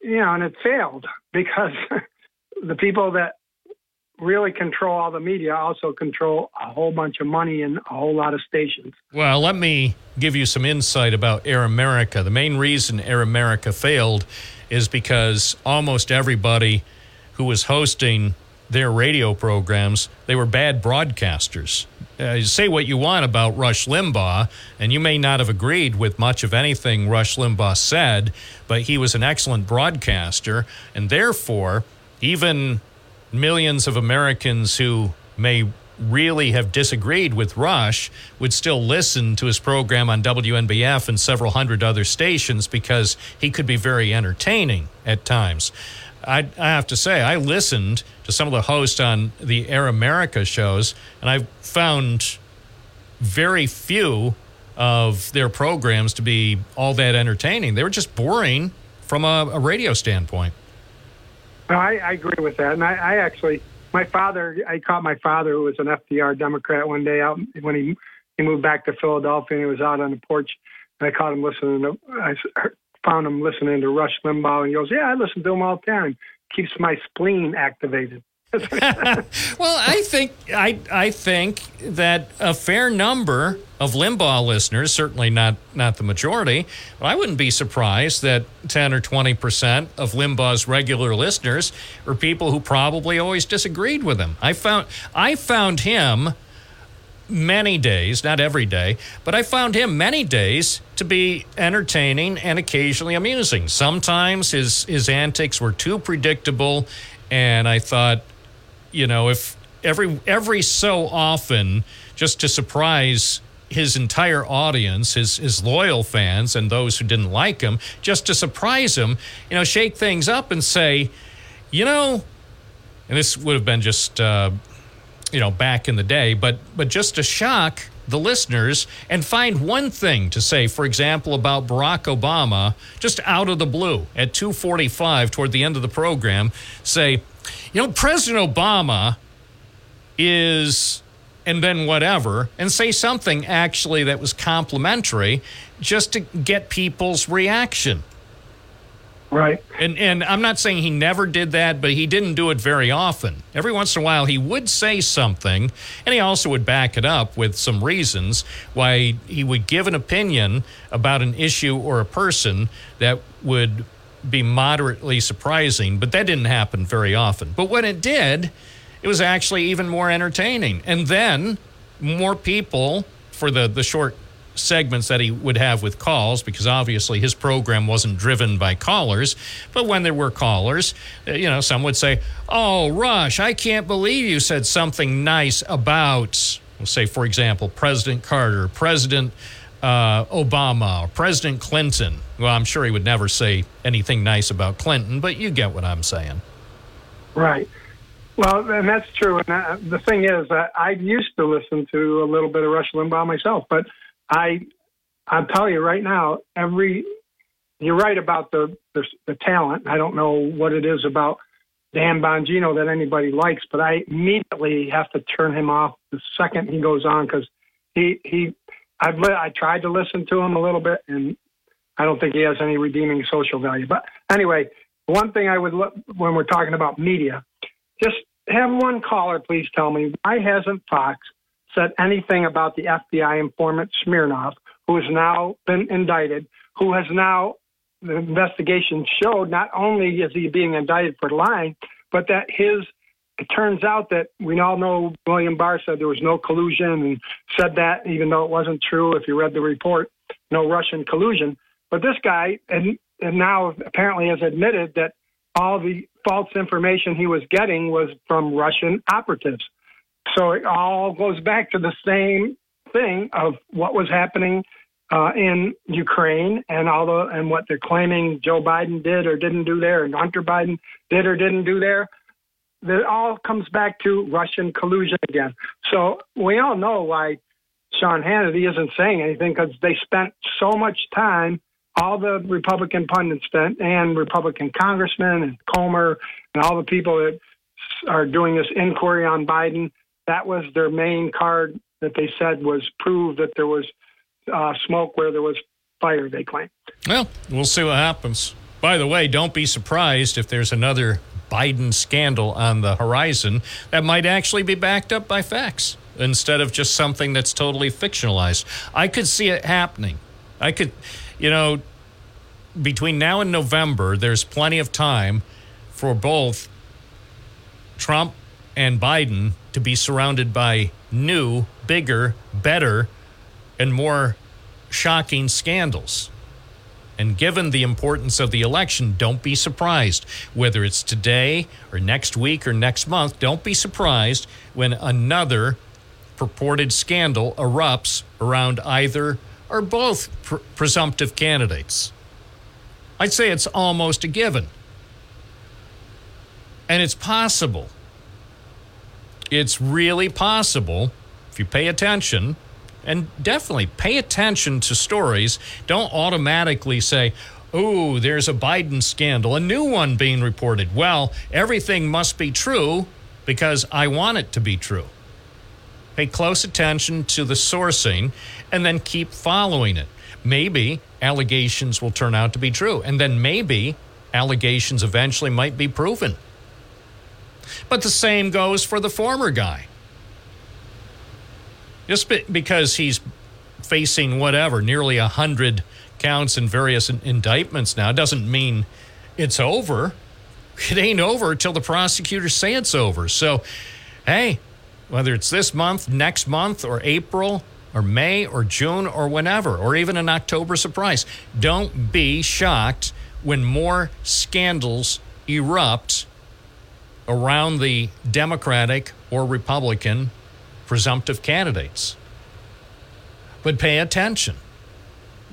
[SPEAKER 20] you know, and it failed *laughs* because the people that really control all the media also control a whole bunch of money and a whole lot of stations.
[SPEAKER 4] Well, let me give you some insight about Air America. The main reason Air America failed is because almost everybody who was hosting their radio programs, they were bad broadcasters. Uh, say what you want about Rush Limbaugh, and you may not have agreed with much of anything Rush Limbaugh said, but he was an excellent broadcaster, and therefore, even millions of Americans who may really have disagreed with Rush would still listen to his program on WNBF and several hundred other stations because he could be very entertaining at times. I, I have to say, I listened to some of the hosts on the Air America shows, and I found very few of their programs to be all that entertaining. They were just boring from a, a radio standpoint.
[SPEAKER 20] No, I, I agree with that. And I, I actually, my father, I caught my father, who was an FDR Democrat, one day out when he he moved back to Philadelphia and he was out on the porch. And I caught him listening to, I found him listening to Rush Limbaugh. And he goes, Yeah, I listen to him all the time. Keeps my spleen activated. *laughs*
[SPEAKER 4] Well, I think I I think that a fair number of Limbaugh listeners, certainly not not the majority, but I wouldn't be surprised that ten or twenty percent of Limbaugh's regular listeners are people who probably always disagreed with him. I found I found him many days, not every day, but I found him many days to be entertaining and occasionally amusing. Sometimes his his antics were too predictable, and I thought, you know, if every every so often, just to surprise his entire audience, his his loyal fans and those who didn't like him, just to surprise him, you know, shake things up and say, you know, and this would have been just uh, you know back in the day but but just to shock the listeners and find one thing to say for example about Barack Obama just out of the blue at 2:45 toward the end of the program say you know President Obama is and then whatever and say something actually that was complimentary just to get people's reaction
[SPEAKER 20] Right.
[SPEAKER 4] and and I'm not saying he never did that, but he didn't do it very often. Every once in a while, he would say something, and he also would back it up with some reasons why he would give an opinion about an issue or a person that would be moderately surprising. But that didn't happen very often. But when it did, it was actually even more entertaining. And then more people for the the short segments that he would have with calls because obviously his program wasn't driven by callers. But when there were callers, uh, you know, some would say, Oh, Rush, I can't believe you said something nice about, say, for example, President Carter, President uh, Obama, or President Clinton. Well, I'm sure he would never say anything nice about Clinton, but you get what I'm saying.
[SPEAKER 20] Right. Well, and that's true. And uh, the thing is, uh, I used to listen to a little bit of Rush Limbaugh myself, but I, I'll tell you right now, every you're right about the, the the talent. I don't know what it is about Dan Bongino that anybody likes, but I immediately have to turn him off the second he goes on because he he I've li- I tried to listen to him a little bit and I don't think he has any redeeming social value. But anyway, one thing I would look when we're talking about media, just have one caller please tell me why hasn't Fox said anything about the FBI informant Smirnov, who has now been indicted, who has now the investigation showed not only is he being indicted for lying, but that his it turns out that we all know William Barr said there was no collusion and said that even though it wasn't true if you read the report, no Russian collusion. But this guy and, and now apparently has admitted that all the false information he was getting was from Russian operatives. So it all goes back to the same thing of what was happening uh, in Ukraine and all the and what they're claiming Joe Biden did or didn't do there, and Hunter Biden did or didn't do there. That all comes back to Russian collusion again. So we all know why Sean Hannity isn't saying anything because they spent so much time, all the Republican pundits spent, and Republican congressmen and Comer and all the people that are doing this inquiry on Biden. That was their main card that they said was prove that there was uh, smoke where there was fire, they claim.
[SPEAKER 4] Well, we'll see what happens. By the way, don't be surprised if there's another Biden scandal on the horizon that might actually be backed up by facts instead of just something that's totally fictionalized. I could see it happening. I could, you know, between now and November, there's plenty of time for both Trump and Biden to be surrounded by new, bigger, better, and more shocking scandals. And given the importance of the election, don't be surprised. Whether it's today or next week or next month, don't be surprised when another purported scandal erupts around either or both pr- presumptive candidates. I'd say it's almost a given. And it's possible. It's really possible if you pay attention and definitely pay attention to stories. Don't automatically say, oh, there's a Biden scandal, a new one being reported. Well, everything must be true because I want it to be true. Pay close attention to the sourcing and then keep following it. Maybe allegations will turn out to be true, and then maybe allegations eventually might be proven. But the same goes for the former guy. Just be- because he's facing whatever, nearly a hundred counts and various in- indictments now, doesn't mean it's over. It ain't over until the prosecutors say it's over. So, hey, whether it's this month, next month, or April, or May, or June, or whenever, or even an October surprise, don't be shocked when more scandals erupt around the Democratic or Republican presumptive candidates. But pay attention.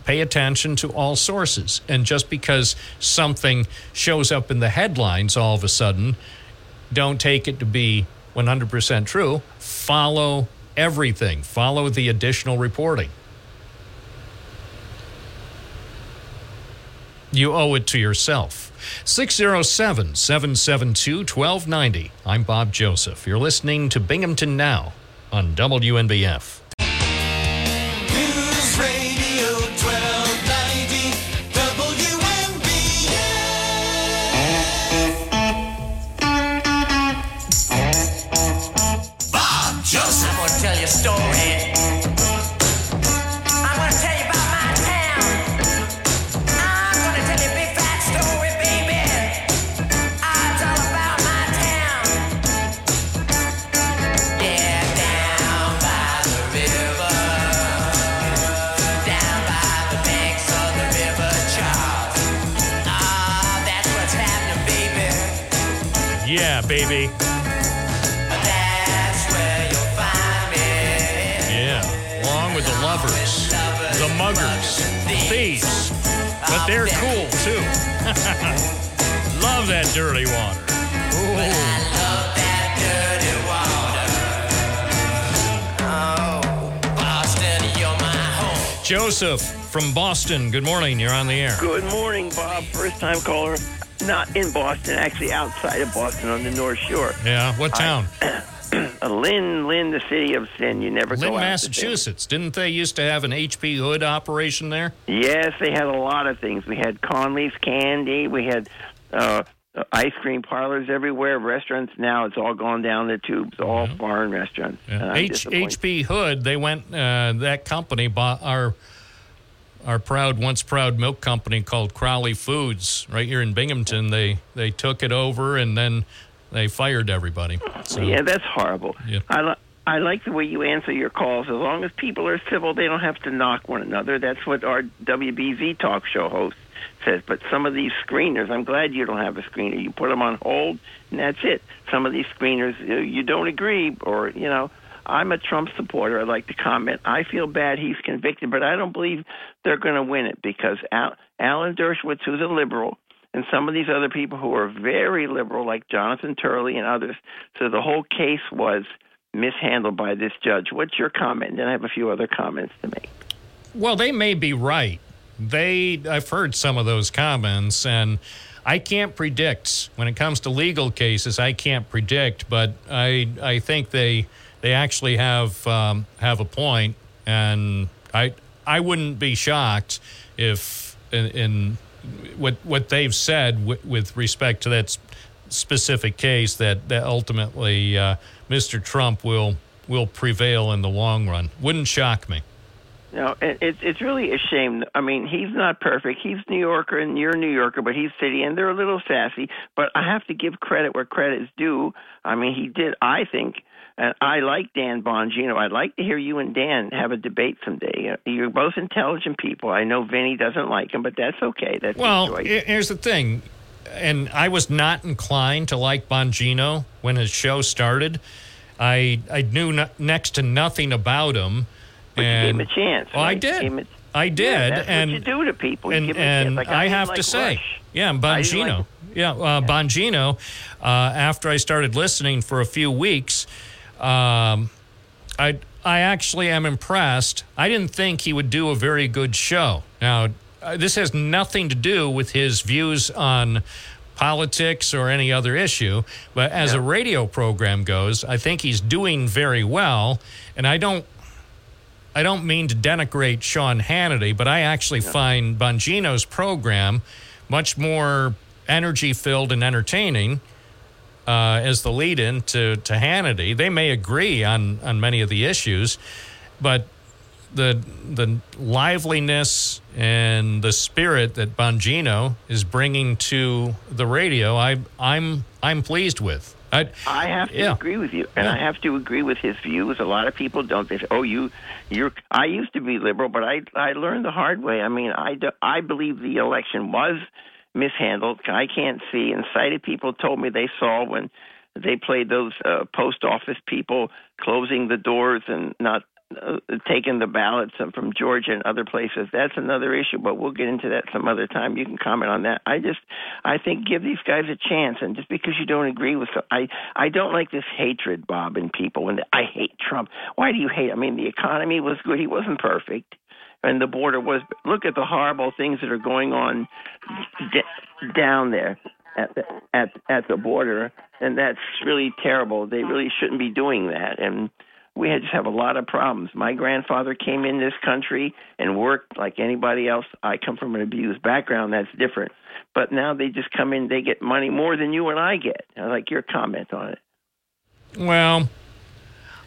[SPEAKER 4] Pay attention to all sources. And just because something shows up in the headlines all of a sudden, don't take it to be 100% true. Follow everything, follow the additional reporting. You owe it to yourself. 607 772 1290. I'm Bob Joseph. You're listening to Binghamton Now on WNBF. Dirty water. Joseph from Boston. Good morning. You're on the air.
[SPEAKER 21] Good morning, Bob. First time caller. Not in Boston, actually outside of Boston on the North Shore.
[SPEAKER 4] Yeah, what town? *clears throat*
[SPEAKER 21] Uh, Lynn, Lynn, the city of sin. You never
[SPEAKER 4] Lynn,
[SPEAKER 21] go out.
[SPEAKER 4] Massachusetts. Didn't they used to have an HP Hood operation there?
[SPEAKER 21] Yes, they had a lot of things. We had Conley's Candy. We had uh, ice cream parlors everywhere. Restaurants. Now it's all gone down the tubes. All foreign restaurants. And I'm
[SPEAKER 4] H-
[SPEAKER 21] disappointed.
[SPEAKER 4] Hood, they went, uh, that company bought our our proud, once proud milk company called Crowley Foods right here in Binghamton. They they took it over and then they fired everybody. So,
[SPEAKER 21] Yeah, that's horrible.
[SPEAKER 4] Yeah.
[SPEAKER 21] I I like the way you answer your calls. As long as people are civil, they don't have to knock one another. That's what our WBZ talk show host says. But some of these screeners, I'm glad you don't have a screener. You put them on hold, and that's it. Some of these screeners, you don't agree, or you know. I'm a Trump supporter. I'd like to comment. I feel bad he's convicted, but I don't believe they're going to win it because Al- Alan Dershowitz, who's a liberal, and some of these other people who are very liberal, like Jonathan Turley and others. So the whole case was mishandled by this judge. What's your comment? And then I have a few other comments to make.
[SPEAKER 4] Well, they may be right. They, I've heard some of those comments, and I can't predict when it comes to legal cases. I can't predict, but I, I think they, they actually have, um, have a point, and I, I wouldn't be shocked if in, in what, what they've said w- with respect to that specific case that, that ultimately uh, Mr. Trump will, will prevail in the long run. Wouldn't shock me.
[SPEAKER 21] No, it's it's really a shame. I mean, he's not perfect. He's New Yorker and you're a New Yorker, but he's city, and they're a little sassy. But I have to give credit where credit is due. I mean, he did. I think, and I like Dan Bongino. I'd like to hear you and Dan have a debate someday. You're both intelligent people. I know Vinny doesn't like him, but that's okay. That's
[SPEAKER 4] Well, here's the thing, and I was not inclined to like Bongino when his show started. I I knew no, next to nothing about him.
[SPEAKER 21] But you gave him a chance.
[SPEAKER 4] Well, I did.
[SPEAKER 21] Gave him a-
[SPEAKER 4] I did,
[SPEAKER 21] Yeah,
[SPEAKER 4] and
[SPEAKER 21] what you do to people. You
[SPEAKER 4] and,
[SPEAKER 21] give 'em a
[SPEAKER 4] and
[SPEAKER 21] Like,
[SPEAKER 4] I,
[SPEAKER 21] didn't
[SPEAKER 4] have
[SPEAKER 21] like
[SPEAKER 4] to say,
[SPEAKER 21] Rush.
[SPEAKER 4] yeah,
[SPEAKER 21] I
[SPEAKER 4] Bongino,
[SPEAKER 21] like-
[SPEAKER 4] yeah, uh, Bongino. Uh, after I started listening for a few weeks, um, I I actually am impressed. I didn't think he would do a very good show. Now, uh, this has nothing to do with his views on politics or any other issue, but as a radio program goes, I think he's doing very well. And I don't I don't mean to denigrate Sean Hannity, but I actually find Bongino's program much more energy filled and entertaining uh, as the lead in to, to Hannity. They may agree on, on many of the issues, but the the liveliness and the spirit that Bongino is bringing to the radio, I I'm I'm pleased with. I,
[SPEAKER 21] I have to
[SPEAKER 4] yeah.
[SPEAKER 21] agree with you, and I have to agree with his views. A lot of people don't. They say, "Oh, you, you're." I used to be liberal, but I I learned the hard way. I mean, I do, I believe the election was mishandled. I can't see. And sighted people told me they saw when they played those uh, post office people closing the doors and not uh, taking the ballots from Georgia and other places. That's another issue, but we'll get into that some other time. You can comment on that. I just, I think, give these guys a chance, and just because you don't agree with, I, I don't like this hatred, Bob, in people. And I hate Trump. Why do you hate? I mean, the economy was good. He wasn't perfect. And the border was. Look at the horrible things that are going on d- down there at the at at the border, and that's really terrible. They really shouldn't be doing that. And we had just have a lot of problems. My grandfather came in this country and worked like anybody else. I come from an abused background. That's different. But now they just come in. They get money more than you and I get. I like your comment on it.
[SPEAKER 4] Well,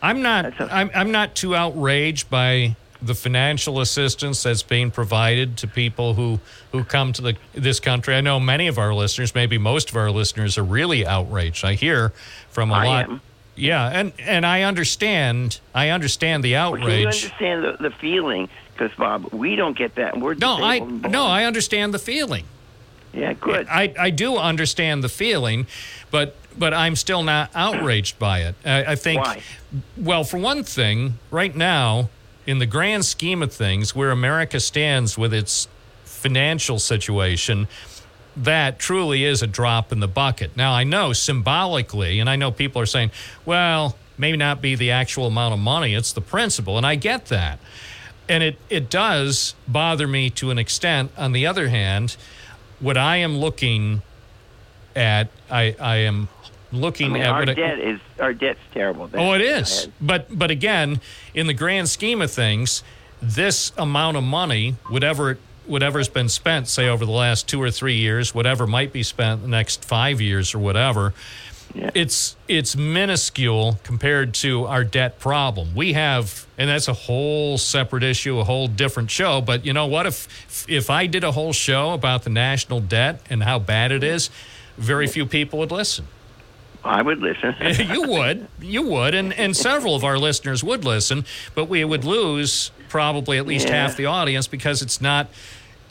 [SPEAKER 4] I'm not. I'm, I'm not too outraged by the financial assistance that's being provided to people who who come to the this country. I know many of our listeners, maybe most of our listeners, are really outraged. I hear from a
[SPEAKER 21] I
[SPEAKER 4] lot.
[SPEAKER 21] am.
[SPEAKER 4] Yeah, and and I understand. I understand the
[SPEAKER 21] Well, Can you understand the, the feeling? Because Bob, we don't get that. We're
[SPEAKER 4] No, I no, I understand the feeling.
[SPEAKER 21] Yeah, good.
[SPEAKER 4] I, I do understand the feeling, but but I'm still not outraged by it. I, I think.
[SPEAKER 21] Why?
[SPEAKER 4] Well, for one thing, right now, in the grand scheme of things, where America stands with its financial situation, that truly is a drop in the bucket. Now, I know symbolically, and I know people are saying, well, maybe not be the actual amount of money, it's the principle, and I get that. And it, it does bother me to an extent. On the other hand, what I am looking at, I, I am looking
[SPEAKER 21] I mean,
[SPEAKER 4] at
[SPEAKER 21] our
[SPEAKER 4] what I-
[SPEAKER 21] debt is our debt's terrible. That's
[SPEAKER 4] Oh, it is. But but again, in the grand scheme of things, this amount of money, whatever whatever's been spent, say over the last two or three years, whatever might be spent the next five years or whatever, it's it's minuscule compared to our debt problem. We have, and that's a whole separate issue, a whole different show. But you know what? If if I did a whole show about the national debt and how bad it is, very few people would listen.
[SPEAKER 21] I would listen. *laughs*
[SPEAKER 4] you would, you would, and and several of our listeners would listen, but we would lose probably at least
[SPEAKER 21] Yeah.
[SPEAKER 4] half the audience because it's not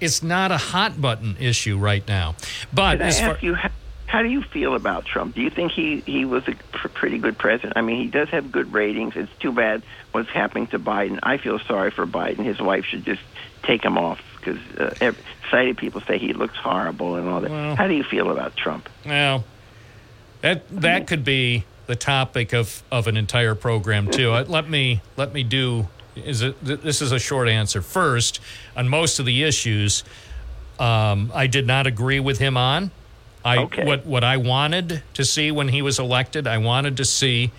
[SPEAKER 4] it's not a hot button issue right now. But
[SPEAKER 21] Can I
[SPEAKER 4] as far
[SPEAKER 21] ask you, how, how do you feel about Trump? Do you think he, he was a pr- pretty good president? I mean, he does have good ratings. It's too bad what's happening to Biden. I feel sorry for Biden. His wife should just take him off because uh, sighted people say he looks horrible and all that.
[SPEAKER 4] Well-
[SPEAKER 21] how do you feel about Trump?
[SPEAKER 4] Well, that that could be the topic of, of an entire program too. Uh, let me let me do is it, this is a short answer. First, on most of the issues, um, I did not agree with him on. I
[SPEAKER 21] Okay.
[SPEAKER 4] what what I wanted to see when he was elected, I wanted to see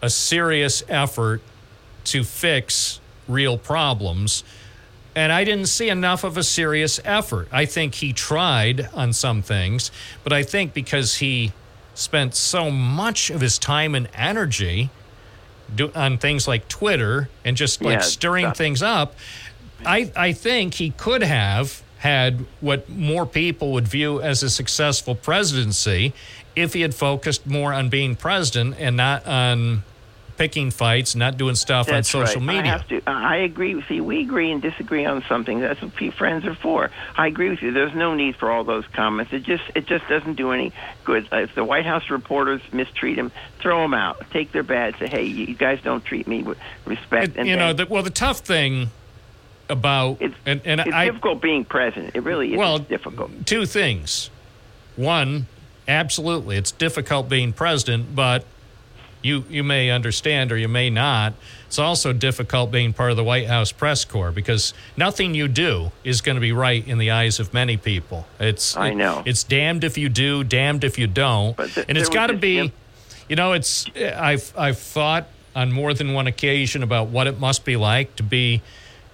[SPEAKER 4] a serious effort to fix real problems. And I didn't see enough of a serious effort. I think he tried on some things, but I think because he spent so much of his time and energy do, on things like Twitter and just like
[SPEAKER 21] Yeah,
[SPEAKER 4] stirring
[SPEAKER 21] stuff.
[SPEAKER 4] things up, I, I think he could have had what more people would view as a successful presidency if he had focused more on being president and not on picking fights, not doing stuff on social
[SPEAKER 21] right.
[SPEAKER 4] media.
[SPEAKER 21] I have to. I agree with you. We agree and disagree on something. That's what friends are for. I agree with you. There's no need for all those comments. It just it just doesn't do any good. Uh, If the White House reporters mistreat him, throw them out. Take their badge. Say, hey, you guys don't treat me with respect. and
[SPEAKER 4] you know, the, well, the tough thing about and, and
[SPEAKER 21] it's
[SPEAKER 4] I
[SPEAKER 21] difficult being president. It really is
[SPEAKER 4] Well,
[SPEAKER 21] difficult.
[SPEAKER 4] two things. One, absolutely, it's difficult being president, but you you may understand or you may not. It's also difficult being part of the White House press corps because nothing you do is going to be right in the eyes of many people. It's
[SPEAKER 21] I know.
[SPEAKER 4] it's damned if you do, damned if you don't,
[SPEAKER 21] th-
[SPEAKER 4] and it's got to be. You know, it's I've I've thought on more than one occasion about what it must be like to be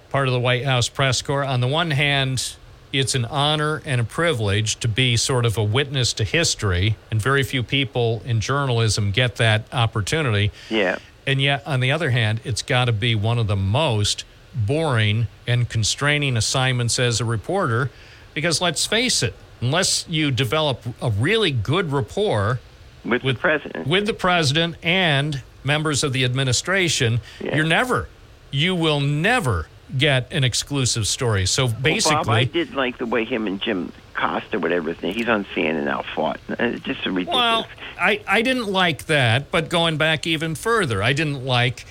[SPEAKER 4] part of the White House press corps. On the one hand, it's an honor and a privilege to be sort of a witness to history, and very few people in journalism get that opportunity.
[SPEAKER 21] Yeah.
[SPEAKER 4] And yet, on the other hand, it's got to be one of the most boring and constraining assignments as a reporter because let's face it, unless you develop a really good rapport
[SPEAKER 21] with, the president,
[SPEAKER 4] with the president and members of the administration, you're never, you will never get an exclusive story. So basically,
[SPEAKER 21] well, Bob, I did like the way him and Jim Costa, whatever his name, he's on CNN now, fought. Uh, It's just a ridiculous.
[SPEAKER 4] Well, I, I didn't like that, but going back even further, I didn't like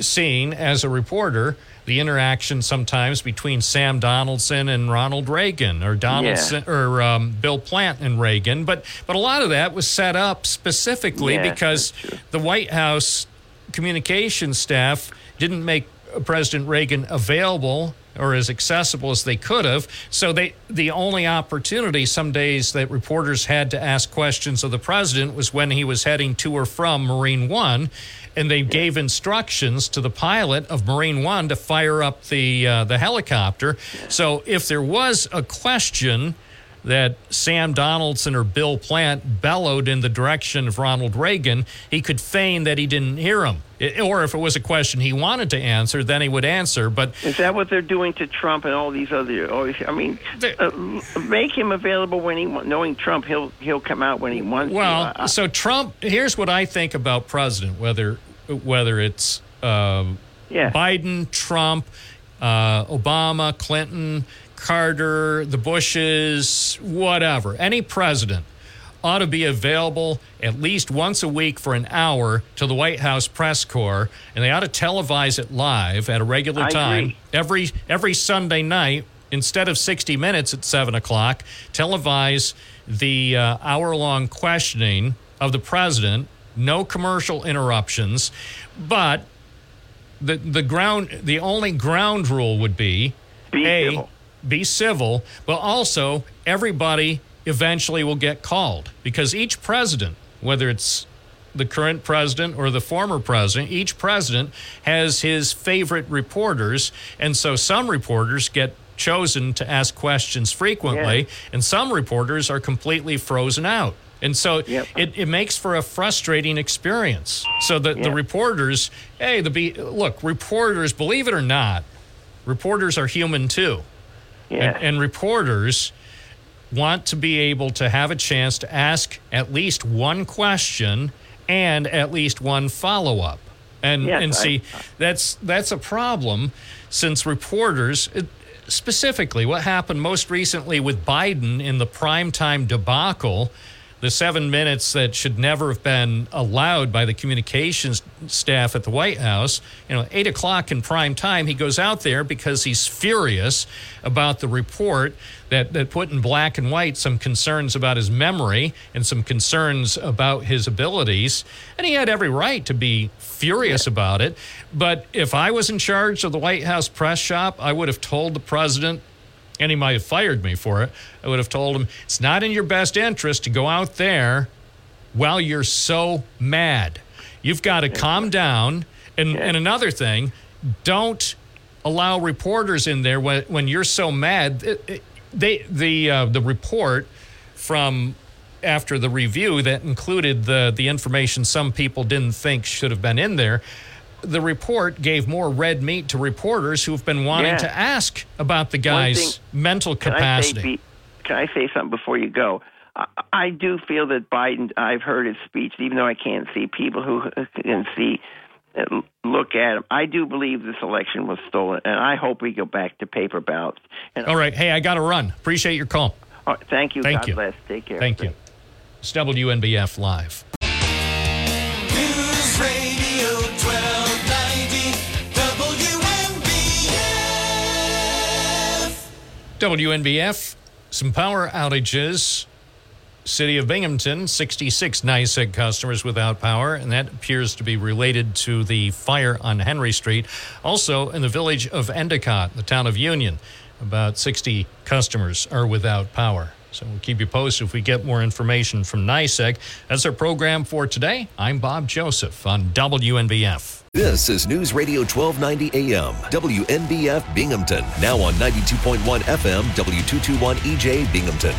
[SPEAKER 4] seeing as a reporter the interaction sometimes between Sam Donaldson and Ronald Reagan, or Donaldson or um, Bill Plante and Reagan. But but a lot of that was set up specifically
[SPEAKER 21] Yeah,
[SPEAKER 4] because the White House communication staff didn't make President Reagan available or as accessible as they could have. So they the only opportunity some days that reporters had to ask questions of the president was when he was heading to or from Marine One, and they gave instructions to the pilot of Marine One to fire up the uh, the helicopter. So if there was a question that Sam Donaldson or Bill Plante bellowed in the direction of Ronald Reagan, he could feign that he didn't hear him. I- Or if it was a question he wanted to answer, then he would answer. But
[SPEAKER 21] Is that what they're doing to Trump and all these other? I mean, uh, make him available when he knowing Trump, he'll he'll come out when he wants.
[SPEAKER 4] well,
[SPEAKER 21] to. Uh,
[SPEAKER 4] so Trump. Here's what I think about president. Whether whether it's um,
[SPEAKER 21] Yeah.
[SPEAKER 4] Biden, Trump, uh, Obama, Clinton, Carter, the Bushes, whatever, any president ought to be available at least once a week for an hour to the White House press corps, and they ought to televise it live at a regular
[SPEAKER 21] I
[SPEAKER 4] time
[SPEAKER 21] agree.
[SPEAKER 4] every every Sunday night. Instead of 60 minutes at 7 o'clock, televise the uh, hour long questioning of the president, no commercial interruptions. But the, the ground, the only ground rule would be
[SPEAKER 21] Be
[SPEAKER 4] A,
[SPEAKER 21] civil.
[SPEAKER 4] Be civil, but also everybody eventually will get called because each president, whether it's the current president or the former president, each president has his favorite reporters. And so some reporters get chosen to ask questions frequently, and some reporters are completely frozen out. And so it, it makes for a frustrating experience. So the, the reporters, hey, the be look, reporters, believe it or not, reporters are human too.
[SPEAKER 21] Yeah.
[SPEAKER 4] And, and reporters want to be able to have a chance to ask at least one question and at least one follow up. And
[SPEAKER 21] Yes,
[SPEAKER 4] and
[SPEAKER 21] I-
[SPEAKER 4] see that's that's a problem since reporters specifically what happened most recently with Biden in the primetime debacle the seven minutes that should never have been allowed by the communications staff at the White House. You know, eight o'clock in prime time, he goes out there because he's furious about the report that, that put in black and white some concerns about his memory and some concerns about his abilities. And he had every right to be furious about it. But if I was in charge of the White House press shop, I would have told the president and he might have fired me for it. I would have told him it's not in your best interest to go out there while you're so mad. You've got to calm down. And, and another thing, don't allow reporters in there when, when you're so mad. It- it- They the uh, the report from after the review that included the the information some people didn't think should have been in there. The report gave more red meat to reporters who've been wanting
[SPEAKER 21] Yeah.
[SPEAKER 4] to ask about the guy's
[SPEAKER 21] thing-
[SPEAKER 4] mental
[SPEAKER 21] Can I
[SPEAKER 4] capacity.
[SPEAKER 21] say, can I say something before you go? I, I do feel that Biden. I've heard his speech, even though I can't see people who can see. uh, Look at him. I do believe this election was stolen, and I hope we go back to paper ballots. And
[SPEAKER 4] All right. Hey, I got to run. Appreciate your call.
[SPEAKER 21] thank you.
[SPEAKER 4] Thank
[SPEAKER 21] God
[SPEAKER 4] you.
[SPEAKER 21] bless. Take care.
[SPEAKER 4] Thank you. It's WNBF Live.
[SPEAKER 9] WNBF.
[SPEAKER 4] Some power outages. City of Binghamton, 66 NYSEG customers without power, and that appears to be related to the fire on Henry Street. Also, in the village of Endicott, the town of Union, about 60 customers are without power. So we'll keep you posted if we get more information from NYSEG. That's our program for today. I'm Bob Joseph on WNBF.
[SPEAKER 6] This is News Radio 1290 AM, WNBF Binghamton. Now on 92.1 FM, W221 EJ Binghamton.